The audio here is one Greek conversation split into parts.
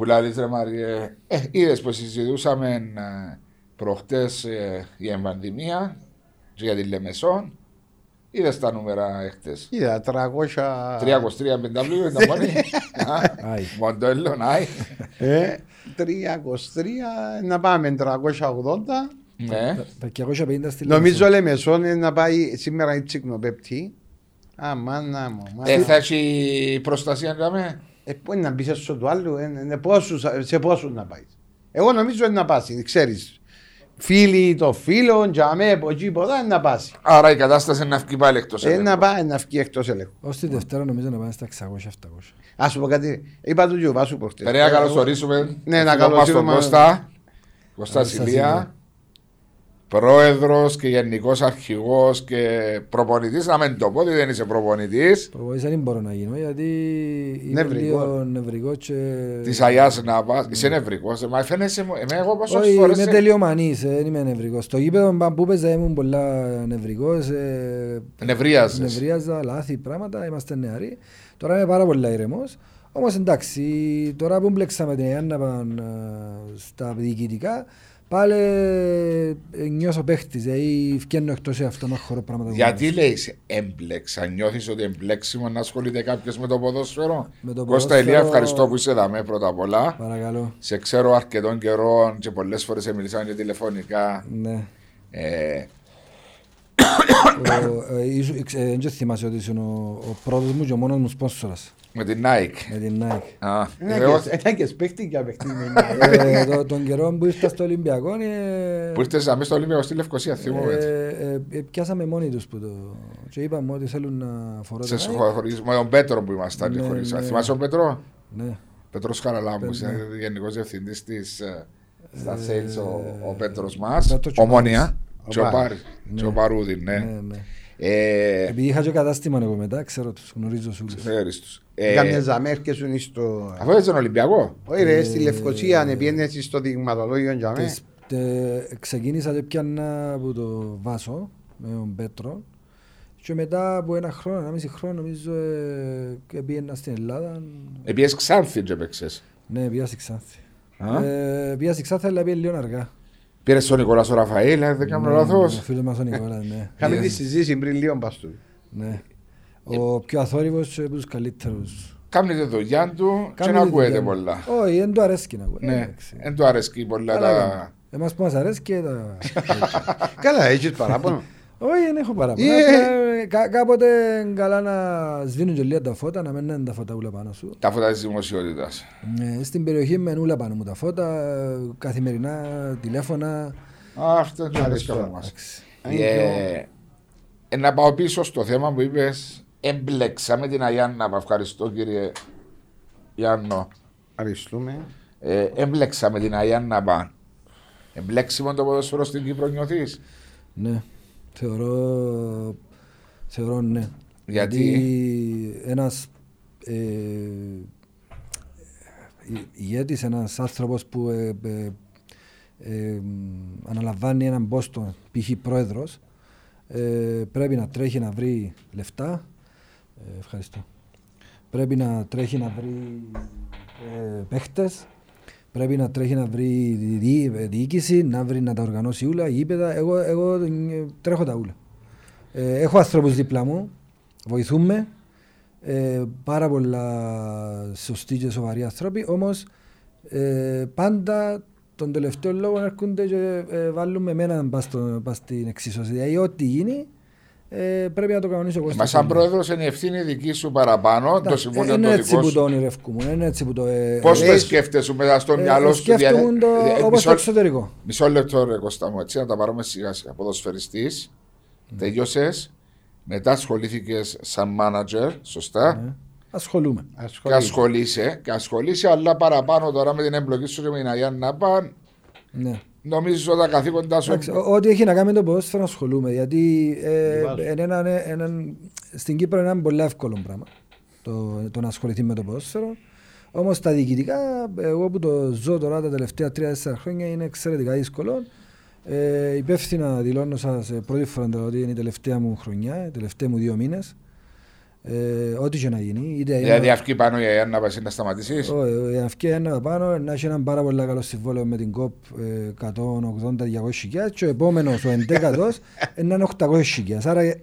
Που λέει ρε Μαριέ, ε, είδες που συζητούσαμε ε, προχτές ε, για εμβανδημία και για τη Λεμεσόν. Είδες τα νούμερα εχθές. Είδα 300... 323 BMW ήταν μόνοι. Άι. Μοντέλο, άι. Ε, 323, να πάμε 380. Ναι. Τα 250 στη Νομίζω λέμε είναι να πάει σήμερα η τσικνοπέπτη. Α, μάνα μου. μάνα. Ε, θα έχει προστασία να με. Ε, πού είναι να μπεις στο του άλλου, ε, ε, πόσους, σε πόσους να πάεις. Εγώ νομίζω είναι να πάσει, ξέρεις. Φίλοι των φίλων, τζαμέ, από εκεί, από εδώ, είναι να πάσει. Άρα η κατάσταση είναι να βγει πάλι εκτός Ε, ελέγχου. να πάει, να βγει εκτός ελέγχου. Ως τη Δευτέρα νομίζω να πάνε στα 600-700. Ας σου πω κάτι, είπα του Γιωβά σου προχτές. Περαία να καλωσορίσουμε Ναι, να τον φίλο μας τον καλωσορίσουμε. Κώστα. Κώστα Κώστα Σιλία. Σιλία. Πρόεδρος και γενικός αρχηγός και προπονητής. Να μην το πω ότι δεν είσαι προπονητής. Προβοήθησα δεν μπορώ να γίνω γιατί είμαι Νευρικός. λίγο νευρικός και... Της Αγιάς να πας. Είσαι νευρικός. ε, Μα φαίνεσαι μου. Εμένα εγώ πόσες Όχι, φορές... είμαι σε- τελειομανής, ε, δεν είμαι νευρικός. Στο γήπεδο μπα- που παίζα ήμουν πολλά νευρικός. ε, Νευρίαζες. Νευρίαζα, λάθη, πράγματα, είμαστε νεαροί. Τώρα είμαι πάρα πολύ ηρεμός. Όμως εντάξει, τώρα που μπλέξαμε την Ιάννα παν, ε, στα διοικητικά, πάλι ε, νιώσω παίχτης, δηλαδή φτιάχνω εκτός εαυτό με χώρο πράγματα. που Γιατί κάνω. λέει έμπλεξα, νιώθεις ότι εμπλέξιμο να ασχολείται κάποιος με το ποδόσφαιρο; Με το Κώστα ποδόσφαιρο- Ηλία, ευχαριστώ που είσαι εδώ πρώτα απ' όλα. Παρακαλώ. Σε ξέρω αρκετών καιρών και πολλές φορές μιλήσαμε και τηλεφωνικά. Ναι. Ε, Ο- ε, ήσου- ξε- Δεν θυμάσαι ότι ήσουν ο, ο πρώτος μου και ο μόνος μου σπόνσορας με την Nike. με την Nike. Α, Ένα εγώ- και- Ένα και σπέχτη για παιχτή με ε, το- τον καιρό που ήρθα στο Ολυμπιακό ε, Που ήρθες αμέσως στο Ολύμπιακο στη Λευκοσία, θυμούμαι. ε, ε, ε, πιάσαμε μόνοι τους που το... και είπαμε ότι θέλουν να φορώ Σε το Nike. χωρίς, με τον Πέτρο που ήμασταν και Ναι, χωρίσαμε. ναι. Θυμάσαι τον Πέτρο; Ναι. Πέτρος Χαραλάμπους, Ναι. είναι γενικός διευθυντής της ε, στα Ε, sales ο, ο Πέτρος μας. Πέτρος Ομόνια. Τσοπάρης. Τσοπάρη. Ναι. Τσοπαρούδη, ναι. Ναι, ναι. Ε, Επειδή είχα και κατάστημα εγώ μετά, ξέρω τους, γνωρίζω σου. ξέρεις τους. Ε, Κάμια ζαμέρ σου στο... Αφού είσαι στον Ολυμπιακό. Όχι ρε, στη Λευκοσία, αν πιένες στο δειγματολόγιο για μέ. Τες- τε- Ξεκίνησα και πιάνα από το Βάσο με τον Πέτρο και μετά από ένα χρόνο, ένα μισή χρόνο νομίζω ε, και πήγαινα στην Ελλάδα. Επίσης Ξάνθη και παίξες. Ναι, πήγα στη Ξάνθη. Α. Ε, Πήγα στη Ξάνθη αλλά πήγα λίγο αργά. Πήρες τον Νικόλας ο Ραφαήλ, αν δεν κάνω Ναι, Ο λάθος. φίλος μας ο Νικόλας, ναι. Είχαμε Ναι. τη συζήτηση πριν λίγο πας του. ναι. Ο πιο αθόρυβος και από τους καλύτερους. Κάνει τη δουλειά του και Κάνει να τη ακούεται δουλειά μου. πολλά. Όχι, δεν του αρέσει να ακούει. Ναι, εντάξει. δεν του αρέσκει πολλά Καλά τα... κάνει. Εμάς που μας αρέσει και τα... Καλά, έχεις παράπονο. Όχι, δεν έχω παράπονο. Ε. Απλά, κα- Κάποτε είναι καλά να σβήνουν και λίγα τα φώτα, να μένουν τα φώτα ούλα πάνω σου. Τα φώτα της δημοσιότητας. Ε, Στην περιοχή μένουν ούλα πάνω μου τα φώτα, καθημερινά, τηλέφωνα. Α, Αυτό είναι το Ευχαριστώ. αρέσκαμε μας. Εντάξει. Ε, ε, να πάω πίσω στο θέμα που είπες Εμπλέξαμε την Αγιάννα Ευχαριστώ κύριε Γιάννο Ευχαριστούμε. ε, Εμπλέξαμε την Αγιάννα Παν Εμπλέξιμο το ποδόσφαιρο στην Κύπρο νιώθεις; Ναι, θεωρώ, θεωρώ ναι. Γιατί; ένας ε, η- ηγέτης, ένας άνθρωπος που ε, ε, ε, αναλαμβάνει έναν πόστο, π.χ. πρόεδρος, ε, πρέπει να τρέχει να βρει λεφτά. Ε, ευχαριστώ. Πρέπει να τρέχει να βρει ε, παίχτες, πρέπει να τρέχει να βρει δι- δι- διοίκηση, να βρει να τα οργανώσει όλα, γήπεδα. Εγώ, εγώ ε, τρέχω τα όλα. Ε, έχω ανθρώπους δίπλα μου, βοηθούμε. Ε, πάρα πολλά σωστοί και σοβαροί άνθρωποι, όμως ε, πάντα τον τελευταίο λόγο έρχονται και ε, βάλουν με εμένα πας, στο, πας στην εξίσωση. Δηλαδή ό,τι γίνει ε, πρέπει να το κανονίσω εγώ. Μα στο σαν Συμβούλιο. πρόεδρος είναι η ευθύνη δική σου παραπάνω Το Εντάξει, συμβούλιο είναι το έτσι δικό που σου το ονειρευκούμε, είναι έτσι που το... ε, Πώς ε, το ε, σκέφτεσαι μέσα στο ε, μυαλό σου Σκέφτομαι το ε, όπως μισό- το εξωτερικό. Μισό λεπτό ρε Κώστα μου, έτσι να τα πάρουμε σιγά σιγά. Ποδοσφαιριστής, τελειώσες, μετά ασχολήθηκες σαν μάνατζερ, σωστά, Ναι. Ασχολούμαι. και Ασχολείται. ασχολείσαι, και ασχολείσαι, αλλά παραπάνω τώρα με την εμπλοκή σου και με την Αγία Ναπάν, Ναι. Νομίζω τα καθήκοντά σου. Εντάξει, ό- Ό,τι έχει να κάνει με το ποδόσφαιρο ασχολούμαι. Γιατί ε, Διαβάζω. είναι έναν- έναν- στην Κύπρο είναι ένα πολύ εύκολο πράγμα το, το να ασχοληθεί με το ποδόσφαιρο. Όμως τα διοικητικά, εγώ που το ζω τώρα τα τελευταία τρία-τέσσερα χρόνια είναι εξαιρετικά δύσκολο. Ε, υπεύθυνα δηλώνω σας πρώτη φορά τώρα ότι είναι η τελευταία μου χρονιά, οι τελευταίοι μου δύο μήνες. Ε, ό,τι και να γίνει. Είτε Δηλαδή ένα- αυκεί πάνω η ΑΕΑ να πας να σταματήσεις; όχι, η αυκή ένα πάνω να έχει έναν πάρα πολύ καλό συμβόλαιο με την ΚΟΠ ε, 180-200 χιλιάδες και ο επόμενος, ο εντέκατος, να είναι 800 χιλιάδες. Άρα ε,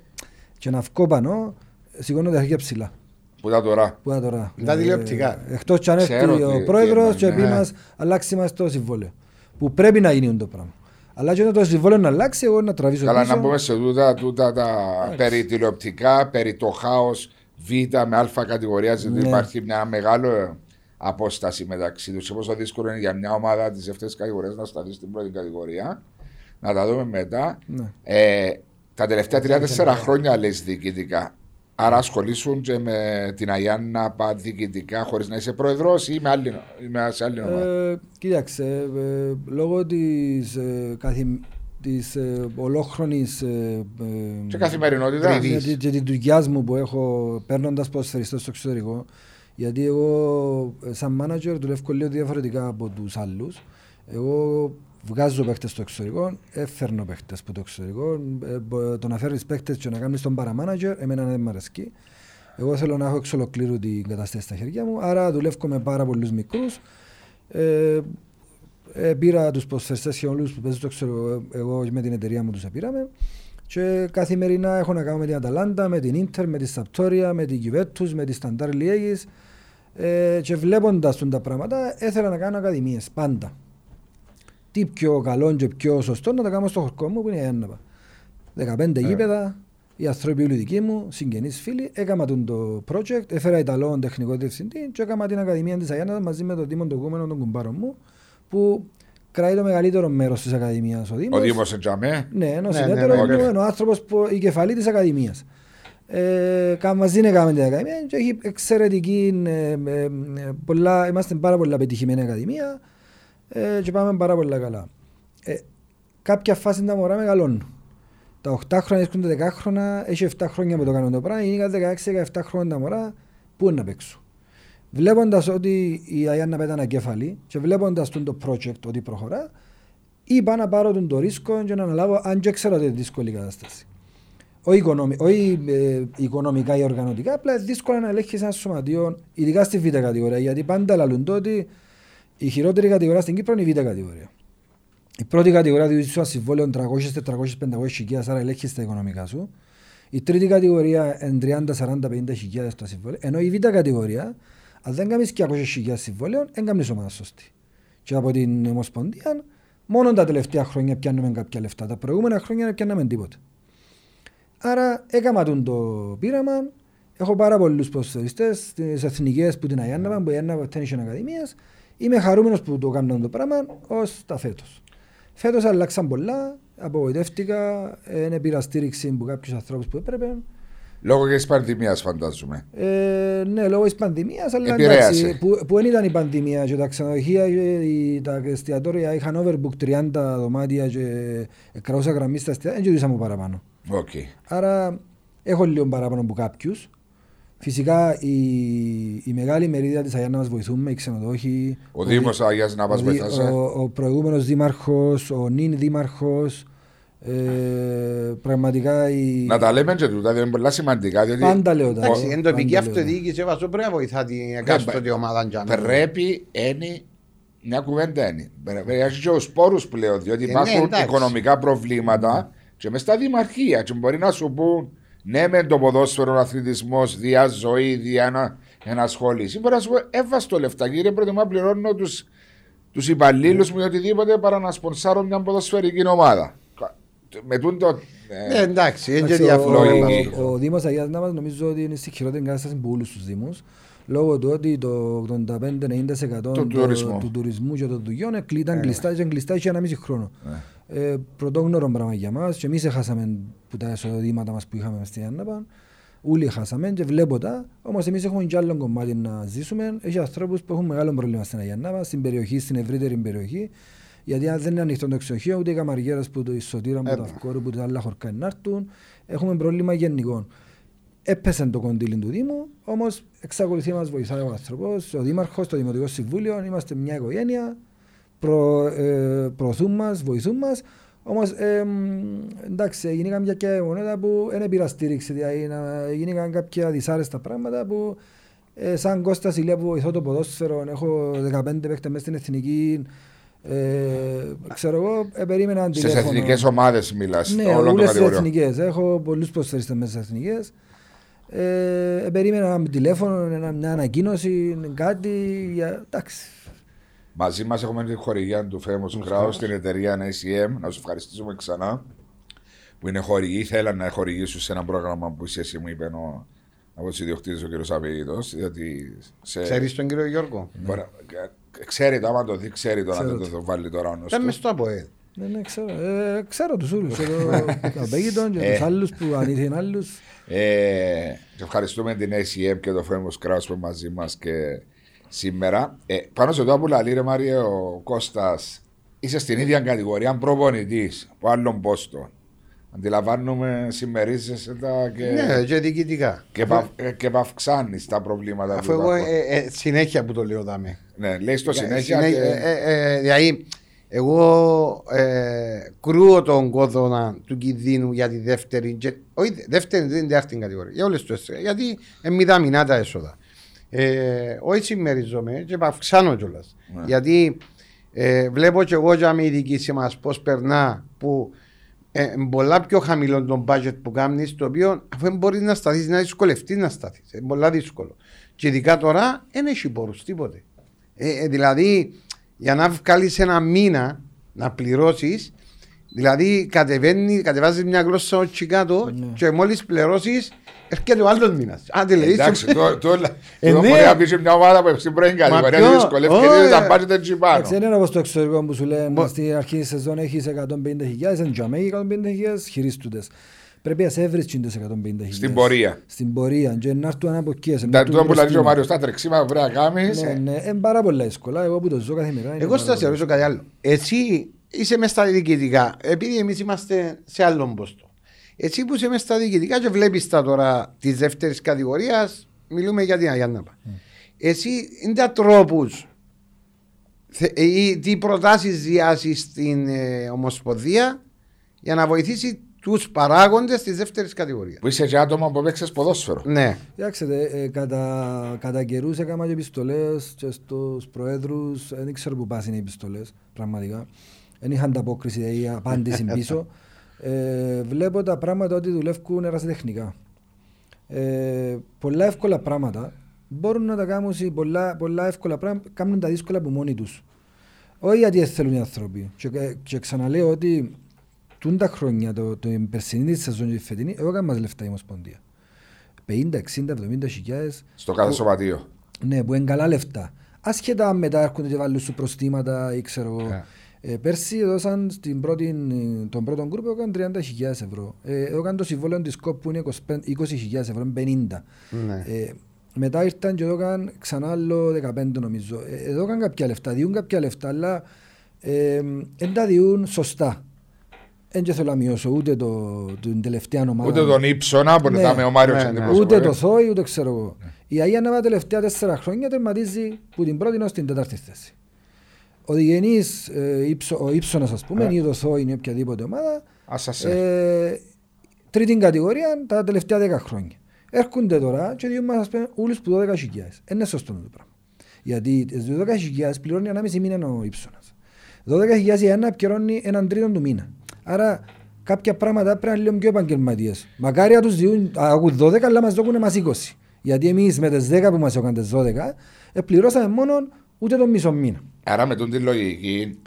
και να βγω πάνω, σηκώνω τα χέρια ψηλά. Που ήταν τώρα. Πού ήταν τώρα. Τα Ε, τηλεοπτικά. Εκτός και αν έρθει Ξέρω τι- ο τι πρόεδρος και εννοείς, πει ναι. μας αλλάξει μας το συμβόλαιο. Που πρέπει να γίνει το πράγμα. Αλλά και όταν το συμβόλαιο να αλλάξει, εγώ να τραβήσω Καλά πίσω. να πούμε σε τούτα, τούτα τα περί τηλεοπτικά, περί το χάος Β με Α κατηγορία, γιατί Ναι. υπάρχει μια μεγάλη απόσταση μεταξύ τους. Πόσο δύσκολο είναι για μια ομάδα τη δεύτερη κατηγορία να σταθεί στην πρώτη κατηγορία. Να τα δούμε μετά. Ναι. Ε, τα τελευταία 3-4 χρόνια λες διοικητικά. Άρα ασχολήσουν και με την Αιάννα πα διοικητικά χωρίς να είσαι πρόεδρος ή με, άλλη, ή με σε άλλη ομάδα. Ε, κοίταξε, ε, λόγω της, ε, καθη, της ε, ολόχρονης ε, ε, και καθημερινότητας. τρίτη. και, τη- και τη δουλειάς μου που έχω παίρνοντας ποδοσφαιριστές στο εξωτερικό, γιατί εγώ ε, σαν manager δουλεύω λίγο διαφορετικά από τους άλλους. Εγώ βγάζω παίχτες στο εξωτερικό, έφερνω παίχτες από το εξωτερικό. Ε, μπο- το να φέρει παίχτες και να κάνεις τον παραμάνατζερ, εμένα δεν μ' αρέσκει. Εγώ θέλω να έχω εξ ολοκλήρου την κατάσταση στα χέρια μου, άρα δουλεύω με πάρα πολλούς μικρούς. Ε, ε, πήρα τους προσφερστέ και όλους που παίζουν στο εξωτερικό. Εγώ με την εταιρεία μου τους πήραμε. Και καθημερινά έχω να κάνω με την Αταλάντα, με την Ίντερ, με τη Σαπτόρια, με την Juventus, με τη Σταντάρ Λιέγης. Ε, και βλέποντας τα πράγματα, ήθελα να κάνω ακαδημίες πάντα. Τι πιο καλό και πιο σωστό να τα κάνω στο χωρικό μου που είναι η Άνναβα. 15 γήπεδα, οι άνθρωποι όλοι δικοί μου, συγγενείς φίλοι, έκανα τον το project, έφερα Ιταλόν τεχνικό διευθυντή και έκανα την Ακαδημία της Αγιάννας μαζί με τον Δήμο τον Κούμενο τον κουμπάρο μου, που κρατάει το μεγαλύτερο μέρος της Ακαδημίας ο Δήμο. Ο Δήμο Εντζαμέ. Ναι, ενώ Ναι, συνέτερο ναι, ναι, είναι ναι. ο άνθρωπος που η κεφαλή της Ακαδημίας. Ε, κα- μαζί έκαμε την Ακαδημία και έχει εξαιρετική. Ε, ε, ε, πολλά, είμαστε πάρα πολύ πετυχημένη Ακαδημία ε, και πάμε πάρα πολύ καλά. Ε, κάποια φάση τα μωρά μεγαλώνουν. Τα 8 χρόνια έρχονται 10 χρόνια, έχει 7 χρόνια που το κάνουν το πράγμα, είναι 16-17 χρόνια τα μωρά, πού είναι να παίξουν. Βλέποντας ότι η Αιάννα πέτα κέφαλη και βλέποντας το project ότι προχωρά, είπα να πάρω τον το ρίσκο και να αναλάβω, αν και ξέρω ότι είναι δύσκολη η κατάσταση. Όχι, οικονομι, όχι ε, οικονομικά ή οργανωτικά, απλά είναι δύσκολο να ελέγχεις ένα σωματείο, ειδικά στη β' κατηγορία. Γιατί πάντα λαλούν το ότι η χειρότερη κατηγορία στην Κύπρο είναι η β' κατηγορία. Η πρώτη κατηγορία διότι σου ένα συμβόλαιο 300, 400, 500 χιλιάδες, άρα ελέγχεις τα οικονομικά σου. Η τρίτη κατηγορία είναι 30, 40, 50 χιλιάδες το συμβόλαιο. Ενώ η β' κατηγορία, αν δεν κάνεις 200 χιλιάδες συμβόλαιο, δεν κάνεις ομάδα σωστή. Και από την Ομοσπονδία, μόνο τα τελευταία χρόνια πιάνουμε κάποια λεφτά. Τα προηγούμενα χρόνια δεν πιάναμε τίποτα. Άρα έκανα τον το πείραμα. Έχω πάρα πολλούς προσφερειστέ στι εθνικές που την Αγιάνναβα, που η Αγιάνναβα Tension Ακαδημίας. Είμαι χαρούμενος που το έκανα το πράγμα ως τα φέτος. Φέτος αλλάξαν πολλά, απογοητεύτηκα, δεν πήρα στήριξη από κάποιους ανθρώπους που έπρεπε. Λόγω και της πανδημίας, φαντάζομαι. Ε, ναι, λόγω της πανδημίας, αλλά Επηρέασε. εντάξει, που, που δεν ήταν η πανδημία και τα ξενοδοχεία και οι- τα εστιατόρια είχαν overbook 30 δωμάτια και κραούσα γραμμής στα εστιατόρια, δεν ζητήσαμε παραπάνω. Οκ. Άρα έχω λίγο παράπονο από κάποιους. Φυσικά η, η μεγάλη μερίδα της Αγιάννα μας βοηθούμε, οι ξενοδόχοι. Ο Δήμος Αγίας να ο, μα δι- βοηθάσει. ο, ο προηγούμενος δήμαρχος, ο νυν δήμαρχος. Ε, πραγματικά η. Να τα λέμε και τούτα, δεν είναι πολλά σημαντικά. Διότι Πάντα λέω τα. Εντάξει, εγώ, εν τοπική πάντα λέω τα. αυτοδιοίκηση έβασο πρέπει να βοηθά την εκάστοτε ομάδα. για να- πρέπει είναι μια κουβέντα είναι. Πρέπει να έχει και του πόρου πλέον, διότι ναι, υπάρχουν εντάξει. οικονομικά προβλήματα και μες στα δημαρχία. Και μπορεί να σου πούν ναι, με το ποδόσφαιρο, ο αθλητισμός, δια ζωή, δια ένα, ενασχόληση. Μπορεί να σου πω, έβασε το λεφτά, κύριε, προτιμά να πληρώνω τους τους υπαλλήλους μου ή οτιδήποτε παρά να σπονσάρω μια ποδοσφαιρική ομάδα. Με τούτο. ε, Ναι, εντάξει, είναι και Εντάξει, ο- διαφορετικό. Λογική. Ο, ο Δήμος Αγίας Νάμας νομίζω ότι είναι στη χειρότερη κατάσταση από όλους τους Δήμους λόγω του ότι το 85-90% Του τουρισμού. του τουρισμού και των δουλειών ε, κλει- ήταν κλειστά και κλειστά για ένα μισή χρόνο. Ναι. Ε, πρωτόγνωρο πράγμα για μας και εμείς έχασαμε που τα εισοδήματα μας που είχαμε στην Άνναπα. Όλοι χάσαμε και βλέπω τα, όμως εμείς έχουμε και άλλο κομμάτι να ζήσουμε. Έχει ανθρώπους που έχουν μεγάλο πρόβλημα στην Αγιαννάβα, στην περιοχή, στην ευρύτερη περιοχή. Γιατί αν δεν είναι ανοιχτό το ξενοδοχείο, ούτε οι καμαριέρες που το εισοτήρα, που Ε, τα αυκόρου, που τα άλλα χορκά να έρθουν, έχουμε πρόβλημα γενικό. Έπεσε το κοντήλι του Δήμου, όμως εξακολουθεί να μας βοηθάει ο άνθρωπος, ο Δήμαρχος, το Δημοτικό Συμβούλιο. Είμαστε μια οικογένεια, προ, ε, προωθούν μας, βοηθούν μας. Όμως, ε, μ, εντάξει, γίνηκαν μια και γεγονότα που δεν πήρα στήριξη, δηλαδή να- γίνηκαν κάποια δυσάρεστα πράγματα που ε, σαν Κώστας Ηλία που βοηθώ το ποδόσφαιρο, έχω 15 παίχτες μέσα στην εθνική, ε, ξέρω εγώ, ε, περίμενα Στις τηλέφωνο. εθνικές ομάδες μιλάς. Ναι, όλων των όλες τις κατηγοριών. εθνικές. Έχω πολλούς ποδοσφαιριστές μέσα στις εθνικές. Ε, ε, περίμενα ένα τηλέφωνο, ένα- μια ανακοίνωση, κάτι. Για... Εντάξει. Μαζί μας έχουμε τη χορηγία του Famous Crowd στην εταιρεία ACM. Να σου ευχαριστήσουμε ξανά που είναι χορηγοί. Θέλαν να χορηγήσουν σε ένα πρόγραμμα που είσαι εσύ, μου είπες ο, από του ιδιοκτήτε ο κ. Αβεϊδό. Γιατί σε. Ξέρεις τον κύριο Γιώργο; Μπορεί- Ξέρει το, άμα το δει, ξέρει το να Ξέρω δεν το, το. το βάλει τώρα ο Ήταν μες στο ΑΠΟΕΛ. Ναι, ναι, ξέρω. Ε, ξέρω τους όλους. Και το Απέγητον και τους Ε. άλλους που ανήθεν άλλους. Ε, και ευχαριστούμε την ACM και το Famous Crowd που είναι μαζί μας και σήμερα. Ε, πάνω σε αυτό που λέει ρε Μάρια ο Κώστας, είσαι στην ίδια κατηγορία προπονητής από άλλον πόστο. Αντιλαμβάνομαι, συμμερίζεσαι τα και, Ναι, και διοικητικά. και, πα, ε, και παυξάνεις τα προβλήματα Αφού του εγώ υπάρχουν. ε, ε, συνέχεια που το λέω δάμε. Ναι, λέει στο συνέχεια. Συνέχεια, και- ε, ε, ε, Δηλαδή, εγώ ε, κρούω τον κόδωνα του κινδύνου για τη δεύτερη. Και, όχι, δεύτερη δεν είναι δεύτερη κατηγορία. Για όλες τις Γιατί είναι μηδαμινά τα έσοδα. Ε, όχι συμμεριζόμαι και αυξάνω κιόλας. Ναι. Γιατί ε, βλέπω κι εγώ για με η διοίκηση μας πώς περνά που ε, είναι πολλά πιο χαμηλό τον budget που κάνεις, το οποίο αφού δεν μπορείς να σταθείς, να δυσκολευτείς να σταθείς. Είναι πολλά δύσκολο. Και ειδικά τώρα δεν έχει πόρους τίποτε. Ε, ε, δηλαδή, για να βγάλεις ένα μήνα να πληρώσεις, δηλαδή κατεβαίνει, κατεβάζεις μια γλώσσα όχι κάτω Ναι. και μόλις πληρώσεις, έρχεται ο άλλος μήνας. Άντε λέει. Εντάξει, το, το, το, Ε, το ναι. μπορεί να πεις σε μια ομάδα που έχει στην πρώτη κατηγορία ποιο; δυσκολεύει και Ω, δεν θα ε. πάρει το έτσι πάνω. Εντάξει, δεν είναι όπως το εξωτερικό που σου λένε Μπο- στην αρχή της σεζόν έχεις 150.000, εν τζαμέ 150.000 χειρίστουτες. Πρέπει να σε έβρεις τις 150.000. Στην πορεία. Στην πορεία. Και να έρθουν από εκεί. να Τα έρθουν τούτα που λέει ο μπροστά. Μάριος, τα τρεξίματα που πρέπει να κάνει. Ναι, ναι, είναι πάρα πολλά δύσκολα. Εγώ που το ζω καθημερινά. είναι Εγώ πάρα θα σε πολλά. ρωτήσω κάτι άλλο. Εσύ είσαι μέσα στα διοικητικά, επειδή εμείς είμαστε σε άλλον ποστό. Εσύ που είσαι μέσα στα διοικητικά και βλέπεις τα τώρα της δεύτερης κατηγορίας, μιλούμε για την Αγιάννα. Εσύ είναι τα τρόπους ή τι προτάσεις διάσεις στην ε, Ομοσπονδία για να βοηθήσει τους παράγοντες της δεύτερης κατηγορίας. Που είσαι και άτομα που παίξες ποδόσφαιρο. Ναι. Κοιτάξτε, ε, κατά, κατά καιρούς έκανα και επιστολές και στους προέδρους. Δεν ξέρω που πάνε οι επιστολές, πραγματικά. Δεν είχαν ανταπόκριση, δηλαδή απάντηση πίσω. Ε, βλέπω τα πράγματα ότι δουλεύουν ερασιτεχνικά. Ε, πολλά εύκολα πράγματα μπορούν να τα κάνουν σε πολλά, πολλά εύκολα πράγματα, κάνουν τα δύσκολα από μόνοι τους. Όχι γιατί δεν θέλουν οι άνθρωποι. Και, και ξαναλέω ότι τούν τα χρόνια, το, το, η περσινή της σεζόν και η φετινή, εγώ έκανα μας λεφτά η Ομοσπονδία. 50, 60, 70 χιλιάδες Στο κάθε σωματείο. ναι, που είναι καλά λεφτά. Ασχετά αν μετά έρχονται και βάλουν σου προστήματα ή ξέρω εγώ. Yeah. Ε, πέρσι έδωσαν στην πρώτη, τον πρώτο γκρουπ έκαναν 30.000 ευρώ. Ε, έκαναν το συμβόλαιο της ΚΟΠ που είναι 25 20.000 ευρώ, είναι 50. ναι. Ε, μετά ήρθαν και έδωκαν ξανά άλλο 15 νομίζω. Ε, έδωκαν κάποια λεφτά, διούν κάποια λεφτά, αλλά ε, δεν τα διούν σωστά. Δεν και θέλω να μειώσω ούτε το, την τελευταία ομάδα. Ούτε τον ύψονα που Ναι. θα με ο Μάριος Ναι, στην ναι. αντιπροσωπεία. Ούτε το Θόη, ούτε ξέρω εγώ. Η Αγία Ναβά τελευταία τέσσερα χρόνια τερματίζει που την πρώτη ως την τέταρτη θέση. Ο Διγενής, ε, ύψο, ο Ήψονας ας πούμε, Ναι. ή το Θόη ή οποιαδήποτε ομάδα, Άσα σε. ε, τρίτη κατηγορία τα τελευταία δέκα χρόνια. Έρχονται τώρα και διούν μας ας πούμε όλους που 12 χιλιάδες. Είναι σωστό το πράγμα. Γιατί τις 12 χιλιάδες πληρώνει ανάμιση μήνα ο Ήψονας. 12 χιλιάδες για ένα πληρώνει έναν τρίτο του μήνα. Άρα κάποια πράγματα πρέπει να είναι λίγο πιο επαγγελματίες. Μακάρι να τους διούν α, έχουν 12 αλλά μας δώκουν μας 20. Γιατί εμείς με τις 10 που μας έκαναν τις 12 ε, πληρώσαμε μόνο ούτε τον μισό μήνα. Άρα με τον τη λογική,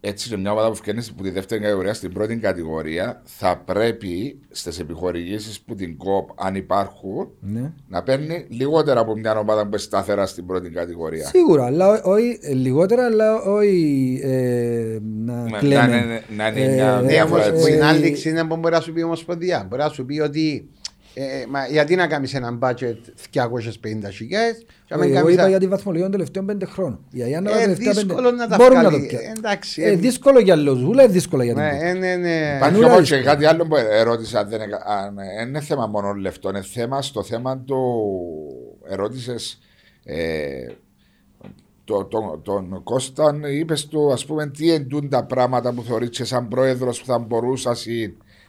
έτσι και μια ομάδα που φτιάχνει από τη δεύτερη κατηγορία στην πρώτη κατηγορία, θα πρέπει στις επιχορηγήσεις που την ΚΟΠ, αν υπάρχουν, Ναι. να παίρνει λιγότερα από μια ομάδα που είναι σταθερά στην πρώτη κατηγορία. Σίγουρα, αλλά ό- όχι ε, λιγότερα, αλλά όχι ε, να Να- κλαίμε. να είναι- να είναι Ε, μια Ναι, διάφορα όμως έτσι. που είναι ε, άλλη είναι που μπορεί να σου πει η Ομοσπονδία. Μπορεί να σου πει ότι ε, μα, γιατί να κάνεις ένα budget 250 χιλιάδες και να μην Εγώ κάνεις είπα α- για τη βαθμολογία των τελευταίων πέντε χρόνων. Η Αγιάννα Ε, τα τελευταία πέντε- δύσκολο να τα Μπορούν να το βγάλει. πιάσουν. Εντάξει, Ε, ε, δύσκολο για άλλους, ούλα είναι δύσκολο για την Ναι, Κόπ. ε, ναι, ναι. Υπάρχει Ανούλα όμω και δύσκολα. κάτι άλλο που ερώτησα. Δεν είναι, αν, ε, είναι θέμα μόνο λεφτών. Είναι θέμα στο θέμα του. Ερώτησες. Ε, το, το, τον Κώσταν, είπες του, ας πούμε, τι εντούν τα πράγματα που θεωρείς και σαν πρόεδρος που θα μπορούσας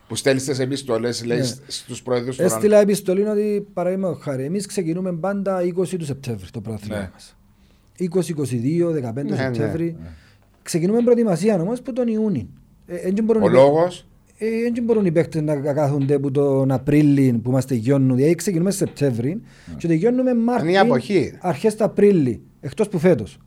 που στέλνεις τις επιστολές, λέει Ναι. στους πρόεδρου του. Έστειλα επιστολή ότι παραδείγματο χάρη, εμείς ξεκινούμε πάντα 20 του Σεπτέμβρη το πρωτάθλημα Ναι. μας. 20-22, 15 Ναι, Σεπτέμβρη. Ξεκινούμε προετοιμασία όμως που τον Ιούνιο. Ε, εν και μπορούν Ο οι λόγος; Ε, δεν μπορούν οι παίκτες να κάθονται από τον Απρίλιο που μας τελειώνουν. Δηλαδή ξεκινούμε Σεπτέμβρη και τελειώνουμε Είναι η Μάρτιο, αποχή. αρχές του Απρίλη, εκτός που φέτος.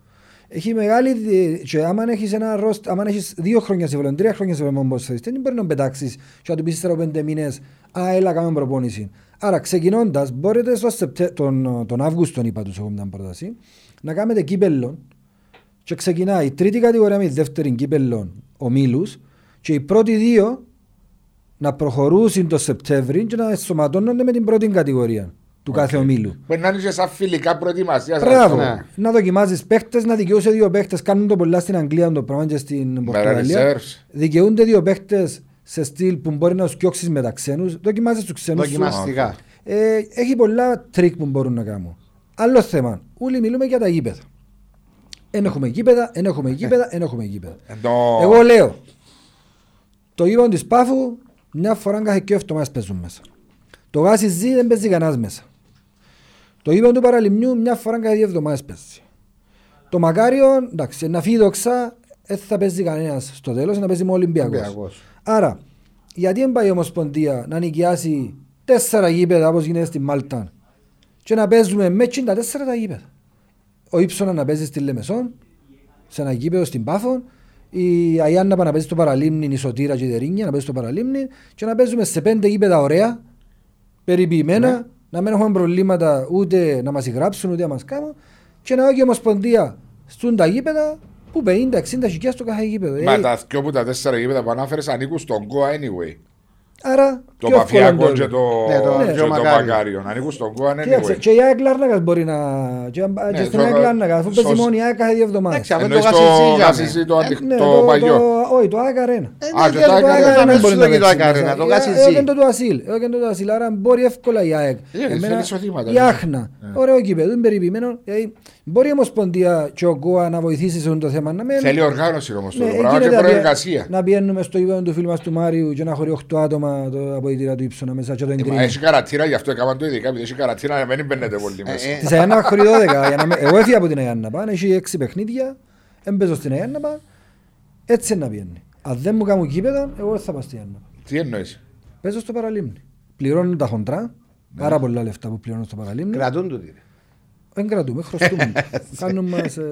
Έχει μεγάλη. δι- Και άμα έχεις, ένα ρόστ, άμα έχεις δύο χρόνια σε βολόν, τρία χρόνια σε βολόν όπως θέλεις, δεν μπορεί να πετάξεις και να του πεις ύστερα από πέντε μήνες «Α, έλα κάνουμε προπόνηση». Άρα ξεκινώντας, μπορείτε στο Σεπτε... τον, τον Αύγουστο, είπα τους εγώ με την πρόταση, να κάνετε κύπελλον και ξεκινάει η τρίτη κατηγορία με τη δεύτερη κύπελλον ομίλους και οι πρώτοι δύο να προχωρούσουν το Σεπτέμβρη και να ενσωματώνονται με την πρώτη κατηγορία του κάθε ομίλου. Μπορεί να είναι και σαν φιλικά προετοιμασίας. ας Μπράβο. πούμε. Να δοκιμάζεις παίχτες, να δικαιούσαι δύο παίχτες. Κάνουν το πολλά στην Αγγλία το πράγμα και στην Πορτογαλία. reserves. Δικαιούνται δύο παίχτες σε στυλ που μπορεί να τους διώξεις με τα ξένους. Δοκιμάζεις τους ξένους. Δοκιμαστικά. Ε, έχει πολλά τρικ που μπορούν να κάνουν. Άλλο θέμα. Όλοι μιλούμε για τα γήπεδα. Εν έχουμε γήπεδα, εν έχουμε γήπεδα, εν έχουμε γήπεδα. Ενώ- Εγώ λέω, το γήπεδο της Πάφου μια φορά κάθε και εβδομάδες παίζουν μέσα. Το γάσι ζή δεν παίζει κανένας μέσα. Το γήπεδο του Παραλιμνιού μια φορά κάθε δύο εβδομάδες παίζει. Το Μακάριο, εντάξει, να φύγει δοξά, δεν θα παίζει κανένας στο τέλος, να παίζει με ο Ολυμπιακός. Ολυμπιακός. Άρα, γιατί δεν πάει η Ομοσπονδία να νοικιάσει τέσσερα γήπεδα όπως γίνεται στη Μάλτα και να παίζουμε με τα τέσσερα τα γήπεδα; Ο Ήψονας να παίζει στη Λεμεσόν, σε ένα γήπεδο στην Πάφο, η Αιάννα να παίζει στο Παραλίμνη, η Σωτήρα και η Δερίνια να παίζει στο Παραλίμνη και να παίζουμε σε πέντε γήπεδα ωραία, περιποιημένα, να μην έχουμε προβλήματα ούτε να μας γράψουν ούτε να μας κάνουν και να έχει η Ομοσπονδία στούν τα γήπεδα που 50-60 χιλιάς στο κάθε γήπεδο. Μα Ε, τα δυο που τα τέσσερα γήπεδα που ανάφερες ανήκουν στον ΚΟΑ anyway. Άρα, Το πιο εύκολο Παφιακό είναι και το- το, Ναι, το- και και το ο Μακάριο. Μακάριο. Ανήκουν στον ΚΟΑ Κοίταξε, anyway. και η ΑΕΚ Λάρνακας μπορεί να... Και, και στην Ναι, ΑΕΚ το- Λάρνακα, αφού παίζει σως- μόνο η ΑΕΚ κάθε δύο εβδομάδες. Εντάξει, αφού Εννοείς το το γάσιζι γάσιζι το Ε, ανοιχτό Ναι, το παλιό. Όχι, το ΑΕΚ Αρένα. Α, και το ΑΕΚ ΑΕΚ Αρένα. Αρένα δεν μπορεί σου να λέγει το παίξει ΑΕΚ Αρένα, μέσα. το Ε, γάσιζι. Έκανε το του Ασίλ. Έκανε το του Ασίλ. Άρα μπορεί εύκολα η ΑΕΚ. Ε, Εμένα- θέλει εισοδήματα, Η ναι. Άχνα. Ωραίο κήπεδο, είναι περιποιημένο. Δηλαδή, Μπορεί η Ομοσπονδία και ο ΚΟΑ να βοηθήσει σε αυτό το θέμα. Να μην- Θέλει οργάνωση όμως το Ναι, πράγμα και γίνεται να πηγα- προεργασία. Να πηγαίνουμε στο γήπεδο του φίλου μας του Μάριου και να χωρεί 8 άτομα το αποδητήρα του ύψωνα μέσα και το Ε, μα εγκρίνει. Έχει καρατήρα, γι' αυτό έκαναν το ειδικά. επειδή Έχει καρατήρα να μην μπαίνετε πολύ μέσα. ε, Της Αγιάννα χωρί 12. για να με- Εγώ έφυγα από την Αγιάννα Πά, έχει έξι παιχνίδια, έμπαιζω στην Αγιάννα Πά, έτσι είναι να πιένει. Αν δεν μου κάνουν γήπεδο, εγώ δεν θα πάω στην Αγιάννα Πά. Τι εννοείς; Παίζω στο παραλίμνη. Πληρώνουν τα χοντρά, Ναι. πάρα πολλά λεφτά που πληρώνουν στο παραλίμνη. Κρατούν του τι. Δεν κρατούμε, χρωστούμε. Κάνουν μας... ε,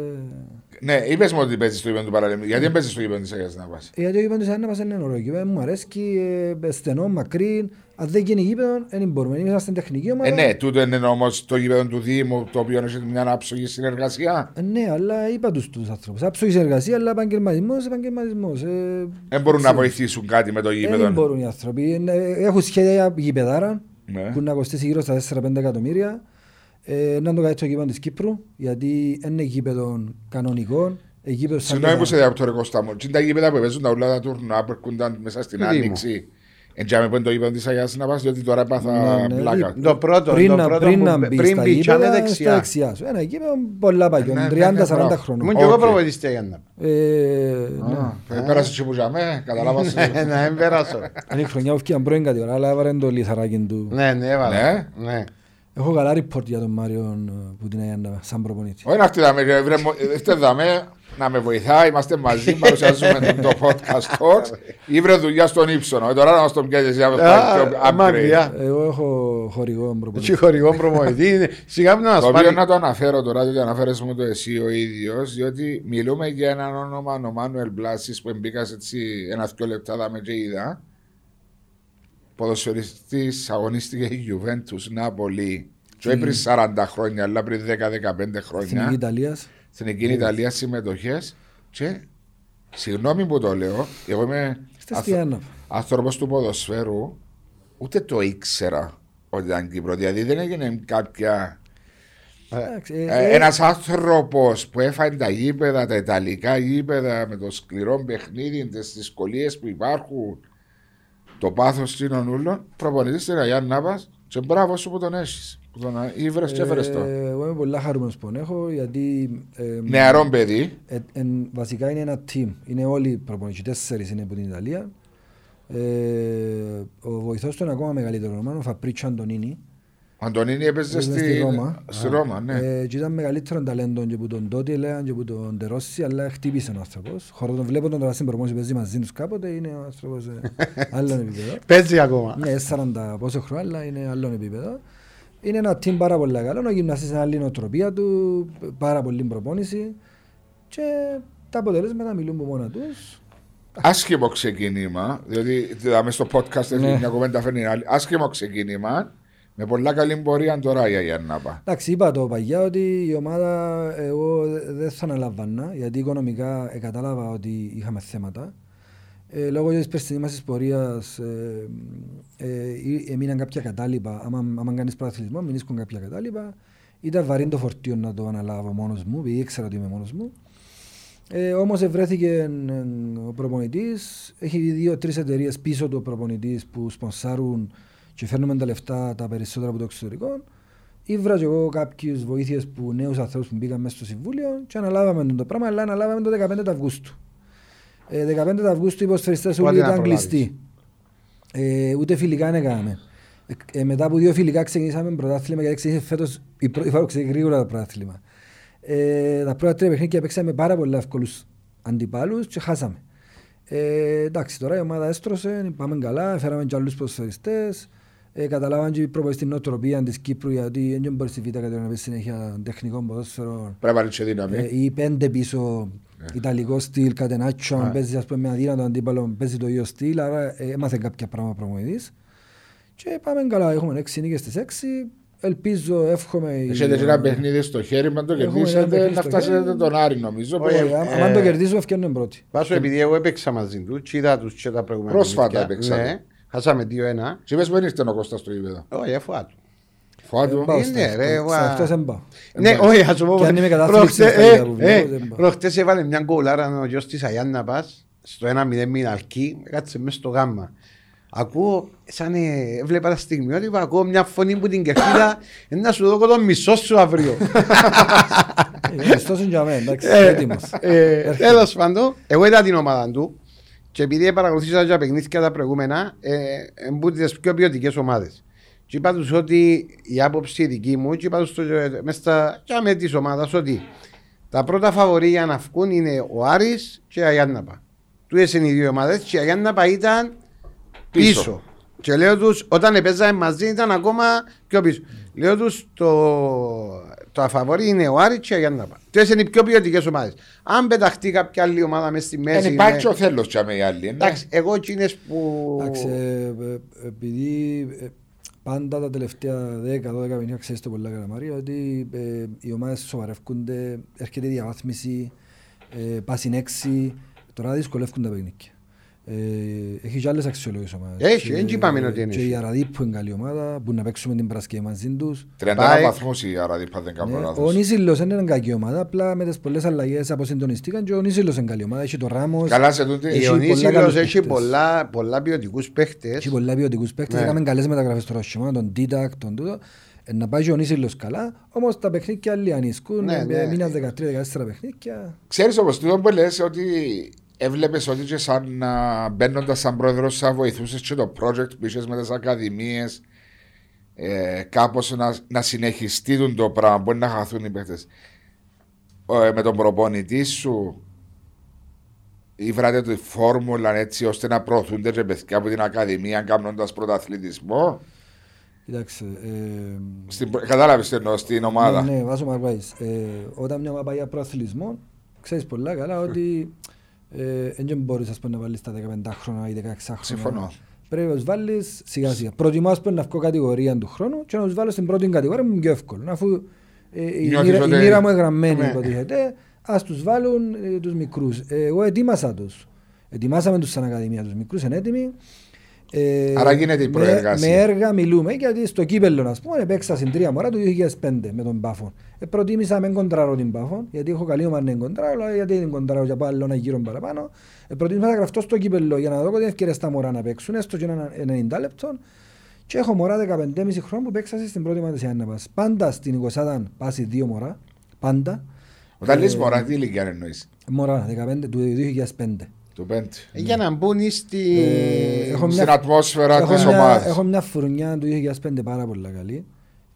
Ναι, είπες μου ότι παίζεις στο γήπεδο του παραλίμνου. Γιατί δεν παίζεις στο γήπεδο της Αγίας να πας. Γιατί ο γήπεδος της Αγιάννα Πάς είναι ωραίο γήπεδο, μου αρέσκει, ε, στενό, μακρύ. Αν δεν γίνει γήπεδο, δεν μπορούμε. Είμαστε τεχνική ομάδα. Ε, ναι, τούτο είναι όμως το γήπεδο του Δήμου, το οποίο έχει μια άψογη συνεργασία. Ε, Ναι, αλλά είπα τους τους άνθρωπους. Άψογη συνεργασία, αλλά επαγγελματισμός, επαγγελματισμός. Ε, Δεν μπορούν να βοηθήσουν κάτι με το Δεν γήπεδο. μπορούν οι άνθρωποι. Είναι- Έχουν σχέδια γηπεδάρα Ναι. που να κοστίσει γύρω στα 4-5 εκατομμύρια. Ε, να το κάνει το γήπεδο της Κύπρου, γιατί είναι γήπεδο κανονικό. ε, γήπεδο σαν Συγγνώμη που τα- σε διακόπτω ρε Κώστα μου. Τι είναι τα γήπεδα που παίζουν τα ούλα τα τουρνουά που έρχονταν μέσα στην Του Δήμου. Άνοιξη. Εντιάμε που είναι το γήπεδο της Αγίας να πας, διότι τώρα Ναι, έπαθα ναι, πλάκα. Το πρώτο, πριν, το να, πρώτο πριν που- να μπει πριν στα μπει, τσάμε γήπεδα, δεξιά. στα δεξιά σου. Ένα γήπεδο πολλά παγιό, Ναι, ναι, ναι, 30-40 μπράβο. χρόνων. Ήμουν και εγώ Οκ. προπονητής στη Αγιάννα. Ε, ναι. Α, Πέρασε και που ζαμε, καταλάβας. Ε, Να μην περάσω. Είναι η χρονιά που φτιάχνει πρώην κατηγορά, αλλά έβαρε το λιθαράκι του. Ναι, ναι, έβαλα. Ναι. Έχω καλά report για τον Μάριο ε, που την έγινε σαν προπονήτη. Όχι να αυτή δάμε, ρε, βρε, μο- είστε δάμε, να με βοηθάει, είμαστε μαζί, παρουσιάζουμε το podcast talks. Ή βρε δουλειά στον ύψονο. Ε, Τώρα να μας το πιάσεις εσύ να πάρει πιο Α, upgrade. Μακριά. Εγώ έχω χορηγό προπονήτη. Έτσι χορηγό προπονητή είναι. Σιγά μην Το μας οποίο πάρει. να το αναφέρω τώρα, διότι αναφέρεσαι μου το εσύ ο ίδιος, διότι μιλούμε για έναν όνομα, ο Μάνουελ Μπλάσης, που μπήκα έτσι ένα-δυο λεπτά, δάμε και είδα. Ποδοσφαιριστής αγωνίστηκε η Juventus Νάπολη. Και όχι πριν 40 χρόνια, αλλά πριν 10-15 Εθνική χρόνια. Ιταλίας. Στην εκείνη Ιταλίας συμμετοχές. Και συγγνώμη που το λέω, εγώ είμαι Είστε στη Άννα. άνθρωπος του ποδοσφαίρου, ούτε το ήξερα ότι ήταν Κύπρο. Δηλαδή δεν έγινε κάποια Εντάξει, ε, ε, ε, Ένας άνθρωπος που έφαγε τα γήπεδα, τα ιταλικά γήπεδα με το σκληρό παιχνίδι, τις δυσκολίες που υπάρχουν, το πάθος των ούλων, προπονητής στην Αγία Νάπα Και μπράβο σου που τον έχεις. Που τον ήβρες και έφερες το. Ε, Εγώ είμαι πολύ χαρούμενος που τον έχω γιατί ε, Νεαρό παιδί. ε, εν- βασικά είναι ένα team. Είναι όλοι οι προπονητές, τέσσερις είναι από την Ιταλία. Ε, ο βοηθός του είναι ακόμα μεγαλύτερο όνομα, ο Φαπρίτσο Αντωνίνη. Ο Αντωνίνη έπαιζε Έπαιζε στη, στη Ρώμα. Στη Ρώμα, ναι. Ε, και ήταν μεγαλύτερο ταλέντο και από τον Τότι έλεγαν και από τον Τερόσι, αλλά χτύπησε ο άνθρωπος. Χωρίς τον βλέπω τον τώρα στην προμόνηση παίζει μαζί τους κάποτε, είναι ο άνθρωπος ε, άλλον επίπεδο. Παίζει ακόμα. Ναι, 40 πόσο χρόνο, αλλά είναι άλλον επίπεδο. Είναι ένα team πάρα πολύ καλό. Ο γυμναστής είναι άλλη νοοτροπία του, πάρα πολύ προπόνηση και τα αποτελέσματα μιλούν από μόνα τους. Άσχημο ξεκίνημα, διότι είδαμε στο podcast Ναι. μια κουβέντα φέρνει άλλη. Άσχημο ξεκίνημα, με πολλά καλή πορεία τώρα η Αγιαννάπα. Εντάξει, είπα το παγιά ότι η ομάδα εγώ δε- δεν θα αναλαμβάνα γιατί οικονομικά ε, κατάλαβα ότι είχαμε θέματα. Ε, λόγω της περσινής μας της πορείας ε, ε, ε, έμειναν κάποια κατάλοιπα. Άμα, άμα κάνεις προαθλητισμό, μείνεις κάποια κατάλοιπα. Ήταν βαρύ το φορτίο να το αναλάβω μόνος μου, επειδή ήξερα ότι είμαι μόνος μου. Ε, Όμως βρέθηκε ε, ο προπονητής. Έχει δύο-τρει εταιρείες πίσω του ο προπονητής που σπονσάρουν και φέρνουμε τα λεφτά τα περισσότερα από το εξωτερικό. Ήβρα και εγώ κάποιου βοήθειες που νέους ανθρώπους που μπήκαν μέσα στο συμβούλιο και αναλάβαμε το πράγμα, αλλά αναλάβαμε το 15 του Αυγούστου. Ε, 15 του Αυγούστου οι υποσφαιριστέ Πότε όλοι να ήταν προλάβεις; κλειστοί. Ε, ούτε φιλικά δεν έκαναμε. Ε, ε, μετά από δύο φιλικά ξεκινήσαμε πρωτάθλημα γιατί ξεκίνησε φέτος η πρώτη φορά που ξεκίνησε γρήγορα το πρωτάθλημα. Ε, τα πρώτα τρία παιχνίδια παίξαμε πάρα πολύ εύκολους αντιπάλους και χάσαμε. Ε, εντάξει, τώρα η ομάδα έστρωσε, πάμε καλά, φέραμε και άλλους ποδοσφαιριστές. Ε, καταλάβαν και οι προπονητές την νοοτροπία της Κύπρου γιατί δεν μπορείς στη Β' κατηγορία να παίζει συνέχεια τεχνικό ποδόσφαιρο Πρέπει να ρίξει δύναμη. ε, ή πέντε πίσω Ιταλικό στυλ, κατενάτσο, αν Ναι. παίζεις ας πούμε με αδύνατο αντίπαλο, παίζει το ίδιο στυλ, άρα ε, έμαθε κάποια πράγματα προπονητής. Και πάμε καλά, έχουμε έξι νίκες στις έξι. Ελπίζω, εύχομαι... η- Έχετε και ένα παιχνίδι στο χέρι, με το Έχουμε ένα κερδίσετε παιχνίδι να στο φτάσετε χέρι. τον Άρη νομίζω. Όχι, που- Ε, άμα- Ε, Αν το κερδίσουμε, φτιάχνουμε πρώτη. Βάσο, επειδή εγώ έπαιξα μαζί του, και είδα τους και τα προηγούμενα Πρόσφατα παιχνίδια. Έπαιξατε. Ναι, χάσαμε 2-1. Και είπες που ήρθε ο Κώστας στο γήπεδο; Όχι, εφουά του. Φώτου. Πάω Είναι, στα ρε, αυτό. εγώ- Στα αυτός δεν πάω. Ναι, όχι, ας σου πω. Και αν είμαι κατάθλιψη προχτέ- στα ε, ίδια που βλέπω, ε, δεν πάω. Προχτές έβαλε μια γκολάρα ο γιος της Αγιάννα Πας στο 1-0 μην αρκεί, κάτσε μέσα στο γάμμα. Ακούω, σαν ε, έβλεπα τα στιγμιότυπα, ακούω μια φωνή που την κερκίδα να σου δω το μισό σου αύριο. Ε, Χριστός είναι για μένα, εντάξει, Ε, έτοιμος. ε, Έρχεται. Τέλος πάντων, εγώ είδα την ομάδα του και επειδή παρακολουθήσα τα παιχνίδια τα προηγούμενα, ε, εμπούτοι τις πιο ποιοτικές ομάδες. Και είπα τους ότι η άποψη δική μου, και είπα τους το, ε, μες στα και με της ομάδας ότι τα πρώτα φαβορή για να βγουν είναι ο Άρης και η Αγιάνναπα. Τούτες είναι οι δύο ομάδες και η Αγιάνναπα ήταν πίσω. Πίσω. Και λέω τους, όταν παίζαμε μαζί ήταν ακόμα πιο πίσω. Λέω τους, το, το αφαβορή είναι ο Άρης και η Αγιάνναπα. Τούτες είναι οι πιο ποιοτικές ομάδες. Αν πεταχτεί κάποια άλλη ομάδα μες στη μέση... Δεν υπάρχει είναι- ο θέλος για με οι άλλοι. ναι. Εντάξει, εγώ εκείνες που... Εντάξει, ε, ε, επειδή ε, πάντα τα τελευταία 10-12 μήνυα ξέρεις το πολλά καλά Μαρία ότι ε, οι ομάδες σοβαρεύκονται, έρχεται η διαβάθμιση, ε, πάσιν έξι, τώρα δυσκολεύκουν τα παιχνίδια. Ε, έχεις και άλλες αξιολόγες ομάδες. Έχει, Και- δεν είπαμε ότι είναι Και η έχει. Αραδίπ που είναι καλή ομάδα, που να παίξουμε την Παρασκευή μαζί τους. 31 Πάει- βαθμούς η Αραδίπα δεν κάνω Ναι, ο λάθος. Νίσιλος δεν είναι κακή ομάδα, απλά με τις πολλές αλλαγές αποσυντονιστήκαν και ο Νίσιλος είναι καλή ομάδα. Έχει το Ράμος, Καλά σε τούτη. Η έχει πολλά Ιωνίσιλος καλούς έχει παίχτες. πολλά, πολλά ποιοτικούς παίχτες. έχει πολλά ποιοτικούς παίκτες. Ναι. Έκαμε καλές μεταγραφές στο Ρωσιμά, τον Τίτακ, τον τούτο. Ε, να πάει και ο Νίσιλος καλά, όμως τα παιχνίδια άλλοι ανισκούν. Ναι, Ε, ναι. Μείναν 13-14 παιχνίδια. Ξέρεις όμως τούτο που λες ότι έβλεπες ότι και σαν να μπαίνοντας σαν πρόεδρος θα βοηθούσες και το project που είχες με τις ακαδημίες ε, κάπως να, να συνεχιστεί τούτο το πράγμα, μπορεί να χαθούν οι παίχτες. Ε, με τον προπονητή σου ήβρατε τη φόρμουλα έτσι ώστε να προωθούνται και παιδιά από την ακαδημία κάνοντας πρωταθλητισμό; Κοιτάξτε, ε, Στην, προ- κατάλαβες τι εννοώ στην ομάδα. Ναι, ναι, βάζω Μαρβάης. Ε, όταν μια ομάδα πάει για προαθλητισμό, ξέρεις πολλά καλά ότι ε, δεν μπορείς ας πούμε, να βάλεις τα 15 χρόνια ή 16 χρόνια. Συμφωνώ. Πρέπει να τους βάλεις σιγά σιγά. Προτιμώ ας πούμε, να βγω κατηγορία του χρόνου και να τους βάλω στην πρώτη κατηγορία μου είναι πιο εύκολο. Αφού ε, η, Νιώθεις μοίρα, ότι- η μοίρα μου είναι γραμμένη Ναι. υποτίθεται, ας τους βάλουν ε, τους μικρούς. Ε, εγώ ετοίμασα τους. Ετοιμάσαμε τους σαν ακαδημία τους μικρούς, είναι έτοιμοι. Ε, Άρα γίνεται η με- προεργασία. Με, έργα μιλούμε γιατί στο κύπελο, ας πούμε, παίξα στην τρία μωρά του 2005 με τον Πάφο. Ε, προτίμησα να μην κοντράρω την Πάφο, γιατί έχω καλή ομάδα να την κοντράρω, αλλά γιατί δεν κοντράρω για άλλο ένα γύρο παραπάνω. Ε, προτίμησα να γραφτώ στο κύπελο για να δω την ευκαιρία στα μωρά να παίξουν, έστω και ένα 90 λεπτό. Και έχω μωρά 15,5 χρόνια που παίξα στην πρώτη ομάδα της Ιάνναπας. Πάντα στην 20 πάση δύο μωρά. Πάντα. Όταν Ε, λες μωρά, τι ηλικία εννοείς; Μωρά, 15 του 2005. Του πέντε. Ε, Για να μπουν στη... Ε, έχω μια- Στην ατμόσφαιρα Έχω της μια, ομάδας. έχω μια φουρνιά του 2005 πάρα πολύ καλή.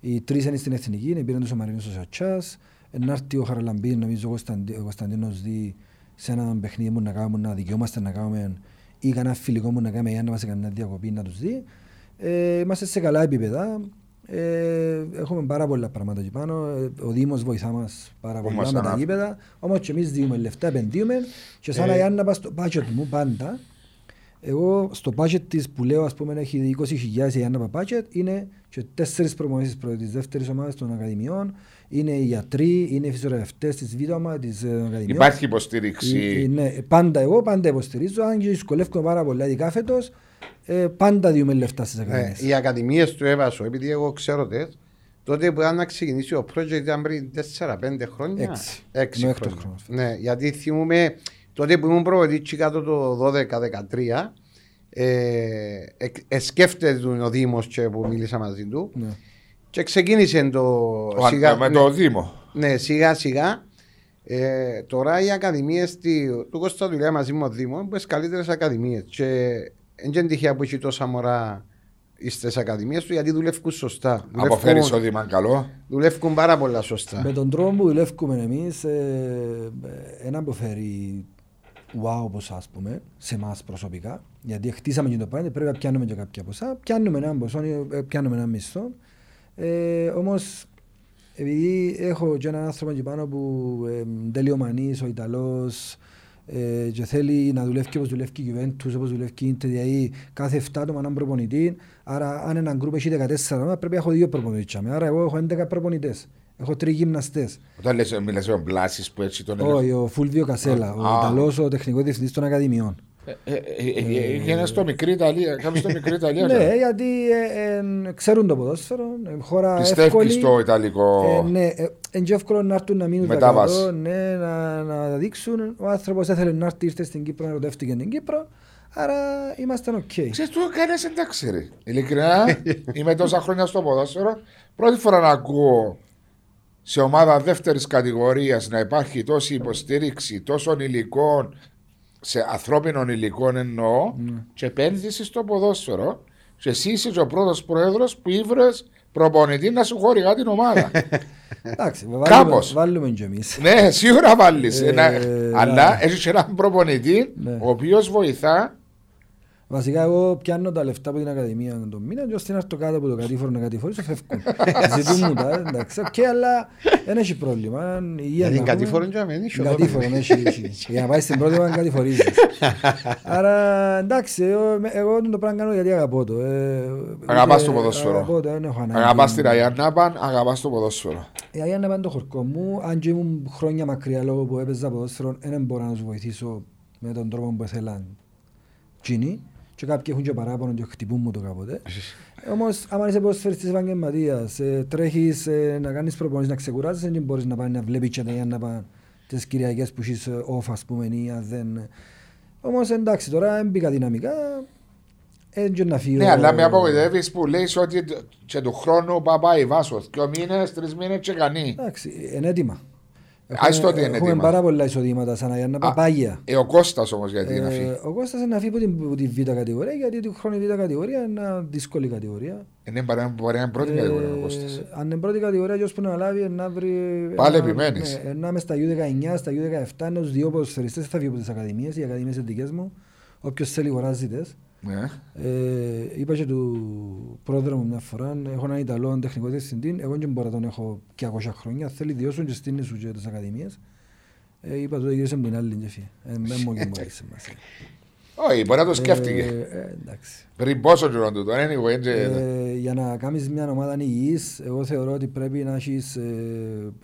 Οι τρεις είναι στην Εθνική, είναι πήραν τους ο Μαρίνος ο Σατσάς. Ενάρτη ο Χαραλαμπής, νομίζω ο Κωνσταντί- ο Κωνσταντίνος δει σε ένα παιχνίδι μου να κάνουμε, να δικαιούμαστε να κάνουμε ή κανένα φιλικό μου να κάνουμε για να μας κανένα διακοπή να τους δει. Ε, είμαστε σε καλά επίπεδα. Ε, έχουμε πάρα πολλά πράγματα εκεί πάνω. Ε, Ο Δήμος βοηθά μας πάρα Που πολλά μας με τα ανάφερε. γήπεδα. Όμως και εμείς δίνουμε λεφτά, επενδύουμε και σαν Ε. να να πας στο budget μου πάντα εγώ στο budget της που λέω ας πούμε έχει 20.000 η Άννα budget είναι και τέσσερις προπονήσεις πρώτης της δεύτερης ομάδας των ακαδημιών είναι οι γιατροί, είναι οι φυσιογραφητές της β' ομάδα της ε, ακαδημιών Υπάρχει Ε, ε, υποστήριξη. ναι, πάντα εγώ πάντα υποστηρίζω αν και δυσκολεύομαι πάρα πολλά ειδικά φέτος ε, πάντα διούμε λεφτά στις Ε, ακαδημίες οι ακαδημίες του έβασο, επειδή εγώ ξέρω τες, τότε που ήταν να ξεκινήσει ο project ήταν πριν 4-5 χρόνια. Έξι. Έξι Με έκτος χρόνια. χρόνος. Ναι, γιατί θυμούμαι τότε που ήμουν προβετή κάτω το 12-13 ε, εκ- εσκέφτεται ο Δήμος και που μίλησα μαζί του ναι. Και ξεκίνησε το Ο- σιγά, Με ναι, το Δήμο. ναι, σιγά σιγά ε, τώρα οι ακαδημίες τη- του Κώστα δουλειά μαζί με ο Δήμο είναι τις καλύτερες ακαδημίες και δεν είναι τυχαία που έχει τόσα μωρά στις ακαδημίες του γιατί δουλεύουν σωστά. Αποφέρεις Δουλεύουν, εισόδημα καλό. δουλεύουν πάρα πολλά σωστά. Με τον τρόπο που δουλεύουμε εμείς, ε, ε, ένα αποφέρει wow ποσά, ας πούμε, σε εμάς προσωπικά, γιατί χτίσαμε και το πράγμα, πρέπει να πιάνουμε και κάποια ποσά, πιάνουμε έναν ποσό, ε, πιάνουμε έναν μισθό. Ε, όμως, επειδή έχω και έναν άνθρωπο εκεί πάνω που ε, τελειομανής, ο Ιταλός, ε, και θέλει να δουλεύει όπως δουλεύει η Juventus, όπως δουλεύει η Inter, δηλαδή κάθε 7 άτομα έναν προπονητή, άρα αν έναν γκρουπ έχει 14 άτομα πρέπει να έχω δύο προπονητές. Άρα εγώ έχω 11 προπονητές, έχω τρεις γυμναστές. Όταν λες, μιλάς για τον Μπλάσης που έτσι τον Όχι, ο Φούλβιο Κασέλα, ο Α. Ιταλός, ο τεχνικός διευθυντής των Ακαδημιών. Ε, ε, ε, ε, Έγινε στο μικρή Ιταλία. Κάμε στο μικρή Ιταλία. Ναι, τώρα. γιατί ε, ε, ξέρουν το ποδόσφαιρο, ε, χώρα Πιστεύεις εύκολη. στο Ιταλικό. Ε, ναι, ε, είναι και εύκολο να έρθουν να μείνουν τα Μετάβαση. κάτω, ναι, να, να τα δείξουν. Ο άνθρωπος έθελε να έρθει, ήρθε στην Κύπρο, ερωτεύτηκε την Κύπρο, άρα είμαστε οκ. Ξέρεις του κανένας δεν τα ξέρει. Ειλικρινά είμαι τόσα χρόνια στο ποδόσφαιρο. Πρώτη φορά να ακούω σε ομάδα δεύτερη κατηγορία να υπάρχει τόση υποστήριξη τόσων υλικών, σε ανθρώπινων υλικών εννοώ, και επένδυση στο ποδόσφαιρο. Και εσύ είσαι και ο πρώτος πρόεδρος που ήβρες προπονητή να σου χορηγά την ομάδα. Εντάξει, βάλουμε, Κάπως. βάλουμε και εμείς. ναι, σίγουρα βάλεις. Ε, αλλά ναι. έχεις και έναν προπονητή Ναι. ο οποίος βοηθά. Βασικά εγώ πιάνω τα λεφτά από την Ακαδημία τον μήνα και ώστε να έρθω κάτω από το κατήφορο να κατηφορήσω φεύγουν. Ζητούν μου τα, εντάξει, οκ, αλλά δεν έχει πρόβλημα. Υγεία Γιατί να είναι πούμε. κατήφορο και αμένει. Κατήφορο, ναι, έχει, έχει. Για να πάει στην πρώτη ώρα κατηφορίζεις. Άρα εντάξει, εγώ, εγώ το πράγμα κάνω γιατί αγαπώ το. Ε, Αγαπάς είτε- το ποδόσφαιρο. Αγαπώ το, δεν έχω ανάγκη. Αγαπάς την Αιάνναπαν, αγαπάς το ποδόσφαιρο. Η Αγία είναι το χορκό μου, αν και ήμουν χρόνια μακριά λόγω που έπαιζα ποδόσφαιρο, δεν μπορώ να τους βοηθήσω με τον τρόπο που ήθελαν εκείνοι. Και κάποιοι έχουν και παράπονο και χτυπούν μου το κάποτε. Όμως, άμα είσαι ποδοσφαιριστής επαγγελματίας, ε, τρέχεις ε, να κάνεις προπονήσεις, να ξεκουράζεσαι, δεν μπορείς να πάει να βλέπεις και τα να πάει τις Κυριακές που έχεις ε, off, ας πούμε, ή αν δεν... Όμως, εντάξει, τώρα έμπηκα δυναμικά, έτσι και να φύγω. Ναι, αλλά με απογοητεύεις που λέει ότι και του χρόνου παπάει βάσος. Δύο μήνες, τρεις μήνες και κανεί. Εντάξει, είναι έτοιμα. Ας το ότι είναι Έχουμε έτοιμα. πάρα πολλά εισοδήματα σαν Αγιάννα Α, Παπάγια. Ε, ο Κώστας όμως γιατί να Ε, φύγει. ο Κώστας είναι να φύγει από την, από τη β' κατηγορία γιατί του χρόνου η β' κατηγορία είναι μια δύσκολη κατηγορία. Είναι παρά- μπορεί να είναι πρώτη κατηγορία ο Κώστας. Ε, αν είναι πρώτη κατηγορία, ποιος που να λάβει να βρει... Πάλι ένα- επιμένεις. Ναι, να είμαι στα U19, στα U17, ενώ τους δύο ποδοσφαιριστές θα φύγω από τις ακαδημίες, οι ακαδημίες είναι δικές μου. Όποιος θέλει αγοράζει τες. Ναι. Ε, είπα και του πρόεδρου μου μια φορά, έχω έναν Ιταλό τεχνικό διευθυντή, εγώ δεν μπορώ να τον έχω και 200 χρόνια, θέλει διώσουν και στείνει σου και τις ακαδημίες. Ε, είπα τότε γύρισε μου την άλλη και φύγε. Ε, δεν μου και μου έχει σημασία. Όχι, μπορεί να το Ε, σκέφτηκε. ε, εντάξει. Πριν πόσο καιρό τούτο. Anyway, και- Ε, για να κάνεις μια ομάδα υγιής, εγώ θεωρώ ότι πρέπει να έχεις, ε,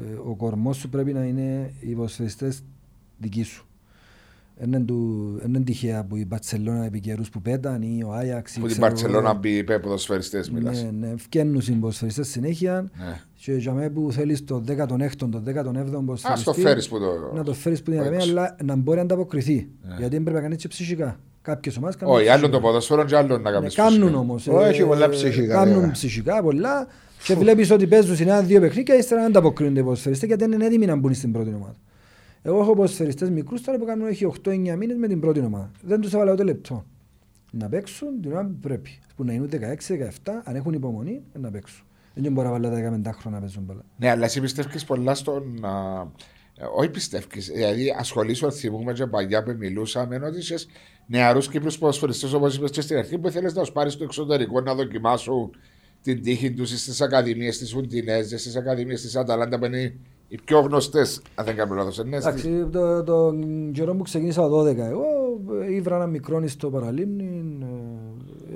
ε, ο κορμός σου πρέπει να είναι οι ποδοσφαιριστές δικοί σου. Δεν είναι του- δεν είναι τυχαία που η Μπαρτσελώνα επί καιρούς που πέταν ή ο Άγιαξ. ή Που την ξέρω Παρσελώνα εγώ. μπει είπε ποδοσφαιριστές μιλάς. Ναι, ναι, φκαίνουν οι ποδοσφαιριστές συνέχεια Ναι. και για μένα που θέλεις το 16ο, το 17ο ποδοσφαιριστή Ας το φέρεις που το... να το φέρεις που την που ακαδημία, έξω. αλλά να μπορεί να ανταποκριθεί. Ναι. Γιατί δεν πρέπει να κάνεις και ψυχικά. Κάποιες ομάδες κάνουν Όχι, άλλο ψυχικά. το ποδόσφαιρο και άλλο να Ναι, κάνεις Κάνουν ψυχικά. όμως. ε, Όχι, πολλά ψυχικά, Κάνουν βέβαια. ψυχικά πολλά και βλέπεις ότι παίζουν σε ένα-δύο παιχνίδια και ύστερα δεν ανταποκρίνονται οι ποδοσφαιριστές γιατί δεν είναι έτοιμοι να μπουν στην πρώτη ομάδα. Εγώ έχω ποδοσφαιριστές μικρούς τώρα που κάνουν έχει 8-9 μήνες με την πρώτη ομάδα. Δεν τους έβαλα ούτε λεπτό. Να παίξουν την ώρα που πρέπει. Που να είναι 16-17, αν έχουν υπομονή, να παίξουν. Δεν μπορεί να βάλω τα 15 χρόνια να παίζουν πολλά. Ναι, αλλά εσύ πιστεύεις πολλά στον... α, ε, όχι πιστεύεις, δηλαδή ασχολείσαι θυμούμε και παλιά που μιλούσαμε ότι είσαι νεαρούς Κύπρους ποδοσφαιριστές όπως είπες και στην αρχή που θέλεις να τους πάρεις στο εξωτερικό να δοκιμάσουν την τύχη τους στις ακαδημίες της Ουντινέζες, στις ακαδημίες της Αταλάντα που είναι οι πιο γνωστές, αν δεν κάνω λάθος. Ναι, στις- Εντάξει, το, το καιρό που ξεκίνησα το 12 εγώ ε, ήβρα ένα μικρό στο παραλίμνη,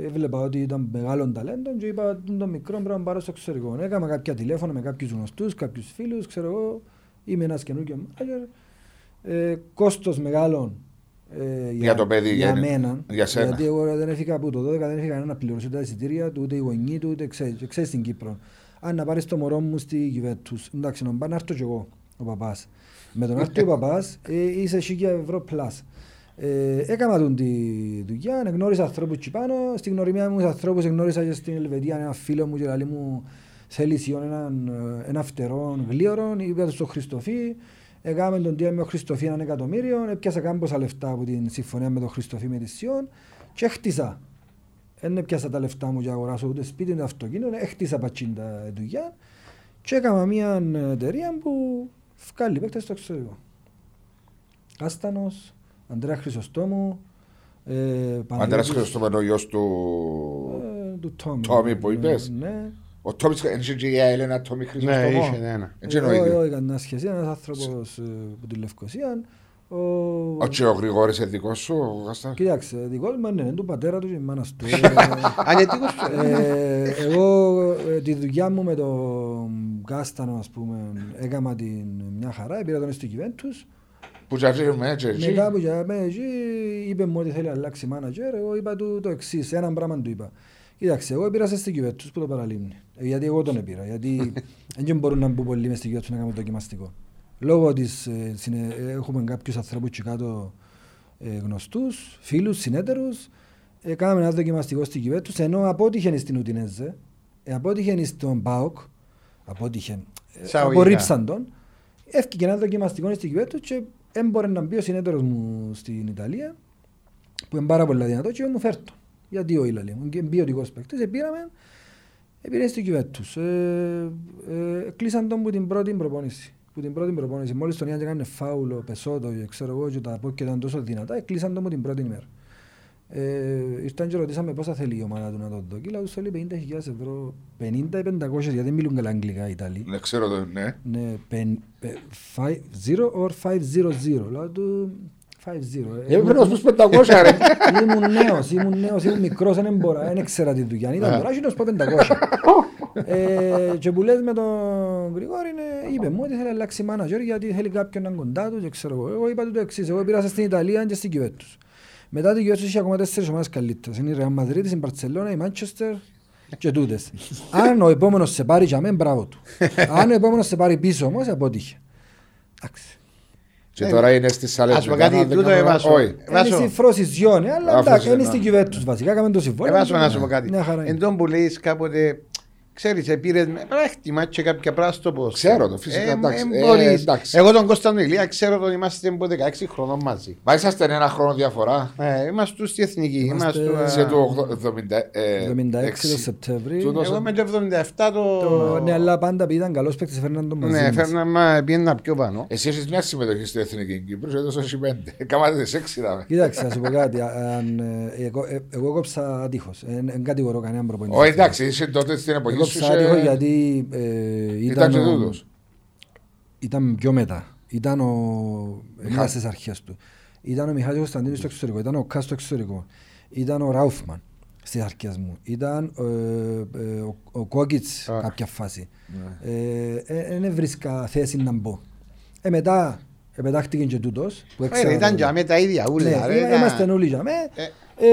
ε, έβλεπα ότι ήταν μεγάλο ταλέντο και είπα ότι το μικρό πρέπει να πάρω στο εξωτερικό. Έκανα κάποια τηλέφωνα με κάποιους γνωστούς, κάποιους φίλους, ξέρω εγώ, είμαι ένας καινούργιος μάγερ. Ε, κόστος μεγάλο ε, Για το παιδί, για για- μένα. για σένα. Γιατί εγώ δεν έφυγα από το 12, δεν έφυγα κανένα πληρώσει τα εισιτήρια του, ούτε οι γονείς του, ούτε ξέρεις, και ξέρεις στην Κύπρο. Αν να πάρεις το μωρό μου στη Γιουβέντους, εντάξει, να πάω να έρθω κι εγώ, ο παπάς. Με τον έρθει ο παπάς, ε, είσαι 1000 ευρώ πλάς. Ε, έκανα τον τη δουλειά, γνώρισα ανθρώπους εκεί πάνω, στην γνωριμία μου τους ανθρώπους γνώρισα και στην Ελβετία ένα φίλο μου και λέει μου θέλει σιόν έναν, ε, ένα φτερό γλίωρο, είπα του στο Χριστοφί, έκαμε τον τία με τον Χριστοφί έναν εκατομμύριο, έπιασα κάμποσα λεφτά από την συμφωνία με τον Χριστοφί με τη Σιόν και χτίσα. Δεν έπιασα τα λεφτά μου για να αγοράσω ούτε σπίτι ούτε αυτοκίνητο, έχτισα πατσίν τα δουλειά και έκανα μια εταιρεία που βγάλει παίκτες στο εξωτερικό. Άστανος, Ανδρέας Χρυσοστόμου, ε, Ο Αντρέας Παναγιώτης, Χριστόφανο, ο γιος του... ε, του Τόμι. Τόμι που είπες; Ναι. Ο Τόμις, είναι και η Έλενα Τόμι Ναι, Χριστόφανο. είχε ένα. Έτσι είναι ο Όχι, ίδιος. όχι, κανένα σχέση. Ένας άνθρωπος ε, από τη Λευκοσία. Ο... Όχι ο Γρηγόρης είναι δικός σου, ο Γαστά; Κοίταξε, δικός μου ναι, είναι του πατέρα του και μάνας του. Ανετίκος σου. Ε, εγώ ε, τη δουλειά μου με τον Κάστανο, ας πούμε, έκανα την μια χαρά, πήρα τον στην Juventus. Που τζαρτζίρουμε έτσι, έτσι. Μετά που για μένα εκεί είπε μου ότι θέλει να αλλάξει manager, εγώ είπα του το εξής, ένα πράγμα του είπα. Κοίταξε, εγώ πήρα σε στην Juventus που το παραλίμνει. Ε, γιατί εγώ τον πήρα, γιατί δεν μπορούν να μπουν πολλοί μες στην Juventus να κάνουμε δοκιμαστικό. Λόγω της, ε, συνε- ε, έχουμε κάποιους ανθρώπους εκεί κάτω ε, γνωστούς, φίλους, συνέτερους, ε, κάναμε ένα δοκιμαστικό στην Juventus, ενώ απότυχε στην Ουτινέζε, ε, απότυχε στον ΠΑΟΚ, απότυχε, ε, Εισαγωγικά. απορρίψαν τον, έφυγε ένα δοκιμαστικό στην Juventus και δεν μπορεί να μπει ο συνέτερος μου στην Ιταλία, που είναι πάρα πολύ δυνατό και εγώ μου φέρω τον. Γιατί όχι λέει μου, και ποιοτικός παίκτης, ε, πήραμε, ε, πήρε στην Juventus. Ε, ε, κλείσαν τον που την πρώτη προπόνηση. Που την πρώτη προπόνηση. Μόλις τον είδαν και έκανε φάουλο, πεσότο, και ξέρω εγώ, και τα πόδια ήταν τόσο δυνατά, ε, κλείσαν τον που την πρώτη ημέρα. Ε, ήρθαν και ρωτήσαμε πόσα θέλει η ομάδα του να το δω. Και λέω, τους θέλει 50.000 ευρώ, 50 ή 500, γιατί δεν μιλούν καλά αγγλικά οι Ιταλοί. Ναι, ξέρω το, ναι. Ναι, πεν- πε- five- zero or 500. Λέω του 5-0. Ε, πρέπει να σου πεις 500 ρε. Ήμουν νέος, ήμουν νέος, ήμουν μικρός, δεν μπορώ, δεν ήξερα τη δουλειά. Αν ήταν τώρα, να σου πω 500. Ε, Και που λες με τον Γρηγόρη, ναι, είπε μου ότι θέλει να αλλάξει manager γιατί θέλει κάποιον να είναι κοντά του και ξέρω εγώ. Εγώ είπα του το εξής, εγώ πήρασα στην Ιταλία και στην Juventus. Μετά την Juventus είχε ακόμα τέσσερις ομάδες καλύτερες. Είναι η Real Madrid, η Barcelona, η Manchester και τούτες. Αν ο επόμενος σε πάρει για μένα, μπράβο του. Αν ο επόμενος σε πάρει πίσω όμως, αποτύχε. Εντάξει. Και τώρα είναι στις άλλες Ας πω κάτι, μετά, δεν τούτο κάνω- έβασο. Όχι. Είναι Βάσο. στη φροσιζιόνε, αλλά Α, εντάξει, είναι φροσιζιόνε. στην Juventus βασικά, κάμε το συμβόλαιο. Εβάσω να σου πω κάτι. Μια χαρά είναι. Εν τόν που λέεις κάποτε, ξέρεις, επήρες με πράγμα και κάποια πράγματα στο ποδόσφαιρο. Ξέρω το, φυσικά, Ε, εντάξει. ε, Ε, μπορείς. εντάξει. Εγώ τον Κωνσταντίνο Ηλία ξέρω ότι είμαστε από 16 χρονών μαζί. Μα είσαστε ένα χρόνο διαφορά. Ε, είμαστε στη εθνική. Είμαστε Είμαστε, Σε ε, το 70, ε, 76 το έξι. Σεπτέμβρη. Τούτος- Εγώ με το 77 το... Το- Ναι, αλλά πάντα επειδή ήταν καλός παίκτης, φέρναν τον μαζί Ναι, μας. φέρνα μα πιένα πιο πάνω. Εσύ έχεις μια συμμετοχή στη Εθνική Κύπρου, έδωσε εσύ πέντε. Κάματε τις έξι δάμε. Κοίταξε, να σου πω κάτι. α- αν, ε, εγώ, ε, εγώ κόψα ατύχως. Δεν κατηγορώ κανέναν προπονητή. Όχι εντάξει, είσαι τότε στην Εγώ εποχή σου. κόψα ατύχως είσαι- γιατί ε, Ήταν και ήταν, ο, τούτος. ήταν πιο μετά. Ήταν ο... Μιχάλης στις αρχές του. Ήταν ο Μιχάλης Κωνσταντίνος στο εξωτερικό. Ήταν ο Κάς στο εξωτερικό. Ήταν ο Ράουφμαν στις αρχές μου. Ήταν ε, ε, ο, ο Κόκκιτς Α. κάποια φάση. Ναι. Δεν βρίσκα θέση να μπω. Ε, μετά επετάχτηκε και τούτος. Που Ε, έξερα Ήταν το- και με τα ίδια ούλα. ναι, ρε, είμα- τα- είμαστε όλοι για μέ. Ε. Ε,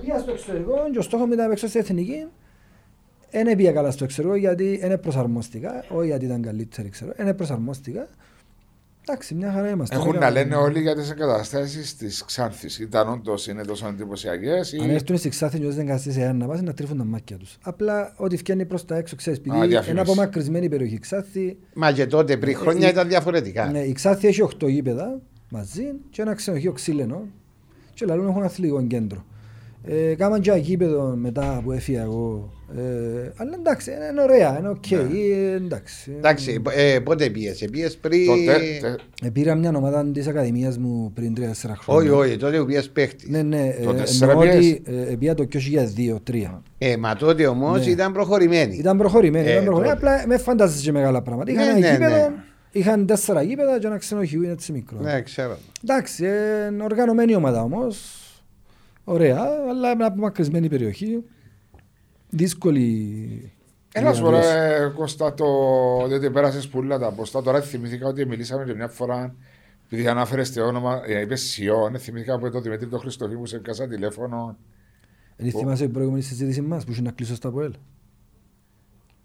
Πήγα στο εξωτερικό και ο στόχος μου ήταν να παίξω στην εθνική. Δεν πήγα καλά στο εξωτερικό γιατί δεν προσαρμόστηκα. Όχι γιατί ήταν καλύτερη, ξέρω. Δεν προσαρμόστηκα. Εντάξει, μια χαρά είμαστε. Έχουν Δεν να έκανα- λένε όλοι για τις εγκαταστάσεις της Ξάνθης. Ήταν όντως είναι τόσο εντυπωσιακές. Αν έρθουν στη Ξάθη και δεν καθίσει σε να πας να τρίφουν τα μάτια τους. Απλά ό,τι βγαίνει προς τα έξω, ξέρεις, Α, επειδή διαφήμιση. είναι απομακρυσμένη η περιοχή Ξάθη, Μα και τότε πριν χρόνια Ε, ήταν διαφορετικά. ναι, η Ξάνθη έχει 8 γήπεδα μαζί και ένα ξενοδοχείο ξύλινο και λαλούν έχουν αθλητικό κέντρο. Ε, κάμαν και ένα γήπεδο μετά που έφυγα εγώ. Ε, αλλά εντάξει, είναι ωραία, είναι οκ. ε, εντάξει. Εντάξει, ε, πότε πήγες, πήγες πριν... Τότε. τε- Ε, πήρα μια ομάδα της Ακαδημίας μου πριν 3-4 χρόνια. Όχι, όχι, τότε που πήγες παίχτης. Ναι, ναι, ε, Το τέσσερα εννοώ πιες. ότι ε, πήγα το 2002-2003. Ε, μα τότε όμως Ναι. ήταν προχωρημένη. Ήταν προχωρημένη, Ε, ήταν προχωρημένη. τότε. Απλά με φαντάζεσαι και μεγάλα πράγματα. Είχαν Ναι, ένα ναι, γήπεδο, ναι. είχαν τέσσερα γήπεδα και ένα ξενοδοχείο είναι έτσι μικρό. Ναι, ξέρω. Εντάξει, ε, είναι οργανωμένη ομάδα όμως. Ωραία, αλλά με απομακρυσμένη περιοχή. Δύσκολη. Ένας σου πω, διαβίωση. ρε, Κώστα, το ότι πέρασες πουλά τα ποστά. Τώρα θυμηθήκα ότι μιλήσαμε και μια φορά. Επειδή ανάφερες το όνομα, ε, είπες Σιών, θυμηθήκα από το Δημήτρη τον Χριστοφή που σε πιάσα τηλέφωνο. Δεν θυμάσαι την προηγούμενη συζήτηση μας που είχε να κλείσω στα ΠΟΕΛ.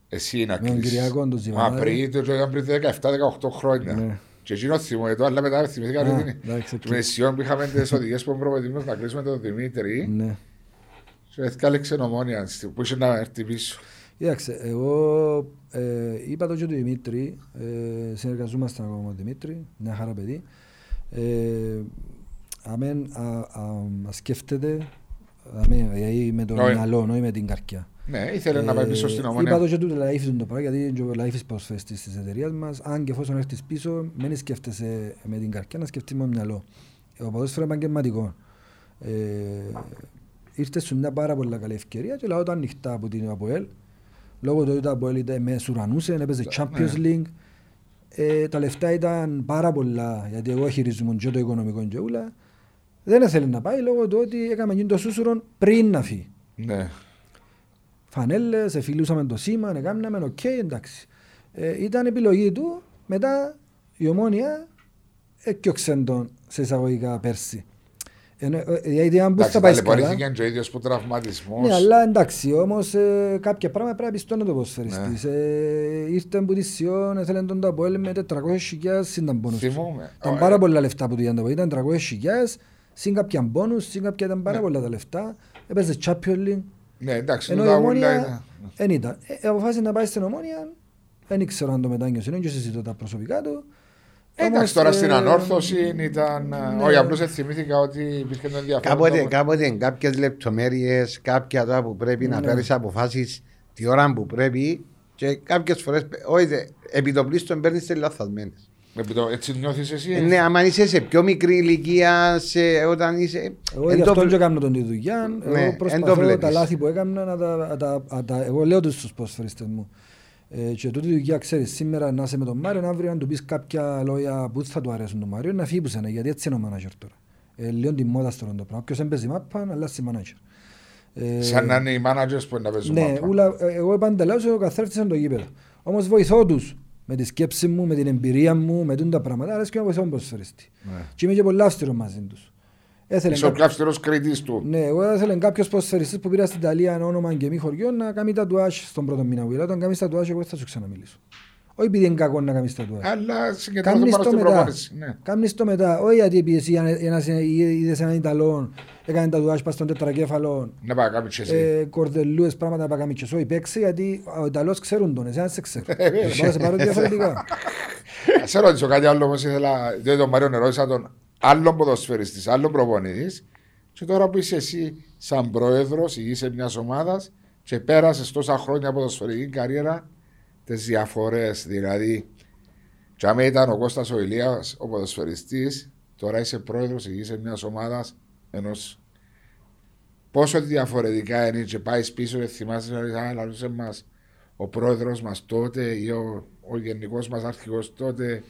Εσύ να Με τον κλείσεις. Κυριακό, τον Μα Ζιβανάρη. πριν, το ήταν πριν 17-18 χρόνια. Ναι. Και εκείνο θυμώ το, αλλά μετά θυμηθήκα Α, ότι εντάξει, με Σιών που είχαμε τις οδηγίες που προπαιδεύουμε να κλείσουμε τον Δημήτρη. Ναι. Και έθικα ξενομόνια που είχε να έρθει πίσω. Κοίταξε, εγώ ε, είπα το και του Δημήτρη, ε, συνεργαζόμαστε ακόμα με τον Δημήτρη, μια χαρά παιδί. Ε, αμέν, α, α, α, σκέφτεται αμέν, δηλαδή με το Όχι. μυαλό, όχι με την καρκιά. Ναι, ήθελε να πάει πίσω στην Ε, Είπα ομόνια. το και του Λαΐφης το πράγμα, γιατί είναι ο Λαΐφης προσφέστης της εταιρείας μας. Αν και εφόσον έρθεις πίσω, μην σκέφτεσαι με την καρκιά, να σκεφτείς με το μυαλό. Ο ποδόσφαιρο επαγγελματικό. Ε, ήρθες σου μια πάρα πολύ καλή ευκαιρία και λέω το ανοιχτά από την ΑΠΟΕΛ. Λόγω του ότι το ΑΠΟΕΛ ήταν μες σουρανούσε, έπαιζε Champions ναι. League. Ε, τα λεφτά ήταν πάρα πολλά, γιατί εγώ χειρίζομαι και το οικονομικό και ούλα. Δεν ήθελε να πάει λόγω του ότι έκαμε γίνει το σούσουρο πριν να φύγει Ναι. Φανέλες, εφιλούσαμε το σήμα, έκαναμε, οκ, εντάξει. Ε, ήταν επιλογή του, μετά η Ομόνοια έθκιωξε τον σε εισαγωγικά πέρσι. Ενώ, ε, γιατί αν μπούς Εντάξει, θα πάει καλά. ταλαιπωρήθηκε και ο ίδιος που τραυματισμός. Ναι, αλλά εντάξει, όμως ε, κάποια πράγματα πρέπει να πιστώνει το ποδοσφαιριστής. Ναι. Ε, ήρθε από τη Σιόν, έθελέ τον τ' ΑΠΟΕΛ με 400.000 συν τα μπόνους του. Θυμούμαι. Ήταν Ω, πάρα ε. πολλά λεφτά που του ήταν το ήταν 300.000 συν κάποια μπόνους, συν κάποια ήταν πάρα Ναι. πολλά τα λεφτά. Έπαιζε Champions League. Ναι, εντάξει, Ενώ η τα ούλα ομόνια ήταν. δεν ήταν. Ε, αποφάσισε να πάει στην ομόνια, δεν ήξερα αν το μετάνιωσε, δεν συζητώ τα προσωπικά του. Εντάξει, Όμως, τώρα ε, στην ανόρθωση ήταν. ναι. Όχι, απλώς θυμήθηκα ότι υπήρχε το ενδιαφέρον. Κάποτε, Το- κάποτε κάποιες λεπτομέρειες, κάποια τώρα που πρέπει να Ναι. παίρνει αποφάσεις τη ώρα που πρέπει και κάποιες φορές. Όχι, δε, επί το πλήστον παίρνεις τις λαθασμένες. Επί το- Έτσι νιώθεις εσύ. Ε, ναι, άμα είσαι σε πιο μικρή ηλικία, σε, όταν είσαι. Εγώ εν γι' το αυτό βλέ- και έκανα τον τη δουλειά. Ναι, εγώ εν το προσπαθώ βλέπεις. τα λάθη που έκανα να τα, να τα, να τα- εγώ λέω τους στους ποδοσφαιριστές μου. Ε, και τούτη η δουλειά ξέρεις σήμερα να είσαι με τον Μάριο, αύριο να του πεις κάποια λόγια που θα του αρέσουν τον Μάριο, να φύγει που σένα, γιατί έτσι είναι ο μάνατζερ τώρα. Ε, λίγο τη μόδα στο το πράγμα. Όποιος έμπαιζε μάπα, αλλάζει μάνατζερ. Ε, Σαν να είναι οι managers που είναι να παίζουν ναι, μάπα. ούλα, ε, εγώ παντελάω ο καθρέφτης είναι το γήπεδο. Όμως βοηθώ τους με τη σκέψη μου, με την εμπειρία μου, με τούτα τα πράγματα, αρέσει και να βοηθώ τον ποδοσφαιριστή. Ναι. Και είμαι και πολύ αυστηρό μαζί τους. Έθελε Είσαι ο κάποιο- πιο αυστηρό κριτής του. ναι, εγώ ήθελα κάποιος ποδοσφαιριστής που πήρα στην Ιταλία ένα όνομα και μη χωριό να κάνει τα τουάζ στον πρώτο μήνα. Ούλα, όταν κάνεις τα τουάζ εγώ δεν θα σου ξαναμιλήσω. Όχι επειδή είναι κακό να κάνεις τα τουάζ. Αλλά συγκεντρώνονται Κάμνεις πάνω το στην μετά. προπόνηση. Ναι. Κάμνεις το μετά. Όχι γιατί επειδή εσύ ένας- είδες έναν Ιταλό, έκανε τα τουάζ πας στον τετρακέφαλο, Να πάει κάποιο εσύ. ε, κορδελούες πράγματα να παγάμε και όχι παίξει γιατί ο Ιταλός ξέρουν τον, εσένα δεν σε ξέρουν. Ε, βέβαια. Πάω να σε πάρω διαφορετικά. Α σε ρωτήσω κάτι άλλο όμως ήθελα. Διότι τον Μάριο ρώτησα τον άλλον ποδοσφαιριστής, άλλον προπονητής. Και τώρα που είσαι εσύ, σαν πρόεδρος, είσαι μιας ομάδας και πέρασες τόσα χρόνια ποδοσφαιρική καριέρα, τις διαφορές. Δηλαδή, και άμα ήταν ο Κώστας ο Ηλίας, ο ποδοσφαιριστής, τώρα είσαι πρόεδρος, είσαι μιας ομάδας ενό. Πόσο διαφορετικά είναι και πάεις πίσω και θυμάσαι να λαλούσε μας ο πρόεδρος μας τότε ή ο, ο γενικός μας αρχηγός τότε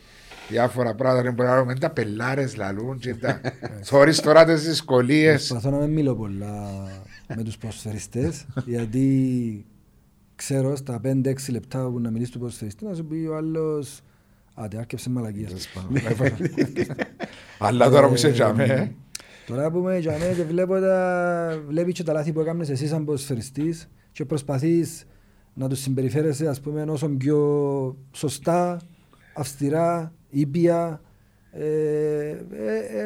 διάφορα πράγματα δεν μπορεί να λέμε τα πελάρες λαλούν και τα θωρείς τώρα τις δυσκολίες Προσπαθώ να μην μιλώ πολλά με τους ποδοσφαιριστές γιατί ξέρω στα 5-6 λεπτά που να μιλήσει του ποδοσφαιριστή να σου πει ο άλλος Άντε, άρκεψε μαλακίες. αλλά τώρα που είσαι Ε, τζαμέ Τώρα που είμαι τζαμέ και βλέπω τα, βλέπεις και τα λάθη που έκανες εσύ σαν ποδοσφαιριστής και προσπαθείς να τους συμπεριφέρεσαι ας πούμε όσο πιο σωστά, αυστηρά, ήπια Ε, ε, ε,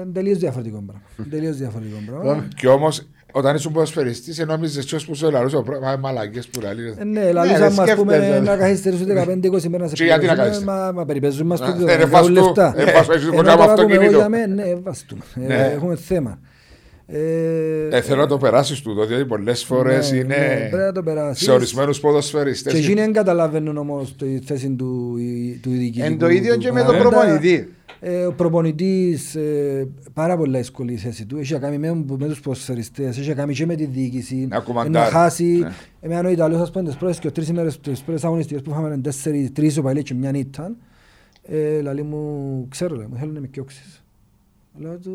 ε, τελείως διαφορετικό πράγμα. Τελείως διαφορετικό πράγμα. Και όμω, όταν ήσουν ποδοσφαιριστής, νόμιζε τσιό που σου λαρούσε ο πρώτο. Μαλακές που λαλείς. Ε, Ναι, λαλούσαν μας πούμε σκέφτεσαι. να καθυστερήσουν 15-20 μέρες να σε Και γιατί να πληρώσουν, καθυστερήσουν. μα- Μα περιπέζουν μας το Ε, δύο, ε, ρε, βγάλουν βάσ' του, λεφτά. ε, βάσ' του, έχεις Ενώ κοντά από τώρα πούμε αυτοκίνητο. εγώ για μέ- Ναι, βάστο. Ναι. Έχουμε θέμα. Ε, Ε, θέλω να το περάσεις του, διότι πολλές φορές ναι, ναι, είναι πρέπει να το περάσεις. σε ορισμένους ποδοσφαιριστές. Και εκείνοι δεν καταλαβαίνουν όμως τη θέση του, του διοικητικού. Εν το ίδιο του και με τον παράγοντα. προπονητή. Ε, ο προπονητής ε, πάρα πολλά δύσκολη η θέση του. Έχει να κάνει με, με τους ποδοσφαιριστές, έχει να κάνει και με τη διοίκηση. Να Ε, κουμαντάρει. Να χάσει. Ναι. Εμένα ο Ιταλός ας πούμε τις πρώτες και τρεις ημέρες, τις πρώτες αγωνιστικές που είχαμε τέσσερις, τρεις οπαλίες και μια ήταν. Ε, λαλή μου, ξέρω, λέει, μου θέλω να με κιόξεις. Λέω του,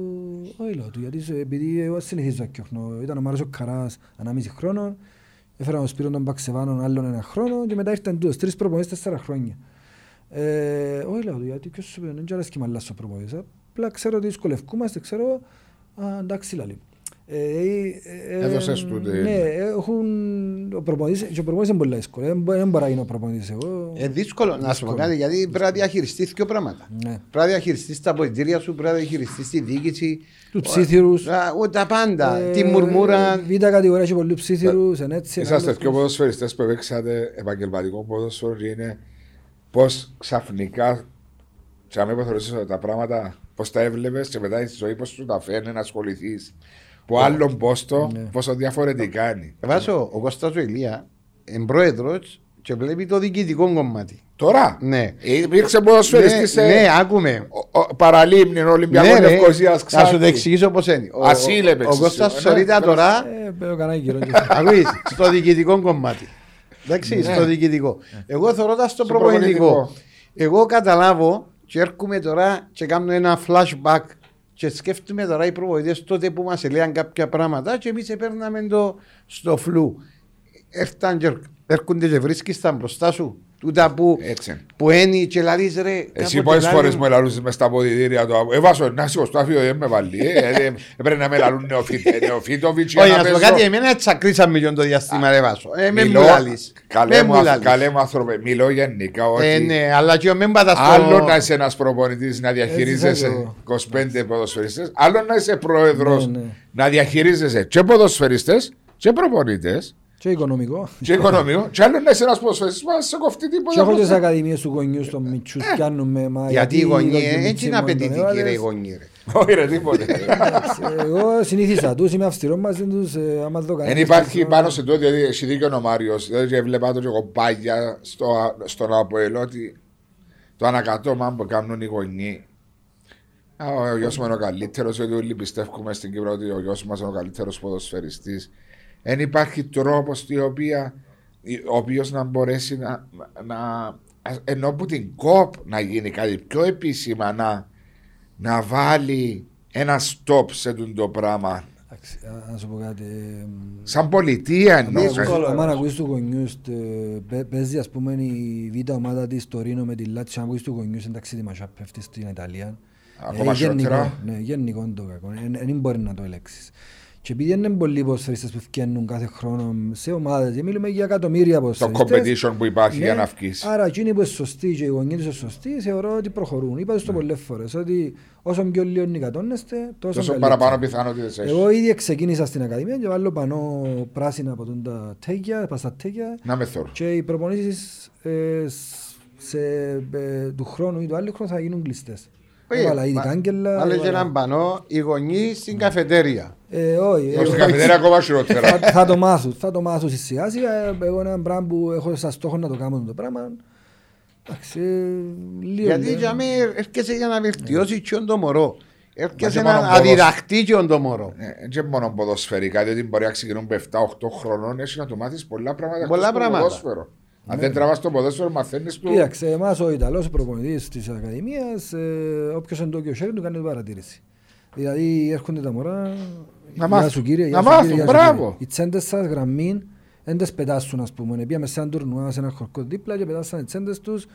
όχι λέω του, γιατί σε- επειδή εγώ συνηθίζω να κιόχνω. Ήταν ο Μάρος ο Καράς, ανάμιση χρόνο. Έφερα τον Σπύρο τον Παξεβάνον άλλον ένα χρόνο και μετά ήρθαν τούτος, τρεις προπονητές τέσσερα χρόνια. Ε, όχι λέω του, γιατί ποιος σου πει, δεν ξέρω και με αλλάσω προπονητές. Απλά ξέρω ότι δυσκολευκούμαστε, ξέρω, α, εντάξει λαλή. Ε, ε, ε, Έδωσες του την- Ναι, έχουν, ο προπονητής, και ο προπονητής είναι πολύ δύσκολο. Δεν μπο- Δεν μπορεί να γίνει ο προπονητής εγώ. Ε, δύσκολο να σου πω κάτι γιατί πρέπει να διαχειριστείς δύο πράγματα. Ναι. Πρέπει να διαχειριστείς τα αποδητήρια σου, πρέπει να διαχειριστείς τη διοίκηση. Τους ψήθυρους. Α, ο, Τα πάντα. Ε, Τη μουρμούρα. Β' κατηγορία έχει πολλούς ψήθυρους, εν έτσι. εν Είσαστε άλλο. δύο ποδοσφαιριστές που παίξατε επαγγελματικό ποδόσφαιρο και είναι πώς ξαφνικά σε αμέ που θεωρήσεις τα πράγματα, πώς τα έβλεπες και μετά στη ζωή πώς σου τα φέρνει να ασχοληθείς. Που άλλον πόστο, Ναι. πόσο διαφορετικά είναι. Βάσο, ο Κώστας ο Ηλία είναι πρόεδρος και βλέπει το διοικητικό κομμάτι. Τώρα, Ναι. υπήρξε ποδοσφαιριστή Ναι, σε ναι, άκουμε. ο- ο- παραλίμνη, Ολυμπιακός Ναι, ρε. Λευκοσία Θα σου το Ξάνθη. εξηγήσω πώς είναι. Ο- Ασύλ ο- έπαιξες Ο Κώστας εσύ, ναι, σωρείται ναι, τώρα Ε, παίζω κανένα γύρω. Ακούεις, στο διοικητικό κομμάτι. Εντάξει, Ναι. στο διοικητικό. Εγώ θεωρώ τα στο Στο προπονητικό. προπονητικό. Εγώ καταλάβω και έρχομαι τώρα και κάνω ένα flashback και σκέφτομαι τώρα οι προπονητές τότε που μας έλεγαν κάποια πράγματα και εμείς παίρναμε το στο φλου. Έρθαν και έρχονται και βρίσκεις τα μπροστά σου. Τούτα που, Έτσι. που ένι και λαλείς ρε. Εσύ κάποτε πόσες λάλη φορές μου- μου ελαλούσες μες στα αποδητήρια του Ε, βάσο, να σηκώ στο αφείο, δεν με βάλει ε, ε, ε, Έπρεπε να με λαλούν νεοφίτε, νεοφίτοβιτς για Όχι, να να σου πω παίζω. κάτι, εμένα τσακρίσαμε για το διαστήμα ρε Βάσο. Ε, με μου Μιλώ- λαλείς. Καλέ Με μου, μου α- λαλείς. καλέ μου άνθρωπε, μιλώ γενικά ότι Ε, ναι, αλλά και ο μην πατάς στο... άλλο να είσαι ένας προπονητής να διαχειρίζεσαι Έτσι θα 25 ποδοσφαιριστές, άλλο να είσαι πρόεδρος Ναι, ναι. να διαχειρίζεσαι και ποδοσφαιριστές και προπονητές Και οικονομικό. και οικονομικό και άλλο να είσαι ένας ποδοσφαιριστής που να σε κοφτεί Και τίποτα. έχω και μπροστά. τις ακαδημίες του γονιούς των μητσούς πιάνουμε. μα Ε, Γιατί οι γονείς το έτσι κιμίτσι είναι μου τον απαιτητικοί έβαλες. ρε οι γονείς ρε. Όχι ρε τίποτε. Εντάξει, Εγώ συνήθισα τους, είμαι αυστηρός μαζί τους, ε, άμα δω Δεν κανένας υπάρχει τέτοιο- πάνω σε το ότι έχει δίκιο ο Μάριος. Δηλαδή, έβλεπα το και εγώ πάγια στο, στον Αποελό ότι το ανακατώμα που κάνουν οι γονεί. Α, Ο γιος μου είναι ο καλύτερος, γιατί όλοι πιστεύουμε στην Κύπρο ότι ο γιος μας είναι ο καλύτερος ποδοσφαιριστής. Δεν υπάρχει τρόπος ο οποίος να μπορέσει να, να. ενώ που την κοπ να γίνει κάτι πιο επίσημα, να, να βάλει ένα stop σε τούτο το πράγμα. Εντάξει, α- Να σου πω κάτι. ε, Σαν πολιτεία εννοώ. Δύσκολο. Αν ακούεις του γονιούς, τε- παι- παίζει ας πούμε η β' ομάδα της Τωρίνο με τη Λάτσιο, αν ακούεις του γονιούς, εντάξει τη μασά πέφτεις στην Ιταλία. Ακόμα Ε, γενικό, χειρότερα. Ναι, γενικό είναι το κακό, δεν μπορεί να το ελέγξεις. Και επειδή είναι πολλοί ποδοσφαιριστές που φτιάχνουν κάθε χρόνο σε ομάδες, μιλούμε για εκατομμύρια Το ποδοσφαιριστές. competition που υπάρχει για Ναι, να βγεις. Άρα εκείνοι που είναι σωστοί και οι γονείς είναι σωστοί, θεωρώ ότι προχωρούν. Είπα Ναι. το πολλές φορές, ότι όσο πιο λίγο νικατώνεστε, τόσο, Τόσο καλύτερα. παραπάνω πιθανότητες έχεις. Εγώ ήδη ξεκίνησα στην Ακαδημία και βάλω πανώ πράσινα από τον τα τέκια, πας στα τέκια Να με θωρώ. και οι προπονήσεις ε, σ- σε, ε, του χρόνου ή του άλλου χρόνου θα γίνουν κλειστές. Έβαλα ήδη κάγκελα. Βάλε και έβαλα- έναν πανό, οι γονείς στην καφετέρια. Ε, όχι, ε, Στην καφετέρια ακόμα χειρότερα. θα, θα το μάθουν, θα το μάθουν σιγά σιγά. Ε, Εγώ ένα πράγμα που έχω σαν στόχο να το κάνω το πράγμα. Εντάξει, ε, λίγο. Γιατί ε, για μí έρχεσαι για να βελτιώσεις και το μωρό. Έρχεσαι Μα και να μόνο ποδόσ- αδιδαχτεί και το μωρό. Ε, Και μόνο ποδοσφαιρικά, διότι μπορεί να ξεκινούν με 7-8 χρονών, έχει να του μάθεις πολλά πράγματα. Πολλά εκτός του πράγματα. Ποδόσφαιρο. Αν δεν τραβάς το ποδόσφαιρο, μαθαίνεις του. Κοίταξε, εμάς ο Ιταλός προπονητής της Ακαδημίας, ε, όποιος είναι το και ο χέρι του κάνει την παρατήρηση. Δηλαδή έρχονται τα μωρά, Να γεια μάθουν. σου κύριε, Να γεια σου μάθουν, κύριε, γεια σου μπράβο. κύριε. Οι τσέντες σας γραμμή, δεν τις πετάσουν ας πούμε. Πήγαμε σε έναν τουρνουά, σε ένα χορκό δίπλα και πετάσαν οι τσέντες τους